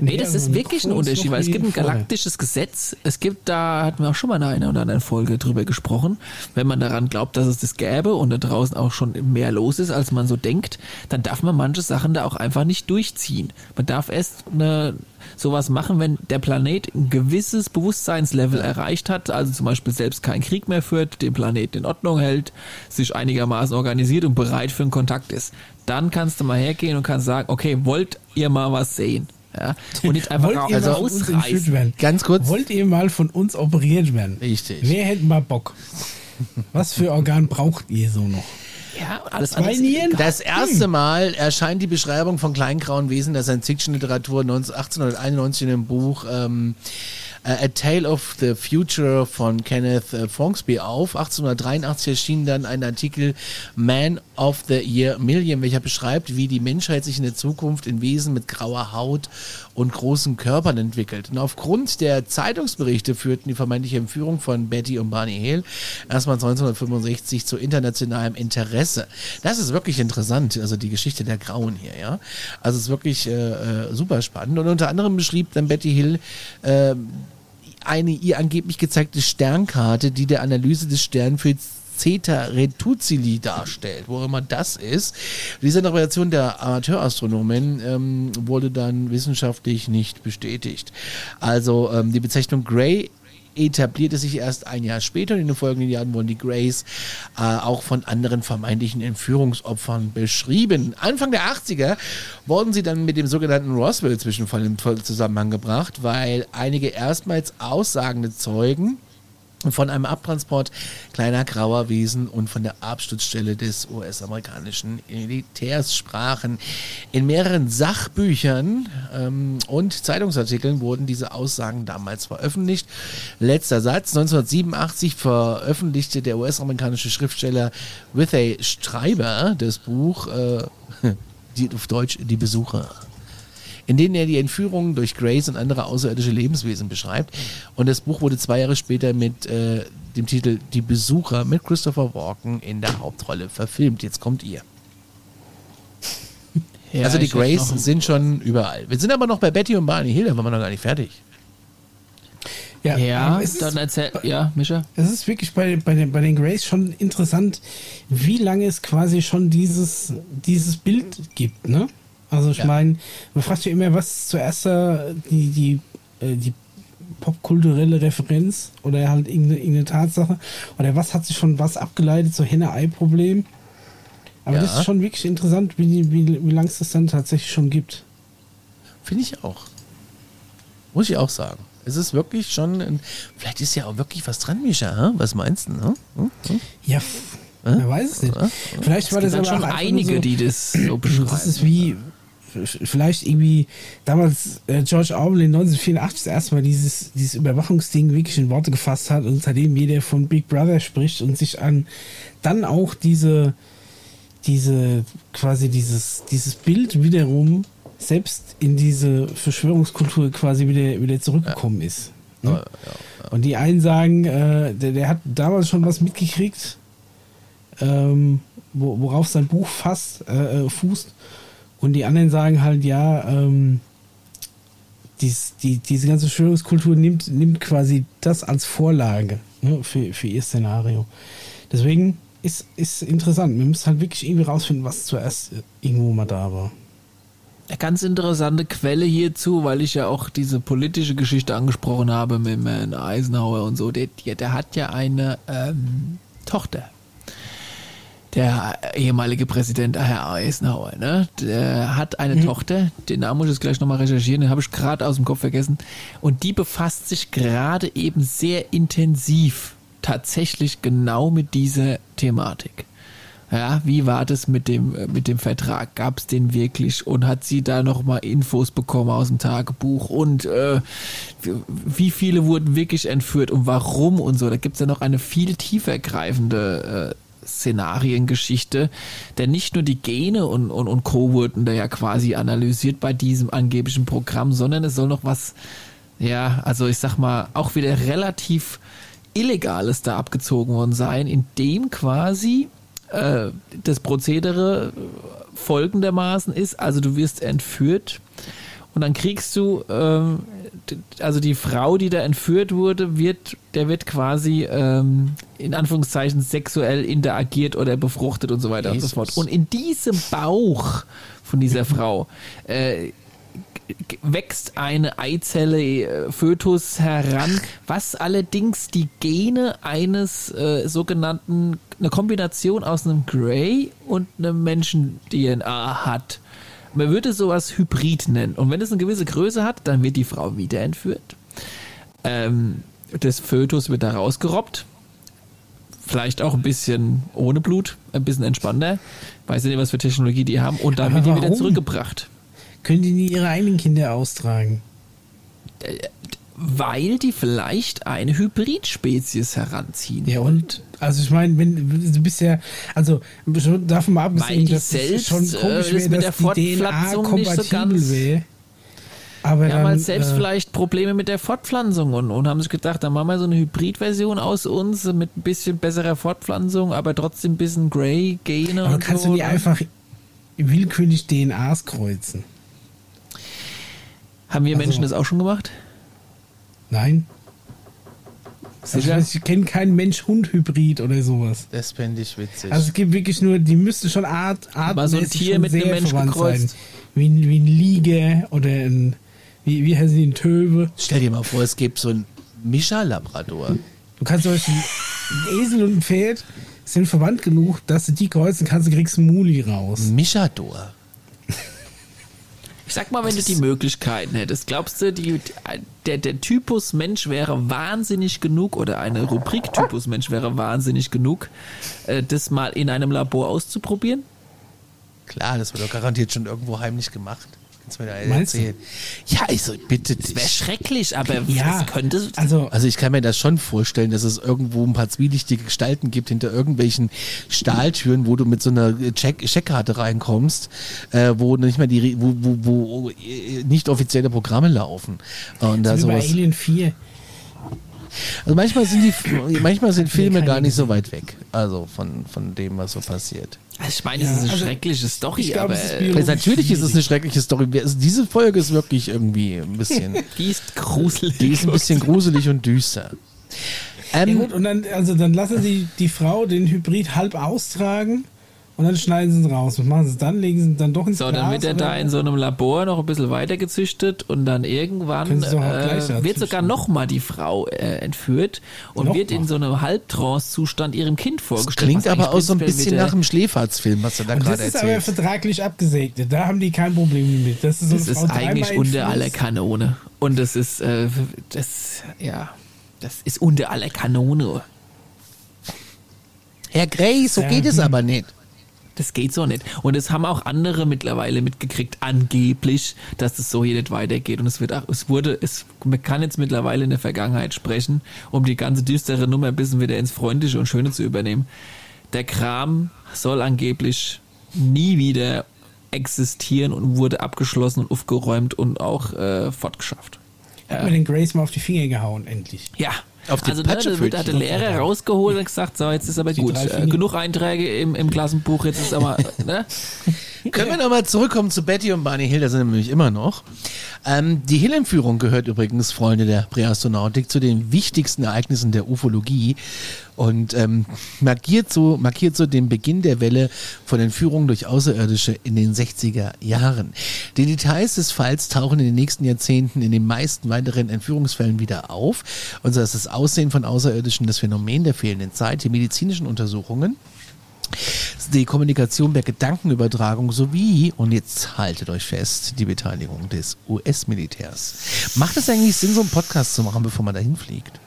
Nee, das ist wirklich ein Unterschied, weil es gibt ein galaktisches Gesetz. Es gibt, da hatten wir auch schon mal in einer oder anderen Folge drüber gesprochen, wenn man daran glaubt, dass es das gäbe und da draußen auch schon mehr los ist, als man so denkt, dann darf man manche Sachen da auch einfach nicht durchziehen. Man darf erst eine, sowas machen, wenn der Planet ein gewisses Bewusstseinslevel erreicht hat, also zum Beispiel selbst keinen Krieg mehr führt, den Planeten in Ordnung hält, sich einigermaßen organisiert und bereit für einen Kontakt ist. Dann kannst du mal hergehen und kannst sagen, okay, wollt ihr mal was sehen? Ja? Und nicht einfach Wollt ihr mal also von uns entführt werden? Ganz kurz. Wollt ihr mal von uns operiert werden? Richtig. Wer hätte mal Bock? Was für Organ braucht ihr so noch? Ja, alles Zwei Nieren? Das erste Mal erscheint die Beschreibung von kleingrauen Wesen der Science-Fiction-Literatur 1891 in dem Buch ähm, A Tale of the Future von Kenneth äh, Fongsby auf. 1883 erschien dann ein Artikel Man of the Year Million, welcher beschreibt, wie die Menschheit sich in der Zukunft in Wesen mit grauer Haut und großen Körpern entwickelt. Und aufgrund der Zeitungsberichte führten die vermeintliche Entführung von Betty und Barney Hill erstmal 1965 zu internationalem Interesse. Das ist wirklich interessant, also die Geschichte der Grauen hier, ja. Also es ist wirklich äh, äh super spannend. Und unter anderem beschrieb dann Betty Hill äh, eine ihr angeblich gezeigte Sternkarte, die der Analyse des Sternfelds Zeta Reticuli darstellt, wo immer das ist. Diese Interpretation der Amateurastronomen ähm, wurde dann wissenschaftlich nicht bestätigt. Also ähm, die Bezeichnung Gray etablierte sich erst ein Jahr später und in den folgenden Jahren wurden die Grays äh, auch von anderen vermeintlichen Entführungsopfern beschrieben. Anfang der 80er wurden sie dann mit dem sogenannten Roswell-Zwischenfall in Zusammenhang gebracht, weil einige erstmals aussagende Zeugen von einem Abtransport kleiner grauer Wesen und von der Absturzstelle des US-amerikanischen Militärs sprachen. In mehreren Sachbüchern ähm, und Zeitungsartikeln wurden diese Aussagen damals veröffentlicht. Letzter Satz. 1987 veröffentlichte der US-amerikanische Schriftsteller Withey Streiber das Buch äh, <laughs> die, auf Deutsch Die Besucher in denen er die Entführungen durch Grace und andere außerirdische Lebenswesen beschreibt. Und das Buch wurde zwei Jahre später mit äh, dem Titel Die Besucher mit Christopher Walken in der Hauptrolle verfilmt. Jetzt kommt ihr. <laughs> Ja, also die Grays sind schon überall. Wir sind aber noch bei Betty und Barney Hill, da waren wir noch gar nicht fertig. Ja, ja dann erzähl, ja, Mischa. Es ist wirklich bei, bei, den, bei den Grays schon interessant, wie lange es quasi schon dieses, dieses Bild gibt, ne? Also ich ja. meine, man fragt sich immer, was zuerst die, die, äh, die popkulturelle Referenz oder halt irgendeine, irgendeine, Tatsache oder was hat sich von was abgeleitet, so Henne-Ei-Problem. Aber ja. das ist schon wirklich interessant, wie, wie, wie lange es das dann tatsächlich schon gibt. Finde ich auch. Muss ich auch sagen. Es ist wirklich schon, ein, vielleicht ist ja auch wirklich was dran, Mischa. Was meinst du? Hm? Hm? Ja, wer weiß es nicht. Vielleicht war das aber schon einige, so, die das so beschreiben. <clears throat> Das ist wie, vielleicht irgendwie damals äh, George Orwell in 1984 das erste Mal dieses, dieses Überwachungsding wirklich in Worte gefasst hat und seitdem jeder von Big Brother spricht und sich an dann auch diese, diese, quasi dieses, dieses Bild wiederum selbst in diese Verschwörungskultur quasi wieder, wieder zurückgekommen ja. ist. Ne? Ja, ja, und die einen sagen, äh, der, der hat damals schon was mitgekriegt, ähm, wo, worauf sein Buch fast äh, äh fußt und die anderen sagen halt, ja, ähm, dies, die, diese ganze Störungskultur nimmt, nimmt quasi das als Vorlage ne, für, für ihr Szenario. Deswegen ist, ist interessant. Wir müssen halt wirklich irgendwie rausfinden, was zuerst irgendwo mal da war. Eine ganz interessante Quelle hierzu, weil ich ja auch diese politische Geschichte angesprochen habe mit Eisenhower und so. Der, der hat ja eine ähm, Tochter der ehemalige Präsident Herr Eisenhower, ne? Der hat eine mhm. Tochter, den Namen muss ich gleich nochmal recherchieren, den habe ich gerade aus dem Kopf vergessen. Und die befasst sich gerade eben sehr intensiv tatsächlich genau mit dieser Thematik. Ja, wie war das mit dem, mit dem Vertrag? Gab es den wirklich? Und hat sie da nochmal Infos bekommen aus dem Tagebuch? Und äh, wie viele wurden wirklich entführt und warum und so? Da gibt es ja noch eine viel tiefergreifende äh, Szenariengeschichte, denn nicht nur die Gene und, und, und Co. wurden da ja quasi analysiert bei diesem angeblichen Programm, sondern es soll noch was, ja, also ich sag mal, auch wieder relativ Illegales da abgezogen worden sein, in dem quasi äh, das Prozedere folgendermaßen ist, also du wirst entführt und dann kriegst du, ähm, also die Frau, die da entführt wurde, wird, der wird quasi ähm, in Anführungszeichen sexuell interagiert oder befruchtet und so weiter Jesus. und so fort. Und in diesem Bauch von dieser <laughs> Frau äh, wächst eine Eizelle äh, Fötus heran, was allerdings die Gene eines äh, sogenannten, eine Kombination aus einem Grey und einem Menschen-DNA hat. Man würde sowas Hybrid nennen. Und wenn es eine gewisse Größe hat, dann wird die Frau wieder entführt. Ähm, das Fötus wird da rausgerobbt. Vielleicht auch ein bisschen ohne Blut, ein bisschen entspannter. Weiß nicht, was für Technologie die haben. Und dann wird die wieder zurückgebracht. Können die nie ihre eigenen Kinder austragen? Äh, weil die vielleicht eine Hybridspezies heranziehen. Ja, und? Also ich meine, wenn du bist ja, also davon mal abgesehen, dass es schon komisch äh, wäre, dass der die DNA kompatibel so wäre. Aber ja, dann, halt selbst äh, vielleicht Probleme mit der Fortpflanzung und, und haben sich gedacht, dann machen wir so eine Hybridversion aus uns mit ein bisschen besserer Fortpflanzung, aber trotzdem ein bisschen Grey-Gene. Aber kannst so, du die einfach willkürlich DNAs kreuzen? Haben wir also, Menschen das auch schon gemacht? Nein. Also ich kenne keinen Mensch-Hund-Hybrid oder sowas. Das fände ich witzig. Also es gibt wirklich nur, die müsste schon Art, Art Aber so ein Tier mit einem Mensch gekreuzt. Sein. Wie, wie ein Liege oder ein, wie, wie heißen die, ein Töwe. Stell dir mal vor, es gibt so ein Mischa-Labrador. Du kannst zum Beispiel, ein Esel und ein Pferd sind verwandt genug, dass du die kreuzen kannst, du kriegst einen Muli raus. Mischador. Ich sag mal, wenn du die Möglichkeiten hättest, glaubst du, die, der, der Typus Mensch wäre wahnsinnig genug oder eine Rubrik Typus Mensch wäre wahnsinnig genug, äh, das mal in einem Labor auszuprobieren? Klar, das wird doch garantiert schon irgendwo heimlich gemacht. Kannst du mir da erzählen? Ja, also bitte. Das wäre schrecklich, aber ja, könnte. Also, also ich kann mir das schon vorstellen, dass es irgendwo ein paar zwielichtige Gestalten gibt hinter irgendwelchen Stahltüren, wo du mit so einer Check Checkkarte reinkommst, äh, wo nicht mehr die, wo, wo, wo nicht offizielle Programme laufen. Und da sowas. Bei Alien 4. Also manchmal sind die, manchmal sind Filme gar nicht so weit weg, also von, von dem, was so passiert. Also ich meine, es ist eine also schreckliche Story, glaub, aber ist natürlich ist es eine schreckliche Story. Diese Folge ist wirklich irgendwie ein bisschen. <laughs> die ist gruselig. Die ist ein bisschen gruselig und düster. Ähm, ja gut, und dann, also dann lassen sie die Frau den Hybrid halb austragen und dann schneiden sie es raus. Was machen sie dann? Legen sie dann doch ins So, Glas, dann wird er da in so einem Labor noch ein bisschen weiter gezüchtet und dann irgendwann äh, wird sogar nochmal die Frau äh, entführt und noch wird mal. in so einem Halbtrance-Zustand ihrem Kind vorgestellt. Das klingt aber auch so ein bisschen nach einem Schläferzfilm, was du da gerade erzählst. Das ist aber vertraglich abgesegnet. Da haben die kein Problem mit. Das ist, so das ist eigentlich unter aller Kanone. Und das ist, äh, das, ja, das ist unter aller Kanone. Herr Gray, so ja, geht es hm. aber nicht. Das geht so nicht. Und es haben auch andere mittlerweile mitgekriegt, angeblich, dass es so hier nicht weitergeht. Und es wird auch, es wurde, es, man kann jetzt mittlerweile in der Vergangenheit sprechen, um die ganze düstere Nummer ein bisschen wieder ins Freundliche und Schöne zu übernehmen. Der Kram soll angeblich nie wieder existieren und wurde abgeschlossen und aufgeräumt und auch äh, fortgeschafft. Hat man den Grace mal auf die Finger gehauen, endlich. Ja, auf die also ne, da hat der Lehrer rausgeholt und gesagt, so, jetzt ist aber gut. Äh, genug Einträge im, im Klassenbuch, jetzt ist aber, <laughs> ne? Können wir nochmal zurückkommen zu Betty und Barney Hill, da sind wir nämlich immer noch. Ähm, die Hill-Entführung gehört übrigens, Freunde der Präastronautik, zu den wichtigsten Ereignissen der Ufologie und ähm, markiert, so, markiert so den Beginn der Welle von Entführungen durch Außerirdische in den 60er Jahren. Die Details des Falls tauchen in den nächsten Jahrzehnten in den meisten weiteren Entführungsfällen wieder auf. Und so ist das Aussehen von Außerirdischen, das Phänomen der fehlenden Zeit, die medizinischen Untersuchungen die Kommunikation der Gedankenübertragung sowie, und jetzt haltet euch fest, die Beteiligung des US-Militärs. Macht es eigentlich Sinn, so einen Podcast zu machen, bevor man dahin fliegt?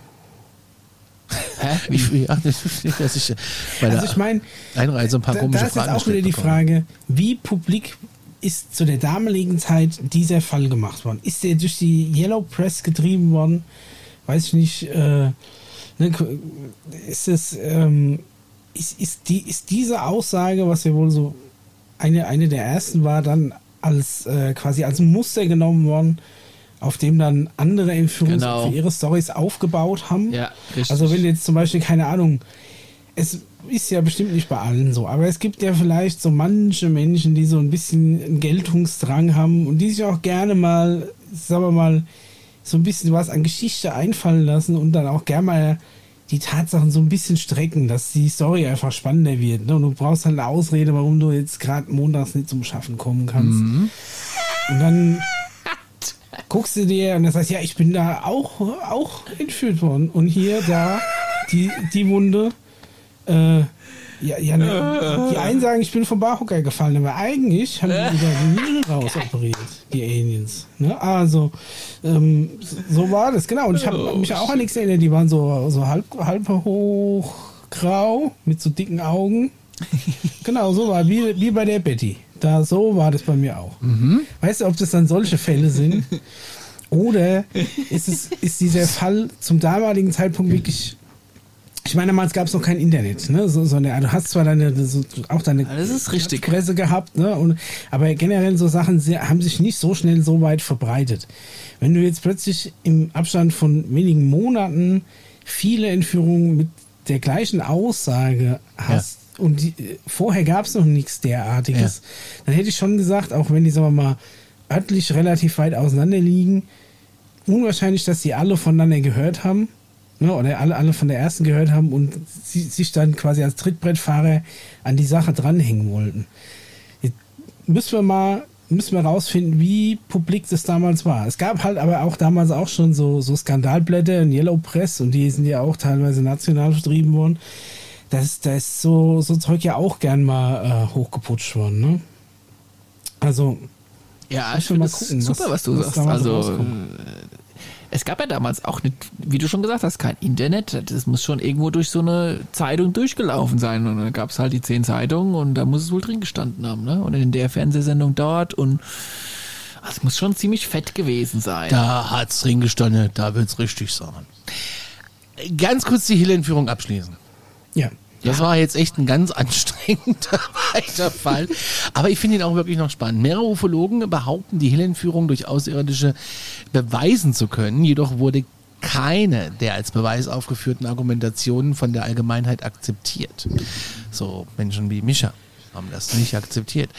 Hä? Ich, ja, dass ich bei also ich meine, Einreise ein paar da, komische da ist Fragen jetzt auch wieder die Frage, wie publik ist zu der damaligen Zeit dieser Fall gemacht worden? Ist der durch die Yellow Press getrieben worden? Weiß ich nicht. Äh, ne, ist es ähm, ist, ist, die, ist diese Aussage, was ja wohl so eine, eine der ersten war, dann als äh, quasi als Muster genommen worden, auf dem dann andere Entführungs genau. für ihre Stories aufgebaut haben. Ja, richtig. Also wenn jetzt zum Beispiel, keine Ahnung, es ist ja bestimmt nicht bei allen so, aber es gibt ja vielleicht so manche Menschen, die so ein bisschen einen Geltungsdrang haben und die sich auch gerne mal, sagen wir mal, so ein bisschen was an Geschichte einfallen lassen und dann auch gerne mal die Tatsachen so ein bisschen strecken, dass die Story einfach spannender wird. Ne? Und du brauchst halt eine Ausrede, warum du jetzt gerade montags nicht zum Schaffen kommen kannst. Mhm. Und dann guckst du dir und dann sagst, ja, ich bin da auch, auch entführt worden. Und hier, da, die, die Wunde, äh, ja, ja ne, die einen sagen, ich bin vom Barhocker gefallen, aber eigentlich haben die wieder die Niere rausoperiert, die Aliens. Ne? Also, ähm, so war das, genau. Und ich habe oh, mich auch an nichts erinnert, die waren so, so halb, halb hoch grau mit so dicken Augen. <laughs> genau, so war wie, wie bei der Betty. Da so war das bei mir auch. Mhm. Weißt du, ob das dann solche Fälle sind? Oder ist es ist dieser Fall zum damaligen Zeitpunkt wirklich ich meine, damals gab es noch kein Internet, ne? So, so eine, du hast zwar deine, so, auch deine das ist richtig. Presse gehabt, ne? Und, aber generell so Sachen sehr, haben sich nicht so schnell so weit verbreitet. Wenn du jetzt plötzlich im Abstand von wenigen Monaten viele Entführungen mit der gleichen Aussage hast. Und die, vorher gab es noch nichts derartiges, ja. dann hätte ich schon gesagt, auch wenn die, sagen wir mal, örtlich relativ weit auseinander liegen, unwahrscheinlich, dass sie alle voneinander gehört haben ne, oder alle, alle von der ersten gehört haben und sie, sich dann quasi als Trittbrettfahrer an die Sache dranhängen wollten. Jetzt müssen wir mal müssen wir rausfinden, wie publik das damals war. Es gab halt aber auch damals auch schon so, so Skandalblätter und Yellow Press und die sind ja auch teilweise national vertrieben worden. Das, da ist so, so Zeug ja auch gern mal äh, hochgeputscht worden, ne? Also. Ja, ich finde mal gucken, super, was, was du was sagst. Also, es gab ja damals auch nicht, wie du schon gesagt hast, kein Internet. Das muss schon irgendwo durch so eine Zeitung durchgelaufen sein. Und dann gab es halt die zehn Zeitungen und da muss es wohl drin gestanden haben. Ne? Und in der Fernsehsendung dort und also es muss schon ziemlich fett gewesen sein. Da hat es drin gestanden, da wird es richtig sein. Ganz kurz die Hill-Entführung abschließen. Ja. Das ja. war jetzt echt ein ganz <laughs> anstrengender weiter Fall. Aber ich finde ihn auch wirklich noch spannend. Mehrere Ufologen behaupten, die Hill-Entführung durch Außerirdische beweisen zu können. Jedoch wurde keine der als Beweis aufgeführten Argumentationen von der Allgemeinheit akzeptiert. So Menschen wie Mischa haben das nicht akzeptiert.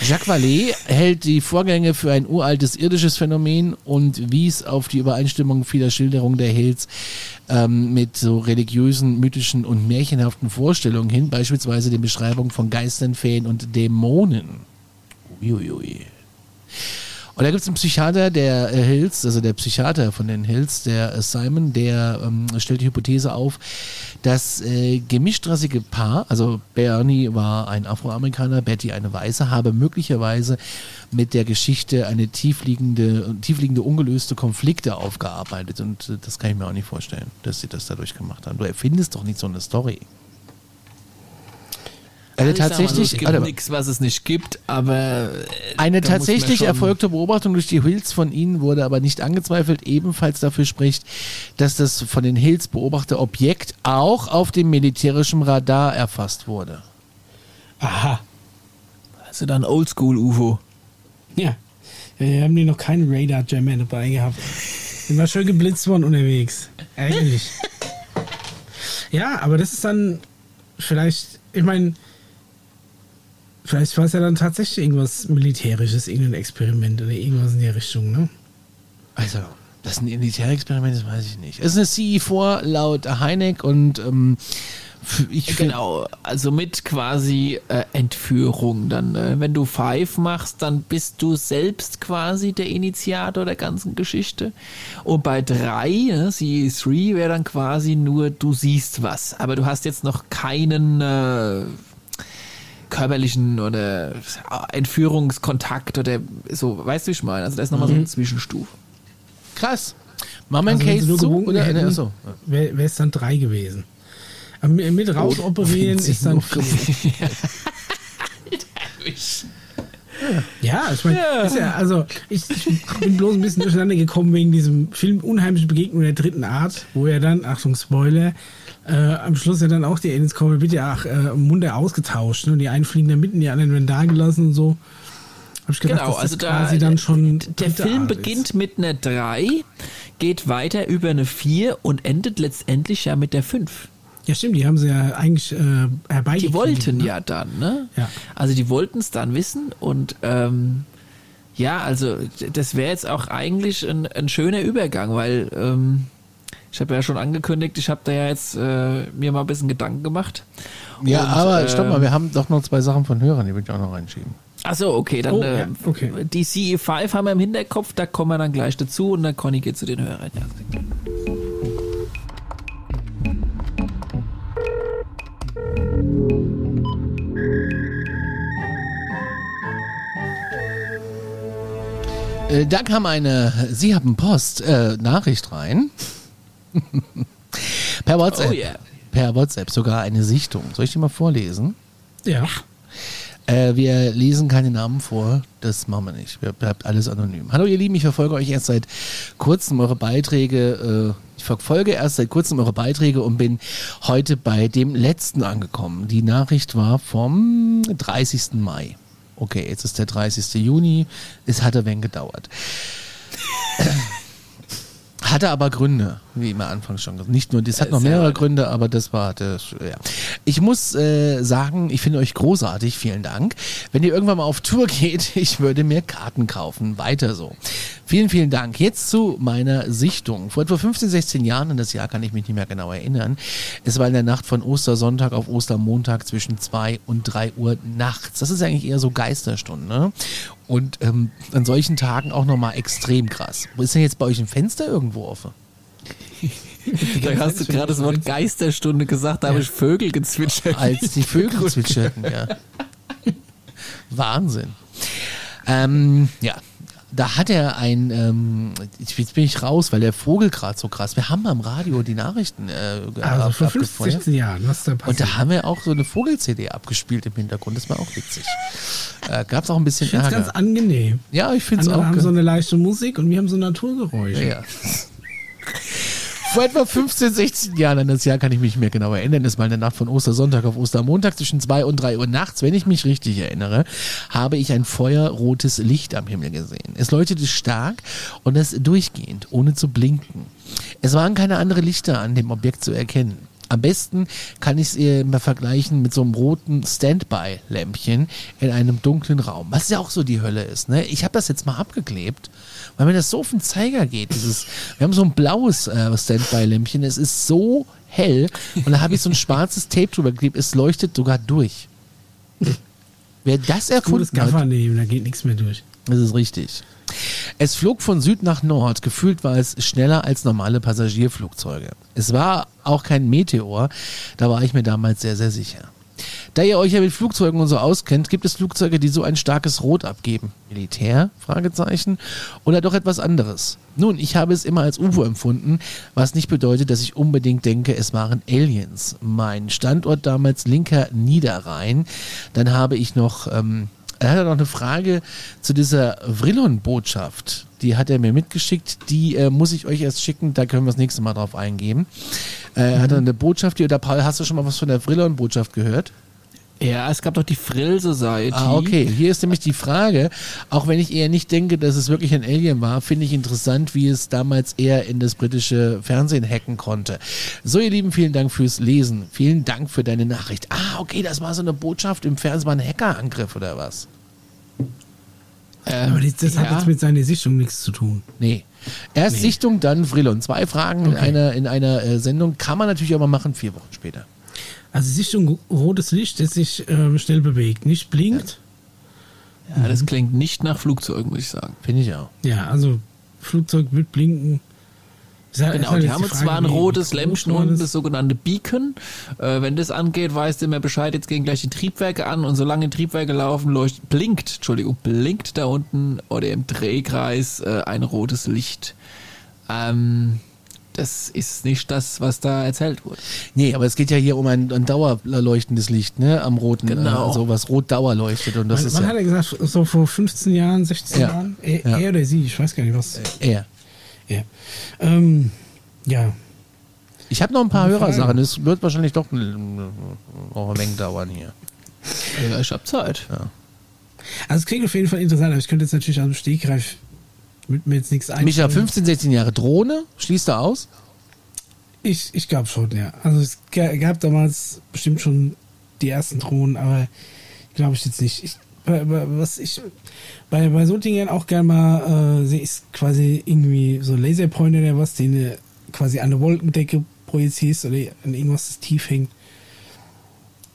Jacques Vallée hält die Vorgänge für ein uraltes irdisches Phänomen und wies auf die Übereinstimmung vieler Schilderungen der Hills ähm, mit so religiösen, mythischen und märchenhaften Vorstellungen hin, beispielsweise den Beschreibungen von Geistern, Feen und Dämonen. Uiuiui. Und da gibt es einen Psychiater, der äh, Hills, also der Psychiater von den Hills, der äh, Simon, der ähm, stellt die Hypothese auf, das äh, gemischtrassige Paar, also Bernie war ein Afroamerikaner, Betty eine Weiße, habe möglicherweise mit der Geschichte eine tiefliegende, tiefliegende ungelöste Konflikte aufgearbeitet. Und äh, das kann ich mir auch nicht vorstellen, dass sie das dadurch gemacht haben. Du erfindest doch nicht so eine Story. Eine tatsächlich, es gibt nichts, was es nicht gibt, aber äh, eine tatsächlich erfolgte Beobachtung durch die Hills von ihnen wurde aber nicht angezweifelt, ebenfalls dafür spricht, dass das von den Hills beobachtete Objekt auch auf dem militärischen Radar erfasst wurde. Aha. Also dann Oldschool-UFO. Ja. Wir haben die noch keinen Radar-Jammer dabei gehabt. Sind wir schön geblitzt worden unterwegs. Eigentlich. <laughs> ja, aber das ist dann vielleicht, ich meine, Vielleicht war es ja dann tatsächlich irgendwas Militärisches, irgendein Experiment oder irgendwas in der Richtung, ne? Also, das ist ein Militärexperiment, das weiß ich nicht. Es ist eine CE4 laut Heineck und ähm, ich genau, also mit quasi äh, Entführung. Dann, äh, wenn du Five machst, dann bist du selbst quasi der Initiator der ganzen Geschichte. Und bei drei, ne, CE3, wäre dann quasi nur, du siehst was, aber du hast jetzt noch keinen äh, körperlichen oder Entführungskontakt oder so, weißt du, wie ich meine? Also da ist nochmal mhm. so eine Zwischenstufe. Krass. Machen wir einen also Case zu? Oder? Hätten, achso. Wäre es dann drei gewesen. Aber mit rausoperieren oh, ist dann vier. <laughs> <laughs> Ja, ich meine, ja. ja. also ich, ich, bin bloß ein bisschen durcheinander gekommen wegen diesem Film Unheimliche Begegnung der dritten Art, wo er dann, Achtung, Spoiler, äh, am Schluss ja dann auch die Aliens kommen, wird ja auch äh, Munde ausgetauscht. Ne? Die einen fliegen da mitten, die anderen werden da gelassen und so. Hab ich gedacht, Genau, also da, dann schon der Film Art beginnt ist. mit einer 3, geht weiter über eine 4 und endet letztendlich ja mit der 5. Ja, stimmt, die haben sie ja eigentlich äh, herbeigekriegt. Die wollten ne? ja dann, ne? Ja. Also die wollten es dann wissen und ähm, ja, also das wäre jetzt auch eigentlich ein, ein schöner Übergang, weil ähm, ich habe ja schon angekündigt, ich habe da ja jetzt äh, mir mal ein bisschen Gedanken gemacht. Ja, Und, aber ähm, stopp mal, wir haben doch noch zwei Sachen von Hörern, die will ich auch noch reinschieben. Achso, okay, dann Oh, äh, ja, okay. die CE5 haben wir im Hinterkopf, da kommen wir dann gleich dazu und dann Conny geht zu den Hörern. Ja. Äh, da kam eine, Sie haben Post, äh, Nachricht rein. <laughs> per WhatsApp. Oh yeah. Per WhatsApp sogar eine Sichtung. Soll ich die mal vorlesen? Ja. Äh, wir lesen keine Namen vor, das machen wir nicht. Wir bleibt alles anonym. Hallo ihr Lieben, ich verfolge euch erst seit kurzem eure Beiträge. Äh, ich verfolge erst seit kurzem eure Beiträge und bin heute bei dem letzten angekommen. Die Nachricht war vom 30. Mai. Okay, jetzt ist der 30. Juni. Es hat ein wenig gedauert. <laughs> Hatte aber Gründe, wie immer anfangs schon gesagt. Nicht nur, das hat noch Sehr mehrere. Gründe, aber das war das, ja. Ich muss äh, sagen, ich finde euch großartig, vielen Dank. Wenn ihr irgendwann mal auf Tour geht, <laughs> ich würde mir Karten kaufen. Weiter so. Vielen, vielen Dank. Jetzt zu meiner Sichtung. Vor etwa 15, 16 Jahren, an das Jahr kann ich mich nicht mehr genau erinnern, es war in der Nacht von Ostersonntag auf Ostermontag zwischen 2 und 3 Uhr nachts. Das ist eigentlich eher so Geisterstunde. Ne? Und ähm, an solchen Tagen auch nochmal extrem krass. Wo ist denn jetzt bei euch ein Fenster irgendwo offen? <laughs> Da hast du gerade das Wort Geisterstunde gesagt, da habe ich Vögel gezwitschert. als die Vögel <laughs> zwitscherten, ja. Wahnsinn. Ähm, ja, da hat er ein, ähm, jetzt bin ich raus, weil der Vogel gerade so krass. Wir haben am Radio die Nachrichten äh, Also vor 15, abgefeuert. 16 Jahren, was da Und passiert. da haben wir auch so eine Vogel-CD abgespielt im Hintergrund. Das war auch witzig. Äh, Gab es auch ein bisschen ich es ganz Ärger. angenehm. Ja, ich finde es auch. haben ge- so eine leichte Musik und wir haben so Naturgeräusche. Ja. <laughs> Vor etwa 15, 16 Jahren an das Jahr kann ich mich mehr genau erinnern. Das war in der Nacht von Ostersonntag auf Ostermontag zwischen 2 und 3 Uhr nachts. Wenn ich mich richtig erinnere, habe ich ein feuerrotes Licht am Himmel gesehen. Es leuchtete stark und es durchgehend, ohne zu blinken. Es waren keine anderen Lichter an dem Objekt zu erkennen. Am besten kann ich es mal vergleichen mit so einem roten Standby-Lämpchen in einem dunklen Raum. Was ja auch so die Hölle ist. Ne? Ich habe das jetzt mal abgeklebt, weil mir das so auf den Zeiger geht. Dieses, wir haben so ein blaues äh, Standby-Lämpchen. Es ist so hell und da habe ich so ein schwarzes Tape drüber geklebt. Es leuchtet sogar durch. Wer das Gutes erfunden hat, Gaffer nehmen, da geht nichts mehr durch. das ist richtig. Es flog von Süd nach Nord. Gefühlt war es schneller als normale Passagierflugzeuge. Es war auch kein Meteor. Da war ich mir damals sehr, sehr sicher. Da ihr euch ja mit Flugzeugen und so auskennt, gibt es Flugzeuge, die so ein starkes Rot abgeben. Militär? Fragezeichen. Oder doch etwas anderes? Nun, ich habe es immer als UFO empfunden, was nicht bedeutet, dass ich unbedingt denke, es waren Aliens. Mein Standort damals linker Niederrhein. Dann habe ich noch, ähm, er hat noch eine Frage zu dieser Vrillon-Botschaft. Die hat er mir mitgeschickt. Die äh, muss ich euch erst schicken. Da können wir das nächste Mal drauf eingehen. Äh, Er hat eine Botschaft hier. Oder Paul, hast du schon mal was von der Vrillon-Botschaft gehört? Ja, es gab doch die Frill Society. Ah, okay. Hier ist nämlich die Frage, auch wenn ich eher nicht denke, dass es wirklich ein Alien war, finde ich interessant, wie es damals eher in das britische Fernsehen hacken konnte. So, ihr Lieben, vielen Dank fürs Lesen. Vielen Dank für deine Nachricht. Ah, okay, das war so eine Botschaft im Fernsehen, war ein Hackerangriff oder was? Ähm, Aber das, das hat ja. jetzt mit seiner Sichtung nichts zu tun. Nee. Erst Sichtung, dann Vrillon. Zwei Fragen in Okay. einer, in einer äh, Sendung. Kann man natürlich auch mal machen, vier Wochen später. Also Sichtung rotes Licht, das sich ähm, schnell bewegt, nicht blinkt. ja, das klingt nicht nach Flugzeug, muss ich sagen. Finde ich auch. Ja, also Flugzeug wird blinken. Ist halt- ist Genau, halt die jetzt haben Frage, zwar ein rotes Lämpchen ist. das sogenannte Beacon. Äh, wenn das angeht, weißt du immer Bescheid, jetzt gehen gleich die Triebwerke an und solange die Triebwerke laufen, leuchtet, blinkt, Entschuldigung, blinkt da unten oder im Drehkreis äh, ein rotes Licht. Ähm, das ist nicht das, was da erzählt wurde. Nee, aber es geht ja hier um ein, ein dauerleuchtendes Licht, ne? Am roten. Genau. Äh, also was rot Dauer leuchtet. Und das Man, ist man ja hat ja gesagt, so vor 15 Jahren, 16 Ja. Jahren. Er, Ja. er oder sie, ich weiß gar nicht, was. er. Ja. Ähm, ja. Ich habe noch ein paar. Hörersachen. Es wird wahrscheinlich doch auch ein wenig dauern hier. Ja, ich hab Zeit. Also es klingt auf jeden Fall interessant, aber ich könnte jetzt natürlich aus dem Stegreif mit mir jetzt nichts ein. Micha, 15, 16 Jahre Drohne, schließt du aus? Ich, ich glaube schon, ja. Also es gab damals bestimmt schon die ersten Drohnen, aber glaube ich jetzt nicht. Ich, was ich bei, bei so Dingen auch gerne mal äh, sehe, ist quasi irgendwie so Laserpointer oder was, den du quasi an der Wolkendecke projizierst oder an irgendwas, das tief hängt.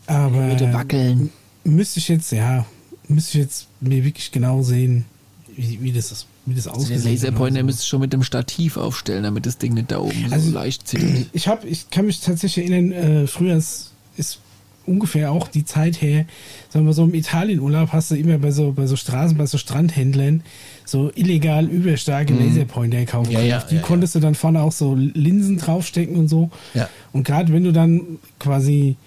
Aber. Würde wackeln. Müsste ich jetzt, ja, müsste ich jetzt mir wirklich genau sehen, wie, wie das ist. Wie das also der Laserpointer so. müsste schon mit dem Stativ aufstellen, damit das Ding nicht da oben also so leicht zieht. <clears throat> Ich, hab, ich kann mich tatsächlich erinnern, äh, früher ist, ist ungefähr auch die Zeit her, sagen wir so im Italienurlaub hast du immer bei so, bei so Straßen, bei so Strandhändlern so illegal überstarke mhm. Laserpointer kaufen ja, ja, Die ja, konntest du dann vorne auch so Linsen draufstecken und so. Und gerade wenn du dann quasi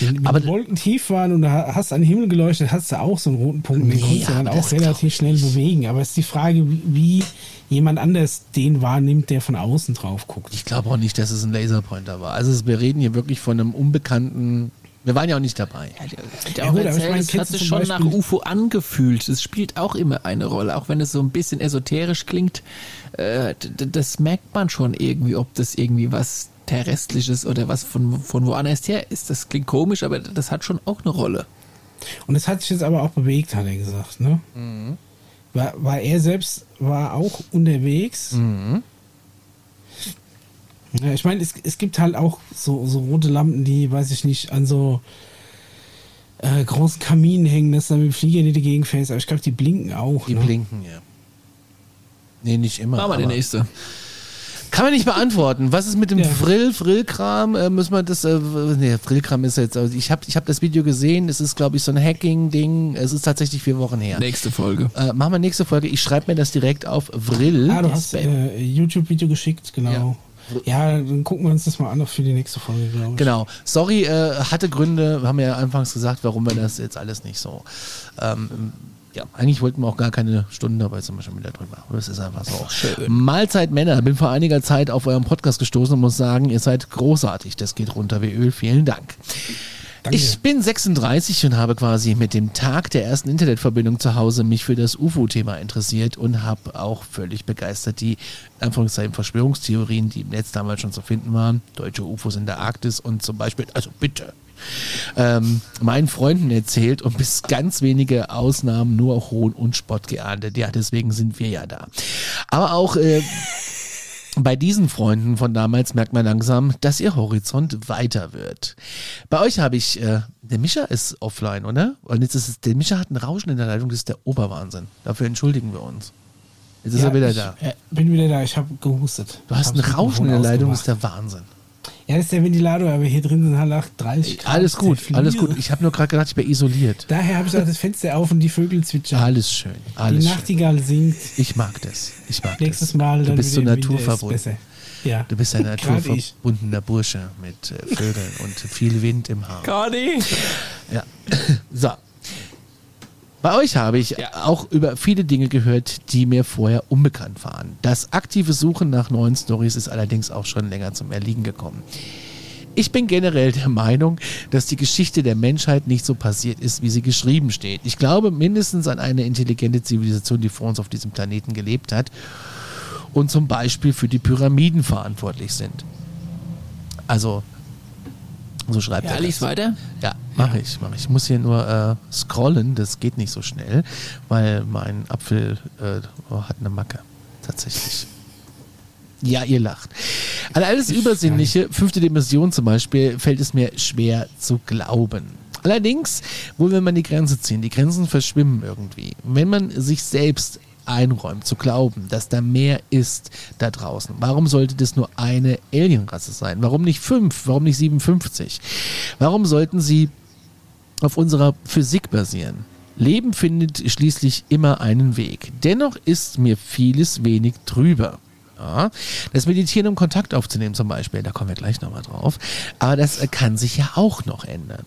wenn aber Wolken tief waren und du hast an den Himmel geleuchtet, hast du auch so einen roten Punkt. Den konntest du dann auch relativ schnell bewegen. Aber es ist die Frage, wie jemand anders den wahrnimmt, der von außen drauf guckt. Ich glaube auch nicht, dass es ein Laserpointer war. Also wir reden hier wirklich von einem unbekannten wir waren ja auch nicht dabei. Ja, der, der ja, gut, erzählt, ich mein, hat sich schon Beispiel nach UFO angefühlt. Das spielt auch immer eine Rolle, auch wenn es so ein bisschen esoterisch klingt. Äh, das merkt man schon irgendwie, ob das irgendwie was terrestrisches oder was von, von woanders her ist. Das klingt komisch, aber das hat schon auch eine Rolle. Und es hat sich jetzt aber auch bewegt, hat er gesagt, ne? Mhm. War, war er selbst war auch unterwegs. Mhm. Ja, ich meine, es, es gibt halt auch so, so rote Lampen, die, weiß ich nicht, an so äh, großen Kaminen hängen, dass da mit dem Flieger nicht dagegen fällst. Aber ich glaube, die blinken auch. Die ne? blinken, ja. Nee, nicht immer. Machen wir die nächste. Kann man nicht beantworten. Was ist mit dem ja. Frill, Frillkram? Äh, müssen wir das, äh, nee, Frillkram ist jetzt, also ich habe ich hab das Video gesehen, es ist glaube ich so ein Hacking-Ding, es ist tatsächlich vier Wochen her. Nächste Folge. Äh, machen wir nächste Folge, ich schreibe mir das direkt auf Vrill. Ah, du hast äh, YouTube-Video geschickt, genau. Ja. Ja, dann gucken wir uns das mal an für die nächste Folge, glaube ich. Genau. Sorry, äh, hatte Gründe, haben wir ja anfangs gesagt, warum wir das jetzt alles nicht so. Ähm, ja, eigentlich wollten wir auch gar keine Stunden dabei, sind wir schon wieder drüber. Das ist einfach so. Schön. Mahlzeit Männer, bin vor einiger Zeit auf eurem Podcast gestoßen und muss sagen, ihr seid großartig. Das geht runter wie Öl. Vielen Dank. Danke. Ich bin 36 und habe quasi mit dem Tag der ersten Internetverbindung zu Hause mich für das UFO-Thema interessiert und habe auch völlig begeistert die Anführungszeichen Verschwörungstheorien, die im Netz damals schon zu finden waren, deutsche UFOs in der Arktis und zum Beispiel, also bitte, ähm, meinen Freunden erzählt und bis ganz wenige Ausnahmen nur Hohn und Spott geahndet. Ja, deswegen sind wir ja da. Aber auch äh, <laughs> bei diesen Freunden von damals merkt man langsam, dass ihr Horizont weiter wird. Bei euch habe ich, äh, der Mischa ist offline, oder? Und jetzt ist es, der Mischa hat ein Rauschen in der Leitung, das ist der Oberwahnsinn. Dafür entschuldigen wir uns. Jetzt ist ja, er wieder ich, da. Äh, bin wieder da, ich habe gehustet. Du hast ein Rauschen in der Leitung, das ist der Wahnsinn. Ja, das ist der Ventilator, aber hier drin sind halt auch 30 Grad. Alles gut, alles gut. Ich habe nur gerade gedacht, ich bin isoliert. Daher habe ich auch das Fenster auf und die Vögel zwitschern. Alles schön. Alles die Nachtigall singt. Ich mag das. Ich mag Nächstes Mal du dann bist so naturverbunden. Ja. Du bist ein <laughs> naturverbundener Bursche mit äh, Vögeln und viel Wind im Haar. Conny! Ja. <laughs> So. Bei euch habe ich ja. auch über viele Dinge gehört, die mir vorher unbekannt waren. Das aktive Suchen nach neuen Stories ist allerdings auch schon länger zum Erliegen gekommen. Ich bin generell der Meinung, dass die Geschichte der Menschheit nicht so passiert ist, wie sie geschrieben steht. Ich glaube mindestens an eine intelligente Zivilisation, die vor uns auf diesem Planeten gelebt hat und zum Beispiel für die Pyramiden verantwortlich sind. Also so schreibt ja, er. Lies weiter? Ja, mache ich, mache ich. Ich muss hier nur äh, scrollen, das geht nicht so schnell, weil mein Apfel äh, oh, hat eine Macke. Tatsächlich. Ja, ihr lacht. An alles Übersinnliche, fünfte Dimension zum Beispiel, fällt es mir schwer zu glauben. Allerdings, wo will man die Grenze ziehen? Die Grenzen verschwimmen irgendwie. Wenn man sich selbst einräumt, zu glauben, dass da mehr ist da draußen. Warum sollte das nur eine Alienrasse sein? Warum nicht fünf? Warum nicht 57? Warum sollten sie auf unserer Physik basieren? Leben findet schließlich immer einen Weg. Dennoch ist mir vieles wenig drüber. Ja, das Meditieren, um Kontakt aufzunehmen zum Beispiel, da kommen wir gleich nochmal drauf. Aber das kann sich ja auch noch ändern.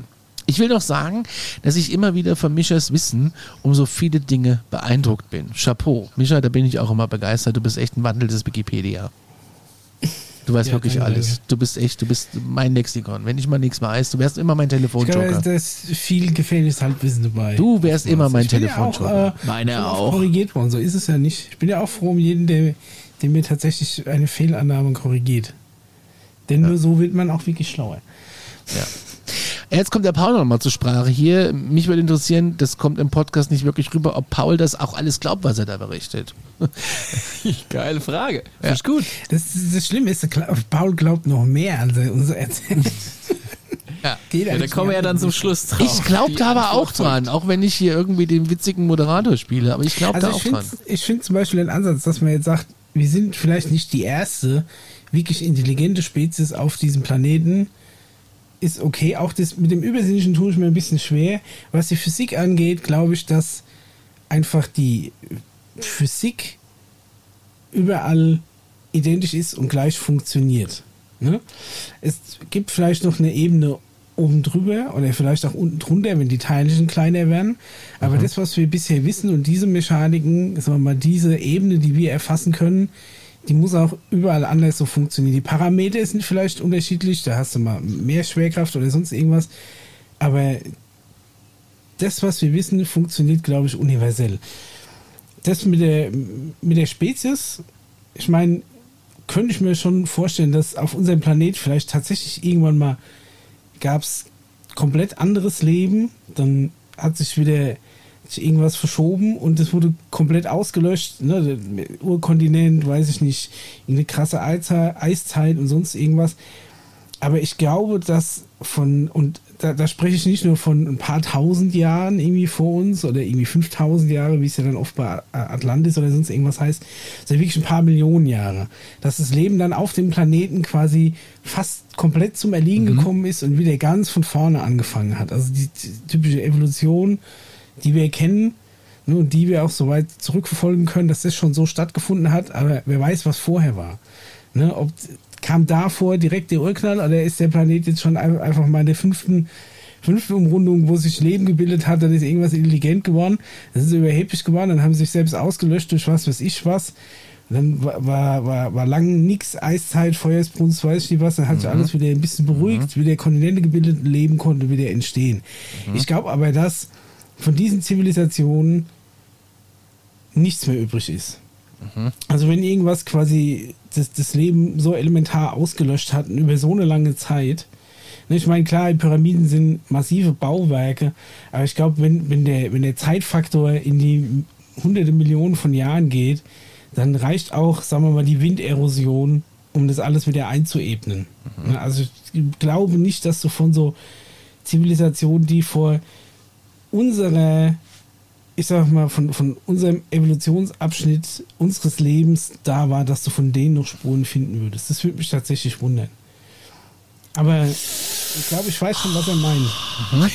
Ich will noch sagen, dass ich immer wieder von Mischas Wissen um so viele Dinge beeindruckt bin. Chapeau. Mischa, da bin ich auch immer begeistert. Du bist echt ein wandelndes Wikipedia. Du weißt ja, wirklich alles. Du bist echt, du bist mein Lexikon. Wenn ich mal nichts weiß, du wärst immer mein Telefonjoker. Da ist viel gefährliches Halbwissen dabei. Du wärst immer mein Telefonjoker. Ja auch, äh, Meine auch. Korrigiert worden, so ist es ja nicht. Ich bin ja auch froh um jeden, der, der mir tatsächlich eine Fehlannahme korrigiert. Denn ja. nur so wird man auch wirklich schlauer. Ja. Jetzt kommt der Paul nochmal zur Sprache hier. Mich würde interessieren, das kommt im Podcast nicht wirklich rüber, ob Paul das auch alles glaubt, was er da berichtet. <laughs> Geile Frage. Ja. Ist gut. Das, das Schlimme ist, Paul glaubt noch mehr, als er uns erzählt. <laughs> Ja, ja da kommen wir ja dann zum Schluss drauf. Ich glaube da aber auch dran, auch wenn ich hier irgendwie den witzigen Moderator spiele, aber ich glaube also da auch dran. Ich finde zum Beispiel den Ansatz, dass man jetzt sagt, wir sind vielleicht nicht die erste wirklich intelligente Spezies auf diesem Planeten, ist okay. Auch das mit dem Übersinnlichen tue ich mir ein bisschen schwer. Was die Physik angeht, glaube ich, dass einfach die Physik überall identisch ist und gleich funktioniert. Ne? Es gibt vielleicht noch eine Ebene oben drüber oder vielleicht auch unten drunter, wenn die Teilchen kleiner werden. Aber mhm. das, was wir bisher wissen und diese Mechaniken, sagen wir mal, diese Ebene, die wir erfassen können, die muss auch überall anders so funktionieren. Die Parameter sind vielleicht unterschiedlich, da hast du mal mehr Schwerkraft oder sonst irgendwas, aber das, was wir wissen, funktioniert, glaube ich, universell. Das mit der, mit der Spezies, ich meine, könnte ich mir schon vorstellen, dass auf unserem Planet vielleicht tatsächlich irgendwann mal gab es komplett anderes Leben, dann hat sich wieder sich irgendwas verschoben und es wurde komplett ausgelöscht. Ne? Urkontinent, weiß ich nicht, irgendeine krasse Eiszeit und sonst irgendwas. Aber ich glaube, dass von, und da, da, spreche ich nicht nur von ein paar tausend Jahren irgendwie vor uns oder irgendwie 5000 Jahre, wie es ja dann oft bei Atlantis oder sonst irgendwas heißt, sondern wirklich ein paar Millionen Jahre. Dass das Leben dann auf dem Planeten quasi fast komplett zum Erliegen mhm. gekommen ist und wieder ganz von vorne angefangen hat. Also die, die typische Evolution die wir kennen ne, und die wir auch so weit zurückverfolgen können, dass das schon so stattgefunden hat, aber wer weiß, was vorher war. Ne, ob kam davor direkt der Urknall oder ist der Planet jetzt schon einfach mal in der fünften, fünften Umrundung, wo sich Leben gebildet hat, dann ist irgendwas intelligent geworden, dann sind sie überheblich geworden, dann haben sie sich selbst ausgelöscht durch was weiß ich was. dann war, war, war, war lang nichts, Eiszeit, Feuersbrunst, weiß ich nicht was, dann hat sich mhm. alles wieder ein bisschen beruhigt, mhm. wieder Kontinente gebildet, Leben konnte wieder entstehen. Mhm. Ich glaube aber, dass von diesen Zivilisationen nichts mehr übrig ist. Mhm. Also wenn irgendwas quasi das, das Leben so elementar ausgelöscht hat über so eine lange Zeit, ne, ich meine, klar, Pyramiden sind massive Bauwerke, aber ich glaube, wenn, wenn, der, wenn der Zeitfaktor in die hunderte Millionen von Jahren geht, dann reicht auch, sagen wir mal, die Winderosion, um das alles wieder einzuebnen. Mhm. Also ich glaube nicht, dass du von so Zivilisationen, die vor unsere, ich sag mal, von, von unserem Evolutionsabschnitt unseres Lebens da war, dass du von denen noch Spuren finden würdest. Das würde mich tatsächlich wundern. Aber ich glaube, ich weiß schon, was er meint. Mhm.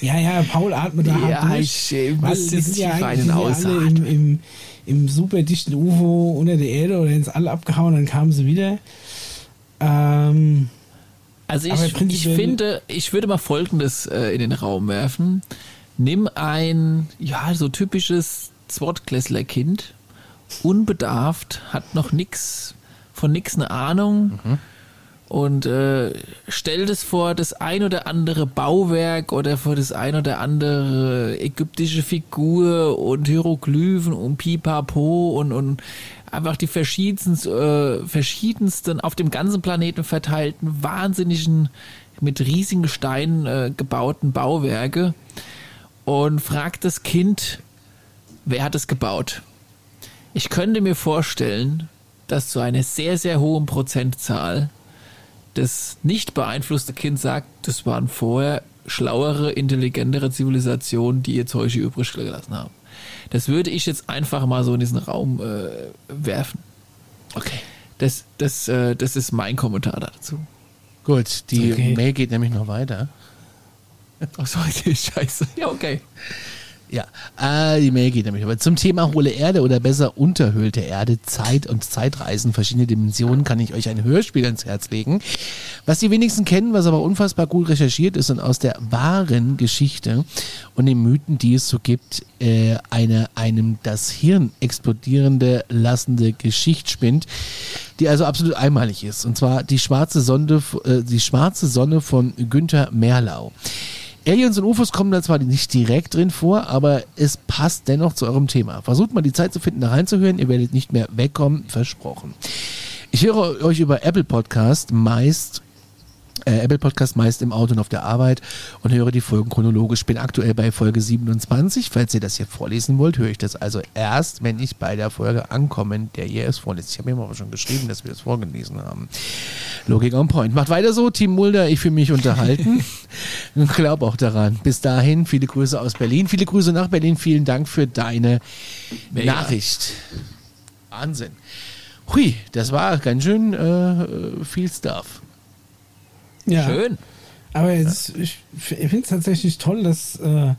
Ja, ja, Paul atmet da ja, hart durch. Ich muss jetzt ja eigentlich alle im, im, im super dichten UFO unter der Erde oder ins All abgehauen, dann kamen sie wieder. Ähm, also ich, ich finde, ich würde mal Folgendes äh, in den Raum werfen. Nimm ein, ja, so typisches Zwortklässler-Kind, unbedarft, hat noch nix, von nix eine Ahnung mhm. Und äh, stellt es vor das ein oder andere Bauwerk oder vor das ein oder andere ägyptische Figur und Hieroglyphen und Pipapo und, und einfach die verschiedensten, äh, verschiedensten auf dem ganzen Planeten verteilten, wahnsinnigen, mit riesigen Steinen äh, gebauten Bauwerke und fragt das Kind, wer hat es gebaut? Ich könnte mir vorstellen, dass zu einer sehr, sehr hohen Prozentzahl das nicht beeinflusste Kind sagt, das waren vorher schlauere, intelligentere Zivilisationen, die ihr Zeug übrig gelassen haben. Das würde ich jetzt einfach mal so in diesen Raum äh, werfen. Okay. Das, das, äh, das ist mein Kommentar dazu. Gut, die okay. Mail geht nämlich noch weiter. Ach so, <laughs> okay, scheiße. Ja, okay. Ja, äh, die Mail geht nämlich. Aber zum Thema hohle Erde oder besser unterhöhlte Erde, Zeit und Zeitreisen, verschiedene Dimensionen, kann ich euch ein Hörspiel ans Herz legen. Was die wenigsten kennen, was aber unfassbar gut recherchiert ist und aus der wahren Geschichte und den Mythen, die es so gibt, äh, eine einem das Hirn explodierende lassende Geschichte spinnt, die also absolut einmalig ist. Und zwar die schwarze Sonne, äh, die schwarze Sonne von Günther Merlau. Aliens und UFOs kommen da zwar nicht direkt drin vor, aber es passt dennoch zu eurem Thema. Versucht mal die Zeit zu finden, da reinzuhören. Ihr werdet nicht mehr wegkommen, versprochen. Ich höre euch über Apple Podcast meist äh, Apple Podcast meist im Auto und auf der Arbeit und höre die Folgen chronologisch. Bin aktuell bei Folge 27. Falls ihr das hier vorlesen wollt, höre ich das also erst, wenn ich bei der Folge ankomme, der ihr es vorliest. Ich habe mir aber schon geschrieben, dass wir das vorgelesen haben. Logik on point. Macht weiter so, Team Mulder, ich fühle mich unterhalten <laughs> und glaube auch daran. Bis dahin, viele Grüße aus Berlin, viele Grüße nach Berlin. Vielen Dank für deine Mega. Nachricht. Wahnsinn. Hui, das war ganz schön äh, viel Stuff. Ja. Schön. Aber jetzt, ich finde es tatsächlich toll, dass äh,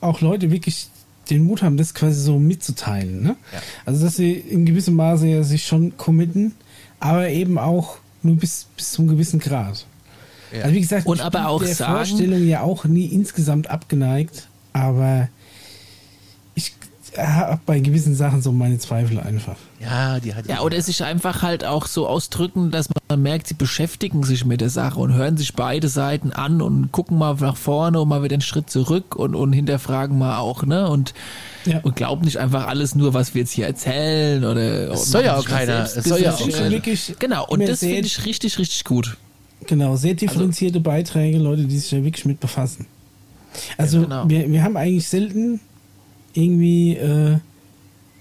auch Leute wirklich den Mut haben, das quasi so mitzuteilen. Ne? Ja. Also, dass sie in gewissem Maße ja sich schon committen, aber eben auch nur bis, bis zu einem gewissen Grad. Ja. Also, wie gesagt, und aber auch der sagen, Vorstellung ja auch nie insgesamt abgeneigt, aber habe bei gewissen Sachen so meine Zweifel einfach. Ja, die hat ja. oder sich einfach halt auch so ausdrücken, dass man merkt, sie beschäftigen sich mit der Sache und hören sich beide Seiten an und gucken mal nach vorne und mal wieder einen Schritt zurück und, und hinterfragen mal auch, ne? Und, ja. und glauben nicht einfach alles nur, was wir jetzt hier erzählen oder. Es soll ja auch keiner. Es soll ja auch keiner. Genau, und das finde ich richtig, richtig gut. Genau, sehr differenzierte also, Beiträge, Leute, die sich ja wirklich mit befassen. Also, ja, genau. wir, wir haben eigentlich selten irgendwie äh,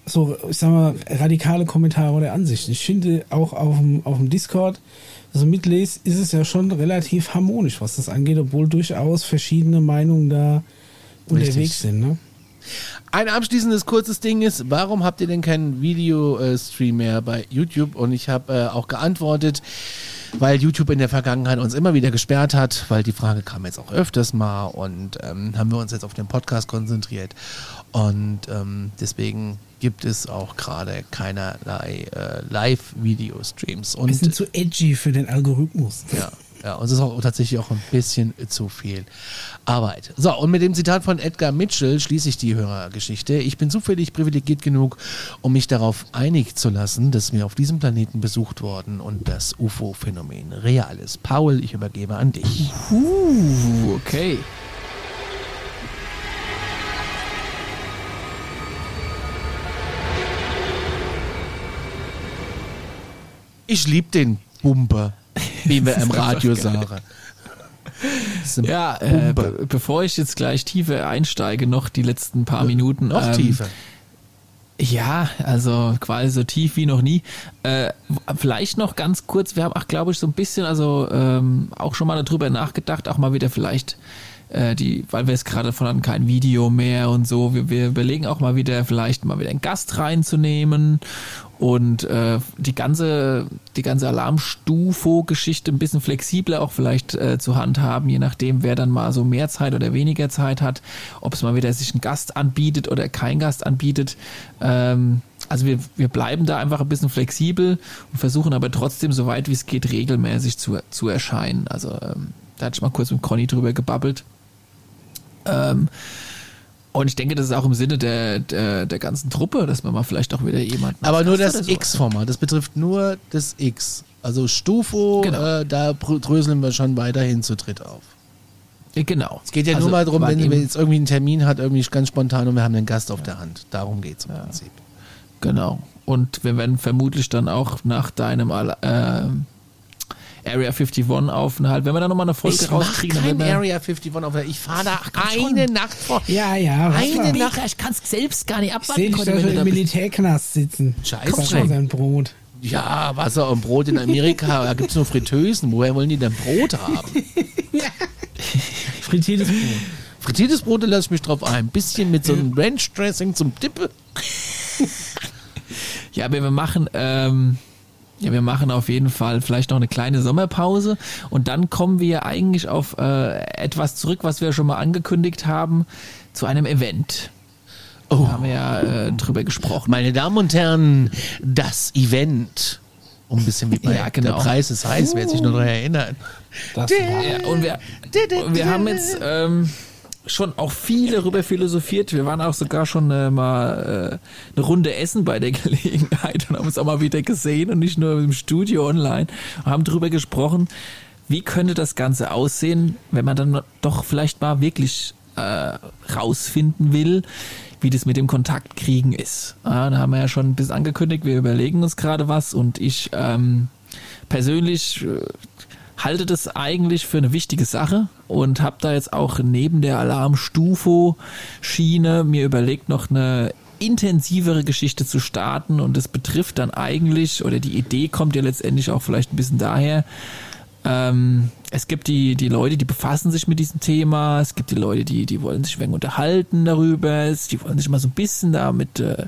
so, ich sag mal, radikale Kommentare oder Ansichten. Ich finde auch auf dem, auf dem Discord, also mitlese, ist es ja schon relativ harmonisch, was das angeht, obwohl durchaus verschiedene Meinungen da Richtig. unterwegs sind. Ne? Ein abschließendes kurzes Ding ist, warum habt ihr denn keinen Videostream mehr bei YouTube? Und ich habe äh, auch geantwortet, weil YouTube in der Vergangenheit uns immer wieder gesperrt hat, weil die Frage kam jetzt auch öfters mal und ähm, haben wir uns jetzt auf den Podcast konzentriert. Und ähm, deswegen gibt es auch gerade keinerlei äh, Live-Video-Streams. Bisschen zu edgy für den Algorithmus. Ja, ja, und es ist auch tatsächlich auch ein bisschen zu viel Arbeit. So, und mit dem Zitat von Edgar Mitchell schließe ich die Hörergeschichte. Ich bin zufällig privilegiert genug, um mich darauf einig zu lassen, dass wir auf diesem Planeten besucht worden und das UFO-Phänomen real ist. Paul, ich übergebe an dich. Uh, okay. Ich liebe den Bumper, wie wir <laughs> im Radio sagen. Ja, äh, be bevor ich jetzt gleich tiefer einsteige, noch die letzten paar Minuten. Noch ähm, tiefer. Ja, also quasi so tief wie noch nie. Äh, vielleicht noch ganz kurz, wir haben auch, glaube ich, so ein bisschen, also ähm, auch schon mal darüber nachgedacht, auch mal wieder vielleicht äh, die, weil wir jetzt gerade von haben kein Video mehr und so, wir, wir überlegen auch mal wieder, vielleicht mal wieder einen Gast reinzunehmen und äh, die ganze die ganze Alarmstufo-Geschichte ein bisschen flexibler auch vielleicht äh, zu handhaben, je nachdem, wer dann mal so mehr Zeit oder weniger Zeit hat, ob es mal wieder sich ein Gast anbietet oder kein Gast anbietet. Ähm, also wir, wir bleiben da einfach ein bisschen flexibel und versuchen aber trotzdem, so weit wie es geht, regelmäßig zu, zu erscheinen. Also ähm, da hatte ich mal kurz mit Conny drüber gebabbelt. Ähm, und ich denke, das ist auch im Sinne der, der, der ganzen Truppe, dass man mal vielleicht auch wieder jemanden. Aber nur das X-Format, das betrifft nur das X. Also Stufo, genau. äh, da dröseln wir schon weiterhin zu dritt auf. Äh, genau. Es geht ja also, nur mal darum, wenn man jetzt irgendwie einen Termin hat, irgendwie ganz spontan und wir haben einen Gast auf ja. der Hand. Darum geht es im ja. Prinzip. Genau. Und wir werden vermutlich dann auch nach deinem äh, Area 51 Aufenthalt. Wenn wir da nochmal eine Folge ich rauskriegen. Ich Area 51 Aufenthalt. Ich fahre da Ach, eine schon. Nacht vor. Ja, ja. Eine Nacht. Ich kann es selbst gar nicht abwarten. Ich sehe dich im Militärknast sitzen. Scheiße. sein Brot. Ja, Wasser und Brot in Amerika. da gibt es nur Fritteusen. Woher wollen die denn Brot haben? <laughs> Frittiertes Brot. Frittiertes Brot, da lasse ich mich drauf ein. Ein bisschen mit so einem Ranch-Dressing zum Dippe. <laughs> ja, aber wir machen, ähm, ja, wir machen auf jeden Fall vielleicht noch eine kleine Sommerpause und dann kommen wir eigentlich auf äh, etwas zurück, was wir schon mal angekündigt haben, zu einem Event. Oh. Da haben wir ja äh, drüber gesprochen. Meine Damen und Herren, das Event. Um ein bisschen wie bei ja, genau. der Preis ist heiß, wer sich nur daran erinnert. Das ja, und wir, und wir haben jetzt ähm, schon auch viel darüber philosophiert. Wir waren auch sogar schon äh, mal äh, eine Runde essen bei der <laughs> Gelegenheit und haben uns auch mal wieder gesehen und nicht nur im Studio online und haben darüber gesprochen, wie könnte das Ganze aussehen, wenn man dann doch vielleicht mal wirklich äh, rausfinden will, wie das mit dem Kontaktkriegen ist. Ja, da haben wir ja schon ein bisschen angekündigt, wir überlegen uns gerade was und ich ähm, persönlich äh, halte das eigentlich für eine wichtige Sache und habe da jetzt auch neben der Alarmstufo-Schiene mir überlegt, noch eine intensivere Geschichte zu starten und das betrifft dann eigentlich, oder die Idee kommt ja letztendlich auch vielleicht ein bisschen daher, ähm, es gibt die, die Leute, die befassen sich mit diesem Thema. Es gibt die Leute, die, die wollen sich ein wenig unterhalten darüber. Die wollen sich mal so ein bisschen damit äh,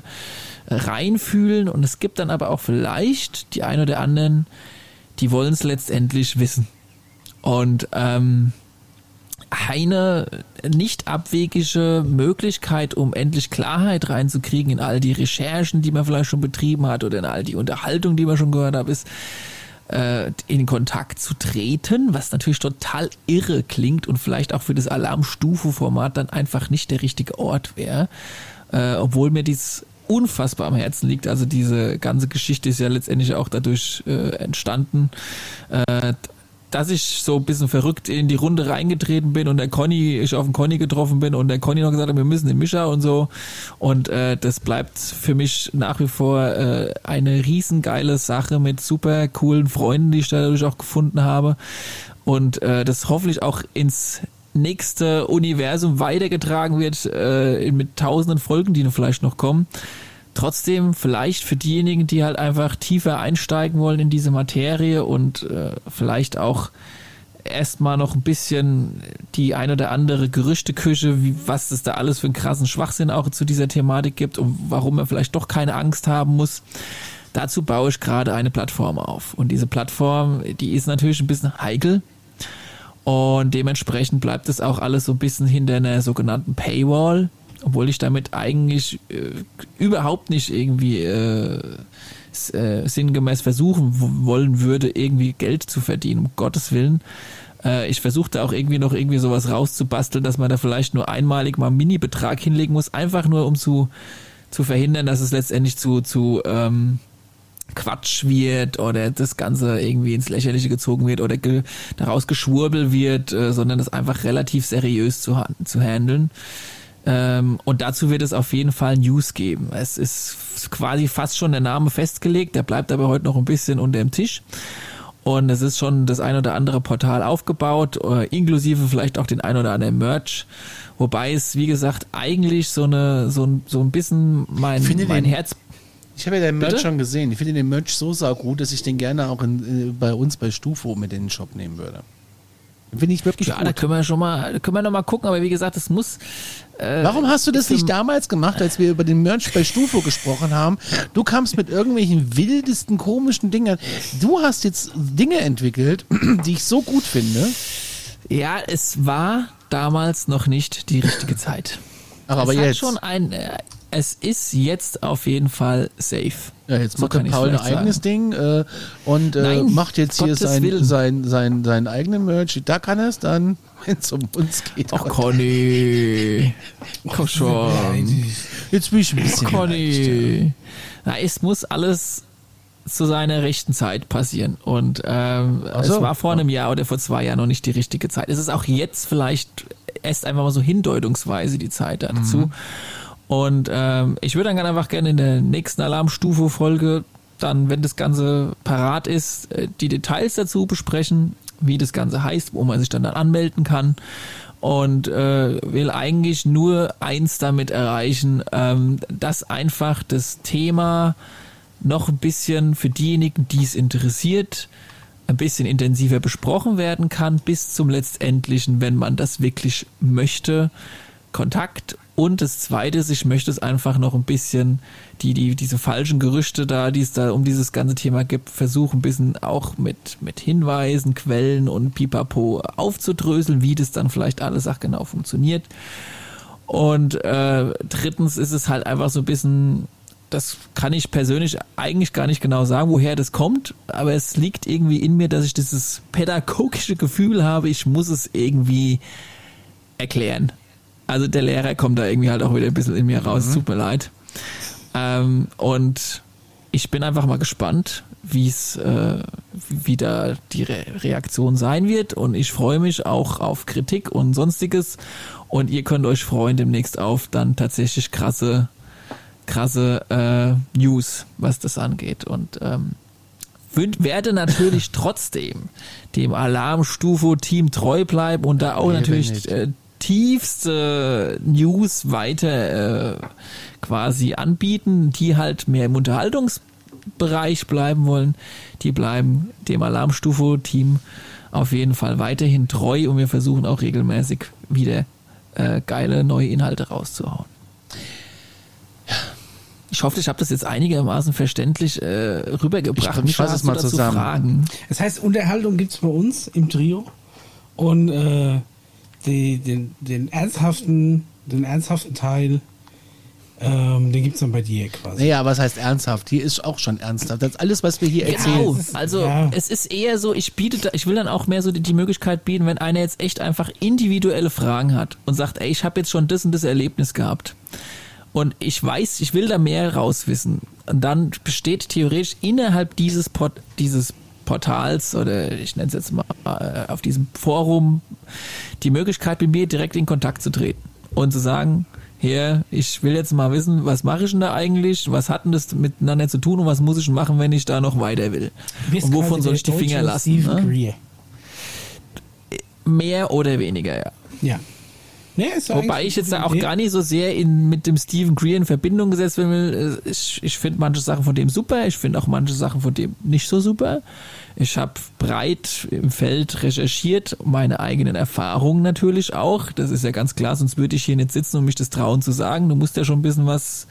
reinfühlen. Und es gibt dann aber auch vielleicht die ein oder anderen, die wollen es letztendlich wissen. Und ähm, eine nicht abwegige Möglichkeit, um endlich Klarheit reinzukriegen in all die Recherchen, die man vielleicht schon betrieben hat oder in all die Unterhaltung, die man schon gehört hat, ist, äh, in Kontakt zu treten, was natürlich total irre klingt und vielleicht auch für das Alarmstufe-Format dann einfach nicht der richtige Ort wäre. Äh, obwohl mir dies unfassbar am Herzen liegt. Also diese ganze Geschichte ist ja letztendlich auch dadurch äh, entstanden, äh, dass ich so ein bisschen verrückt in die Runde reingetreten bin und der Conny, ich auf den Conny getroffen bin und der Conny noch gesagt hat, wir müssen den Mischa und so. Und äh, das bleibt für mich nach wie vor äh, eine riesengeile Sache mit super coolen Freunden, die ich dadurch auch gefunden habe. Und äh, das hoffentlich auch ins nächste Universum weitergetragen wird, äh, mit tausenden Folgen, die vielleicht noch kommen trotzdem vielleicht für diejenigen, die halt einfach tiefer einsteigen wollen in diese Materie und äh, vielleicht auch erstmal noch ein bisschen die ein oder andere Gerüchteküche, wie, was es da alles für einen krassen Schwachsinn auch zu dieser Thematik gibt und warum man vielleicht doch keine Angst haben muss. Dazu baue ich gerade eine Plattform auf. Und diese Plattform, die ist natürlich ein bisschen heikel. Und dementsprechend bleibt es auch alles so ein bisschen hinter einer sogenannten Paywall obwohl ich damit eigentlich äh, überhaupt nicht irgendwie äh, äh, sinngemäß versuchen wollen würde, irgendwie Geld zu verdienen, um Gottes Willen. Äh, ich versuchte auch irgendwie noch irgendwie sowas rauszubasteln, dass man da vielleicht nur einmalig mal einen Mini-Betrag hinlegen muss, einfach nur um zu, zu verhindern, dass es letztendlich zu, zu ähm, Quatsch wird oder das Ganze irgendwie ins Lächerliche gezogen wird oder ge daraus geschwurbel wird, äh, sondern das einfach relativ seriös zu, zu handeln. Ähm, und dazu wird es auf jeden Fall News geben. Es ist quasi fast schon der Name festgelegt, der bleibt aber heute noch ein bisschen unter dem Tisch. Und es ist schon das ein oder andere Portal aufgebaut, äh, inklusive vielleicht auch den ein oder anderen Merch. Wobei es, wie gesagt, eigentlich so eine, so ein, so ein bisschen mein, mein Herz. Ich habe ja den Merch Bitte? schon gesehen. Ich finde den Merch so gut, dass ich den gerne auch in, äh, bei uns bei Stufo mit in den Shop nehmen würde. Finde ich wirklich ja, gut. da können wir schon mal, können wir noch mal gucken, aber wie gesagt, es muss. Äh, Warum hast du das nicht damals gemacht, als wir über den Merch bei Stufo gesprochen haben? Du kamst mit irgendwelchen wildesten, komischen Dingen. Du hast jetzt Dinge entwickelt, <clears throat> die ich so gut finde. Ja, es war damals noch nicht die richtige Zeit. Ach, aber es jetzt. schon ein, äh, es ist jetzt auf jeden Fall safe. Ja, jetzt so macht der Paul ein eigenes sagen. Ding äh, und äh, Nein, macht jetzt hier sein, sein, sein, sein eigenen Merch. Da kann er es dann, <laughs> wenn es um uns geht. Ach, Conny. <laughs> Komm schon. Jetzt bin ich ein bisschen. Ach, Conny. Na, es muss alles zu seiner rechten Zeit passieren. Und ähm, so. es war vor einem Jahr oder vor zwei Jahren noch nicht die richtige Zeit. Es ist auch jetzt vielleicht erst einfach mal so hindeutungsweise die Zeit dazu. Mhm. Und ähm, ich würde dann einfach gerne in der nächsten Alarmstufe-Folge dann, wenn das Ganze parat ist, äh, die Details dazu besprechen, wie das Ganze heißt, wo man sich dann, dann anmelden kann. Und äh, will eigentlich nur eins damit erreichen, ähm, dass einfach das Thema noch ein bisschen für diejenigen, die es interessiert, ein bisschen intensiver besprochen werden kann, bis zum letztendlichen, wenn man das wirklich möchte, Kontakt und das Zweite ist, ich möchte es einfach noch ein bisschen, die, die, diese falschen Gerüchte da, die es da um dieses ganze Thema gibt, versuchen ein bisschen auch mit, mit Hinweisen, Quellen und Pipapo aufzudröseln, wie das dann vielleicht alles auch genau funktioniert. Und äh, drittens ist es halt einfach so ein bisschen, das kann ich persönlich eigentlich gar nicht genau sagen, woher das kommt, aber es liegt irgendwie in mir, dass ich dieses pädagogische Gefühl habe, ich muss es irgendwie erklären. Also der Lehrer kommt da irgendwie halt auch wieder ein bisschen in mir raus, mhm. tut mir leid. Ähm, und ich bin einfach mal gespannt, wie es äh, wie da die Re Reaktion sein wird. Und ich freue mich auch auf Kritik und sonstiges. Und ihr könnt euch freuen demnächst auf dann tatsächlich krasse krasse äh, News, was das angeht. Und ähm, werde natürlich <laughs> trotzdem dem Alarmstufe-Team treu bleiben und da auch nee, natürlich äh, tiefste News weiter äh, quasi anbieten, die halt mehr im Unterhaltungsbereich bleiben wollen. Die bleiben dem Alarmstufe-Team auf jeden Fall weiterhin treu und wir versuchen auch regelmäßig wieder äh, geile neue Inhalte rauszuhauen. Ich hoffe, ich habe das jetzt einigermaßen verständlich äh, rübergebracht. Ich fasse es mal zusammen. Fragen. Das heißt, Unterhaltung gibt es bei uns im Trio und äh, die, den, den ernsthaften, den ernsthaften Teil, ähm, den gibt es dann bei dir quasi. Naja, was heißt ernsthaft? Hier ist auch schon ernsthaft. Das ist alles, was wir hier genau. erzählen. also ja. es ist eher so, ich biete, ich will dann auch mehr so die, die Möglichkeit bieten, wenn einer jetzt echt einfach individuelle Fragen hat und sagt, ey, ich habe jetzt schon das und das Erlebnis gehabt. Und ich weiß, ich will da mehr rauswissen. Und dann besteht theoretisch innerhalb dieses, Pod, dieses Portals oder ich nenne es jetzt mal äh, auf diesem Forum die Möglichkeit, mit mir direkt in Kontakt zu treten und zu sagen, hier, ich will jetzt mal wissen, was mache ich denn da eigentlich, was hat denn das miteinander zu tun und was muss ich machen, wenn ich da noch weiter will? Und wovon soll ich die Finger lassen? Ne? Mehr oder weniger, ja. Ja. Nee, Wobei ich jetzt da auch gar nicht so sehr in, mit dem Stephen Greer in Verbindung gesetzt will. Ich, ich finde manche Sachen von dem super, ich finde auch manche Sachen von dem nicht so super. Ich habe breit im Feld recherchiert, meine eigenen Erfahrungen natürlich auch. Das ist ja ganz klar, sonst würde ich hier nicht sitzen und mich das trauen zu sagen. Du musst ja schon ein bisschen was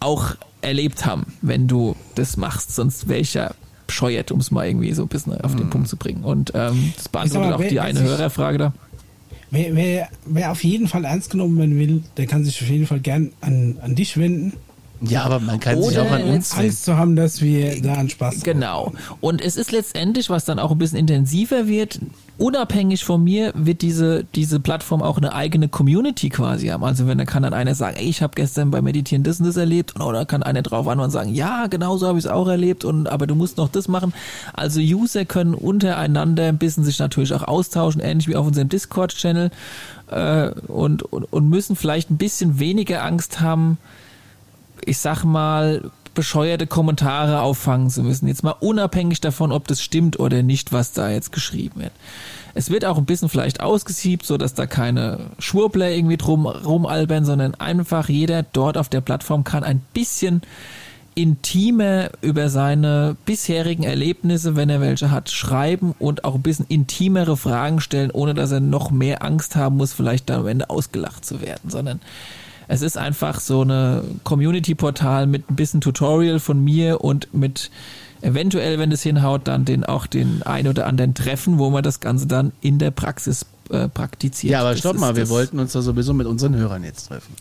auch erlebt haben, wenn du das machst. Sonst wäre ich ja bescheuert, um es mal irgendwie so ein bisschen auf den mhm. Punkt zu bringen. Und ähm, das beantwortet auch die eine Hörerfrage da. Wer, wer, wer auf jeden Fall ernst genommen werden will, der kann sich auf jeden Fall gern an, an dich wenden. Ja, aber man kann sich auch an uns Angst zu haben, dass wir da an Spaß Genau. Und es ist letztendlich, was dann auch ein bisschen intensiver wird, unabhängig von mir wird diese, diese Plattform auch eine eigene Community quasi haben. Also wenn da kann dann einer sagen, ey, ich habe gestern beim Meditieren das und das erlebt und oder kann einer drauf an und sagen, ja, genau so habe ich es auch erlebt und aber du musst noch das machen. Also User können untereinander ein bisschen sich natürlich auch austauschen, ähnlich wie auf unserem Discord-Channel äh, und, und, und müssen vielleicht ein bisschen weniger Angst haben, ich sag mal, bescheuerte Kommentare auffangen zu müssen. Jetzt mal unabhängig davon, ob das stimmt oder nicht, was da jetzt geschrieben wird. Es wird auch ein bisschen vielleicht ausgesiebt, so dass da keine Schwurbler irgendwie drum rumalbern, sondern einfach jeder dort auf der Plattform kann ein bisschen intimer über seine bisherigen Erlebnisse, wenn er welche hat, schreiben und auch ein bisschen intimere Fragen stellen, ohne dass er noch mehr Angst haben muss, vielleicht da am Ende ausgelacht zu werden, sondern es ist einfach so eine Community-Portal mit ein bisschen Tutorial von mir und mit eventuell, wenn es hinhaut, dann den auch den ein oder anderen Treffen, wo man das Ganze dann in der Praxis äh, praktiziert. Ja, aber stopp mal, wir wollten uns da sowieso mit unseren Hörern jetzt treffen.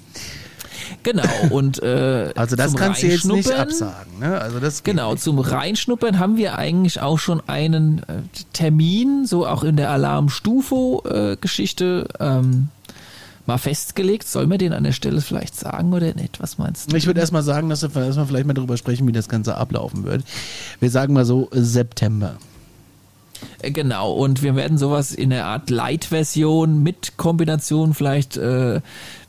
Genau, und äh, <laughs> also das kannst du jetzt nicht absagen. Ne? Also das genau, nicht. zum Reinschnuppern haben wir eigentlich auch schon einen äh, Termin, so auch in der Alarm-Stufo-Geschichte. Äh, ähm, mal festgelegt. Soll man den an der Stelle vielleicht sagen oder nicht? Was meinst du? Ich würde erstmal sagen, dass wir erstmal vielleicht mal darüber sprechen, wie das Ganze ablaufen wird. Wir sagen mal so September. Äh, genau, und wir werden sowas in der Art Light-Version mit Kombination vielleicht äh,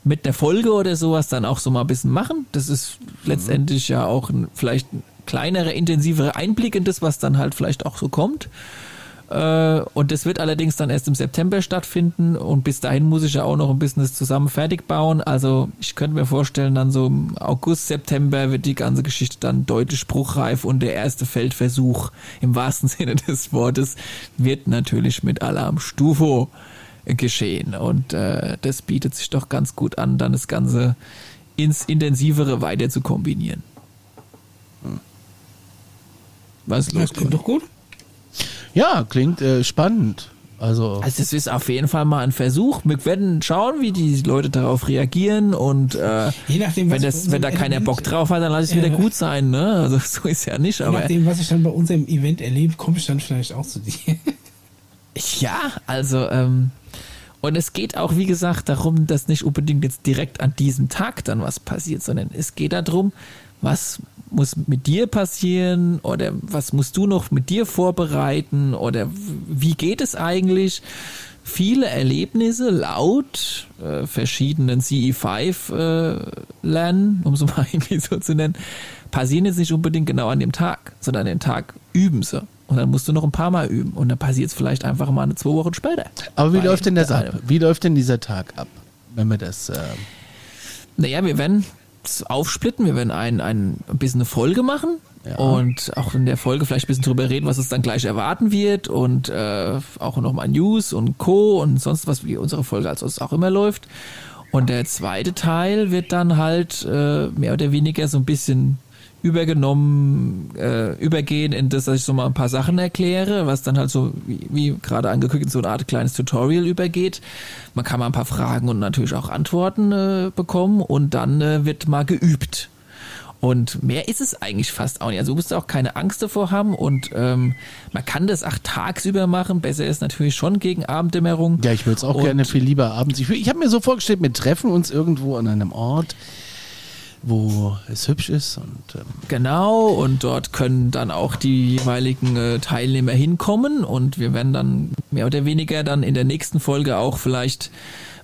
mit der Folge oder sowas dann auch so mal ein bisschen machen. Das ist letztendlich ja auch ein, vielleicht ein kleinerer, intensiverer Einblick in das, was dann halt vielleicht auch so kommt. Äh, und das wird allerdings dann erst im September stattfinden und bis dahin muss ich ja auch noch ein bisschen das zusammen fertig bauen. Also ich könnte mir vorstellen, dann so im August, September wird die ganze Geschichte dann deutlich spruchreif und der erste Feldversuch im wahrsten <laughs> Sinne des Wortes wird natürlich mit Alarm Stufo geschehen. Und äh, das bietet sich doch ganz gut an, dann das Ganze ins Intensivere weiter zu kombinieren. Hm. Was ist los? Das klingt doch gut. Ja, klingt äh, spannend. Also, also es ist auf jeden Fall mal ein Versuch. Wir werden schauen, wie die Leute darauf reagieren und äh, Je nachdem, was wenn, das, wenn da keiner Element- Bock drauf hat, dann lass es wieder Ja. gut sein. Ne? Also <laughs> so ist ja nicht. Je Aber nachdem, was ich dann bei unserem Event erlebe, komme ich dann vielleicht auch zu dir. <laughs> Ja, also ähm, und es geht auch, wie gesagt, darum, dass nicht unbedingt jetzt direkt an diesem Tag dann was passiert, sondern es geht darum, was muss mit dir passieren oder was musst du noch mit dir vorbereiten oder wie geht es eigentlich? Viele Erlebnisse laut äh, verschiedenen CE5-Lernen, um es <laughs> mal irgendwie so zu nennen, passieren jetzt nicht unbedingt genau an dem Tag, sondern an dem Tag üben sie. Und dann musst du noch ein paar Mal üben. Und dann passiert es vielleicht einfach mal eine zwei Wochen später. aber wie läuft denn das ab? Wie läuft denn dieser Tag ab, wenn wir das? Äh, Naja, wir werden aufsplitten. Wir werden ein, ein, bisschen eine Folge machen. Ja. Und auch in der Folge vielleicht ein bisschen drüber reden, was uns dann gleich erwarten wird. Und äh, auch nochmal News und Co. und sonst was, wie unsere Folge als sonst auch immer läuft. Und der zweite Teil wird dann halt äh, mehr oder weniger so ein bisschen übergenommen, äh, übergehen in das, dass ich so mal ein paar Sachen erkläre, was dann halt so, wie, wie gerade angekündigt, in so eine Art kleines Tutorial übergeht. Man kann mal ein paar Fragen und natürlich auch Antworten äh, bekommen und dann äh, wird mal geübt. Und mehr ist es eigentlich fast auch nicht. Also du musst auch keine Angst davor haben und ähm, man kann das auch tagsüber machen. Besser ist natürlich schon gegen Abenddämmerung. ja, ich würde es auch Und- gerne viel lieber abends. Ich, ich habe mir so vorgestellt, wir treffen uns irgendwo an einem Ort, wo es hübsch ist und ähm, Genau, und dort können dann auch die jeweiligen äh, Teilnehmer hinkommen und wir werden dann mehr oder weniger dann in der nächsten Folge auch vielleicht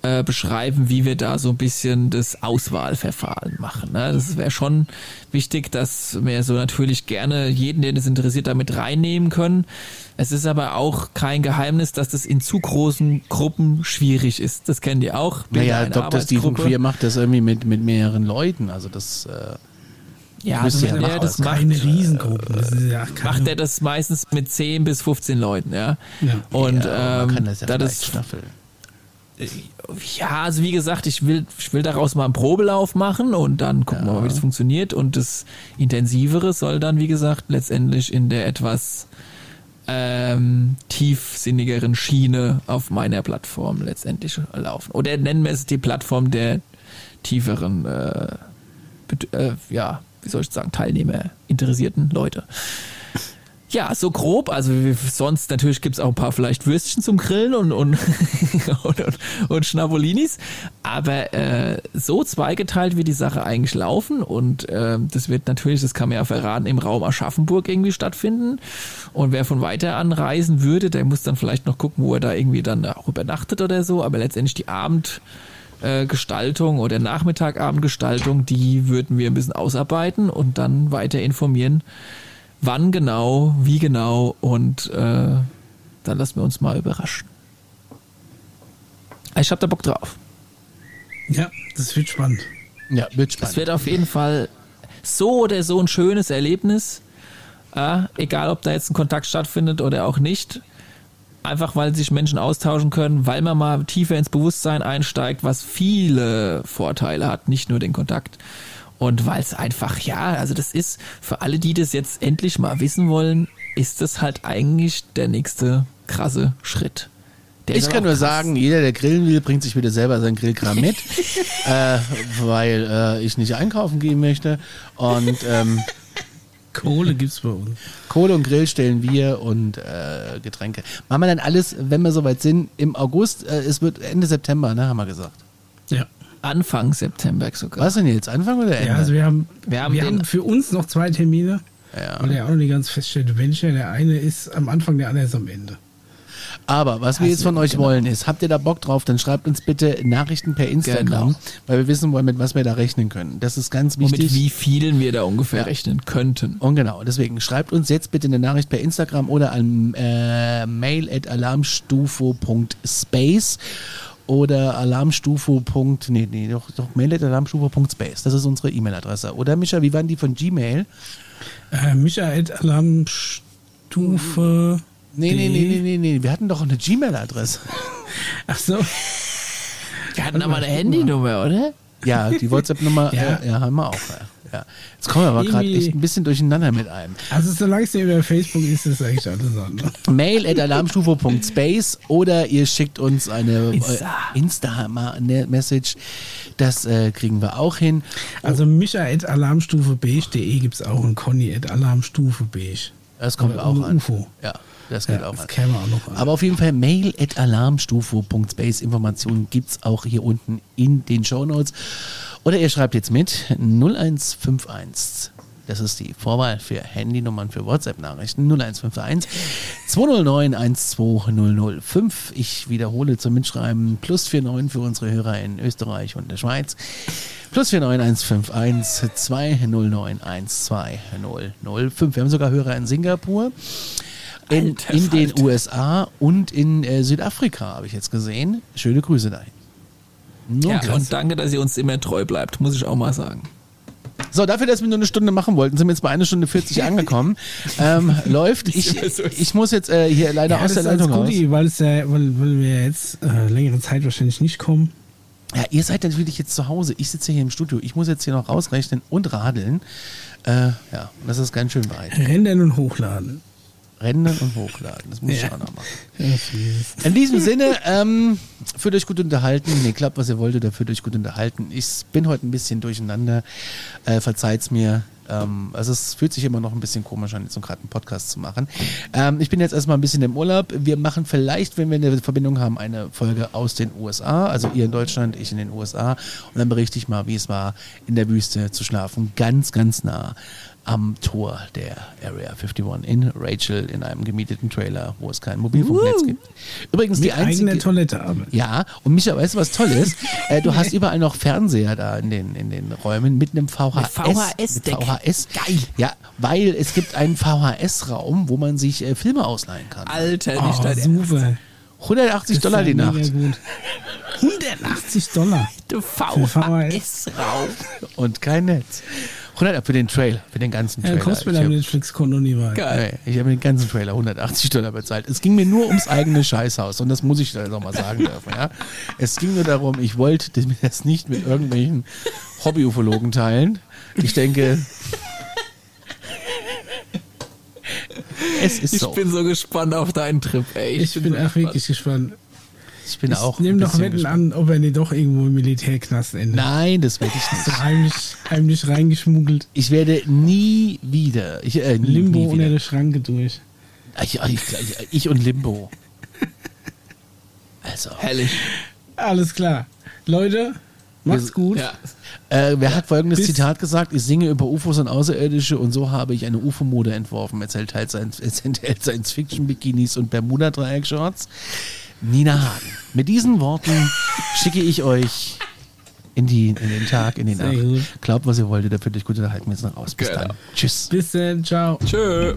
äh, beschreiben, wie wir da so ein bisschen das Auswahlverfahren machen. Ne? Das wäre schon wichtig, dass wir so natürlich gerne jeden, den es interessiert, damit reinnehmen können. Es ist aber auch kein Geheimnis, dass das in zu großen Gruppen schwierig ist. Das kennt ihr auch. Naja, Dr. Stephen. Queer macht das irgendwie mit, mit mehreren Leuten. Also das äh, Ja, ihr das, ja ja, auch das macht, keine Riesengruppen. Das ist ja keine, macht er das meistens mit 10 bis 15 Leuten, ja. Ja. Und ja, ähm, man kann das ja da das, staffeln. Ja, also wie gesagt, ich will, ich will daraus mal einen Probelauf machen und dann gucken wir mal, wie das funktioniert. Und das Intensivere soll dann, wie gesagt, letztendlich in der etwas ähm, tiefsinnigeren Schiene auf meiner Plattform letztendlich laufen. Oder nennen wir es die Plattform der tieferen, äh, äh, ja, wie soll ich sagen, Teilnehmer, interessierten Leute. Ja, so grob. Also sonst natürlich gibt's auch ein paar vielleicht Würstchen zum Grillen und, und, <laughs> und, und, und Schnabolinis. Aber äh, so zweigeteilt wird die Sache eigentlich laufen. Und äh, das wird natürlich, das kann man ja verraten, im Raum Aschaffenburg irgendwie stattfinden. Und wer von weiter anreisen würde, der muss dann vielleicht noch gucken, wo er da irgendwie dann auch übernachtet oder so. Aber letztendlich die Abend... äh, Gestaltung oder Nachmittagabendgestaltung, die würden wir ein bisschen ausarbeiten und dann weiter informieren, wann genau, wie genau und äh, dann lassen wir uns mal überraschen. Ich hab da Bock drauf. ja, das wird spannend. Ja, wird Es spannend. wird auf jeden Fall so oder so ein schönes Erlebnis. Äh, egal, ob da jetzt ein Kontakt stattfindet oder auch nicht. Einfach weil sich Menschen austauschen können, weil man mal tiefer ins Bewusstsein einsteigt, was viele Vorteile hat, nicht nur den Kontakt. Und weil es einfach, ja, also das ist für alle, die das jetzt endlich mal wissen wollen, ist das halt eigentlich der nächste krasse Schritt. Der Ich kann nur krass. sagen, jeder, der grillen will, bringt sich wieder selber sein Grillkram mit, <laughs> äh, weil äh, ich nicht einkaufen gehen möchte. Und ähm, Kohle gibt's bei uns. Kohle und Grill stellen wir und äh, Getränke. Machen wir dann alles, wenn wir soweit sind, im August. Äh, es wird Ende September, ne, haben wir gesagt. Ja. Anfang September sogar. Was denn jetzt? Anfang oder Ende? Ja, also wir haben, Wir wir haben haben, den- für uns noch zwei Termine, Ja. weil er auch noch nicht ganz feststellt, welcher. Der eine ist am Anfang, der andere ist am Ende. Aber was wir Also, jetzt von euch genau. wollen ist, habt ihr da Bock drauf, dann schreibt uns bitte Nachrichten per Instagram, Genau. weil wir wissen wollen, mit was wir da rechnen können. Das ist ganz Und wichtig. mit wie vielen wir da ungefähr Ja. rechnen könnten. Und genau, deswegen schreibt uns jetzt bitte eine Nachricht per Instagram oder an äh, mail at alarmstufo.space oder alarmstufo. Nee, nee, doch, doch mail at alarmstufo.space. Das ist unsere E-Mail-Adresse. Oder Micha, wie waren die von Gmail? Äh, Michael Alarmstufe. Nee, nee, nee, nee, nee, nee. Wir hatten doch eine Gmail-Adresse. <laughs> Ach so. Wir hatten aber eine Handynummer, oder? Ja, die WhatsApp-Nummer Ja. Äh, ja, haben wir auch. Ja. Ja. Jetzt kommen wir aber gerade echt ein bisschen durcheinander mit einem. Also solange es über Facebook ist, ist eigentlich alles andere. Mail at alarmstufe.space oder ihr schickt uns eine Insta-Message. Insta das äh, kriegen wir auch hin. Also Micha at alarmstufebeige.de gibt es auch und Conny at alarmstufebeige. Das kommt auch an. UFO. Ja. Das geht ja, auch das käme auch noch an. Aber auf jeden Fall mail at alarmstufe.space. Informationen gibt es auch hier unten in den Show Notes. Oder ihr schreibt jetzt mit 0151. Das ist die Vorwahl für Handynummern für WhatsApp-Nachrichten 0151 209 12005. Ich wiederhole zum Mitschreiben plus 49 für unsere Hörer in Österreich und der Schweiz. Plus 49151 209 12005. Wir haben sogar Hörer in Singapur in, in den USA und in äh, Südafrika, habe ich jetzt gesehen. Schöne Grüße dahin. Nur ja, und danke, dass ihr uns immer treu bleibt, muss ich auch mal sagen. So, dafür, dass wir nur eine Stunde machen wollten, sind wir jetzt bei einer Stunde 40 <laughs> angekommen. Ähm, läuft. Ich, ich muss jetzt äh, hier leider ja, aus der Leitung raus. Gut, weil, es ja, weil, weil wir jetzt äh, längere Zeit wahrscheinlich nicht kommen. Ja, ihr seid natürlich jetzt zu Hause. Ich sitze hier im Studio. Ich muss jetzt hier noch rausrechnen und radeln. Äh, ja, das ist ganz schön weit. Rendern und hochladen rendern und hochladen. Das muss ja. ich auch noch machen. In diesem Sinne, ähm, fühlt euch gut unterhalten. Nee, klappt, was ihr wolltet, da fühlt euch gut unterhalten. Ich bin heute ein bisschen durcheinander. Äh, verzeiht's mir. Ähm, also es fühlt sich immer noch ein bisschen komisch an, jetzt so gerade einen Podcast zu machen. Ähm, ich bin jetzt erstmal ein bisschen im Urlaub. Wir machen vielleicht, wenn wir eine Verbindung haben, eine Folge aus den USA. Also ihr in Deutschland, ich in den USA. Und dann berichte ich mal, wie es war, in der Wüste zu schlafen. Ganz, ganz nah am Tor der Area 51 in Rachel in einem gemieteten Trailer, wo es kein Mobilfunknetz uh, gibt. Übrigens die einzige eigene Toilette haben. Ja, und Micha, weißt du, was toll ist? <laughs> äh, du hast überall noch Fernseher da in den, in den Räumen mit einem VHS. Mit VHS, mit VHS. Geil. Ja, weil es gibt einen VHS-Raum, wo man sich äh, Filme ausleihen kann. Alter, nicht oh, super. 180 Dollar die Nacht. 180 Dollar. Du VHS-Raum. Und kein Netz. 100 für den Trailer, für den ganzen Trailer. Ja, kostet mir dein Netflix-Konto nie mal. Geil. Ich habe den ganzen Trailer 180 Dollar bezahlt. Es ging mir nur ums eigene Scheißhaus und das muss ich dann nochmal sagen dürfen. Ja? Es ging nur darum, ich wollte mir <laughs> das nicht mit irgendwelchen Hobby-Ufologen teilen. Ich denke, <laughs> es ist ich so. Bin so gespannt auf deinen Trip, ey. Ich, ich bin, bin so auch wirklich gespannt. Ich bin ich auch. Nimm doch Wetten gespannt. an, ob er nicht doch irgendwo im Militärknast endet. Nein, das werde ich nicht. So <laughs> heimlich, heimlich reingeschmuggelt. Ich werde nie wieder. Ich, äh, nie, Limbo nie wieder. unter der Schranke durch. Ich, ich, ich und Limbo. <laughs> Also. Herrlich. Alles klar. Leute, macht's gut. Ja. Äh, wer hat folgendes Bis Zitat gesagt? Ich singe über UFOs und Außerirdische und so habe ich eine UFO-Mode entworfen. Erzählt halt <laughs> Science-Fiction-Bikinis und Bermuda-Dreieck-Shorts. Nina Hagen. Mit diesen Worten schicke ich euch in, die, in den Tag, in den Nacht. Glaubt, was ihr wolltet, dafür euch gut unterhalten. Wir sind raus. Bis genau. dann. Tschüss. Bis dann. Ciao. Tschö.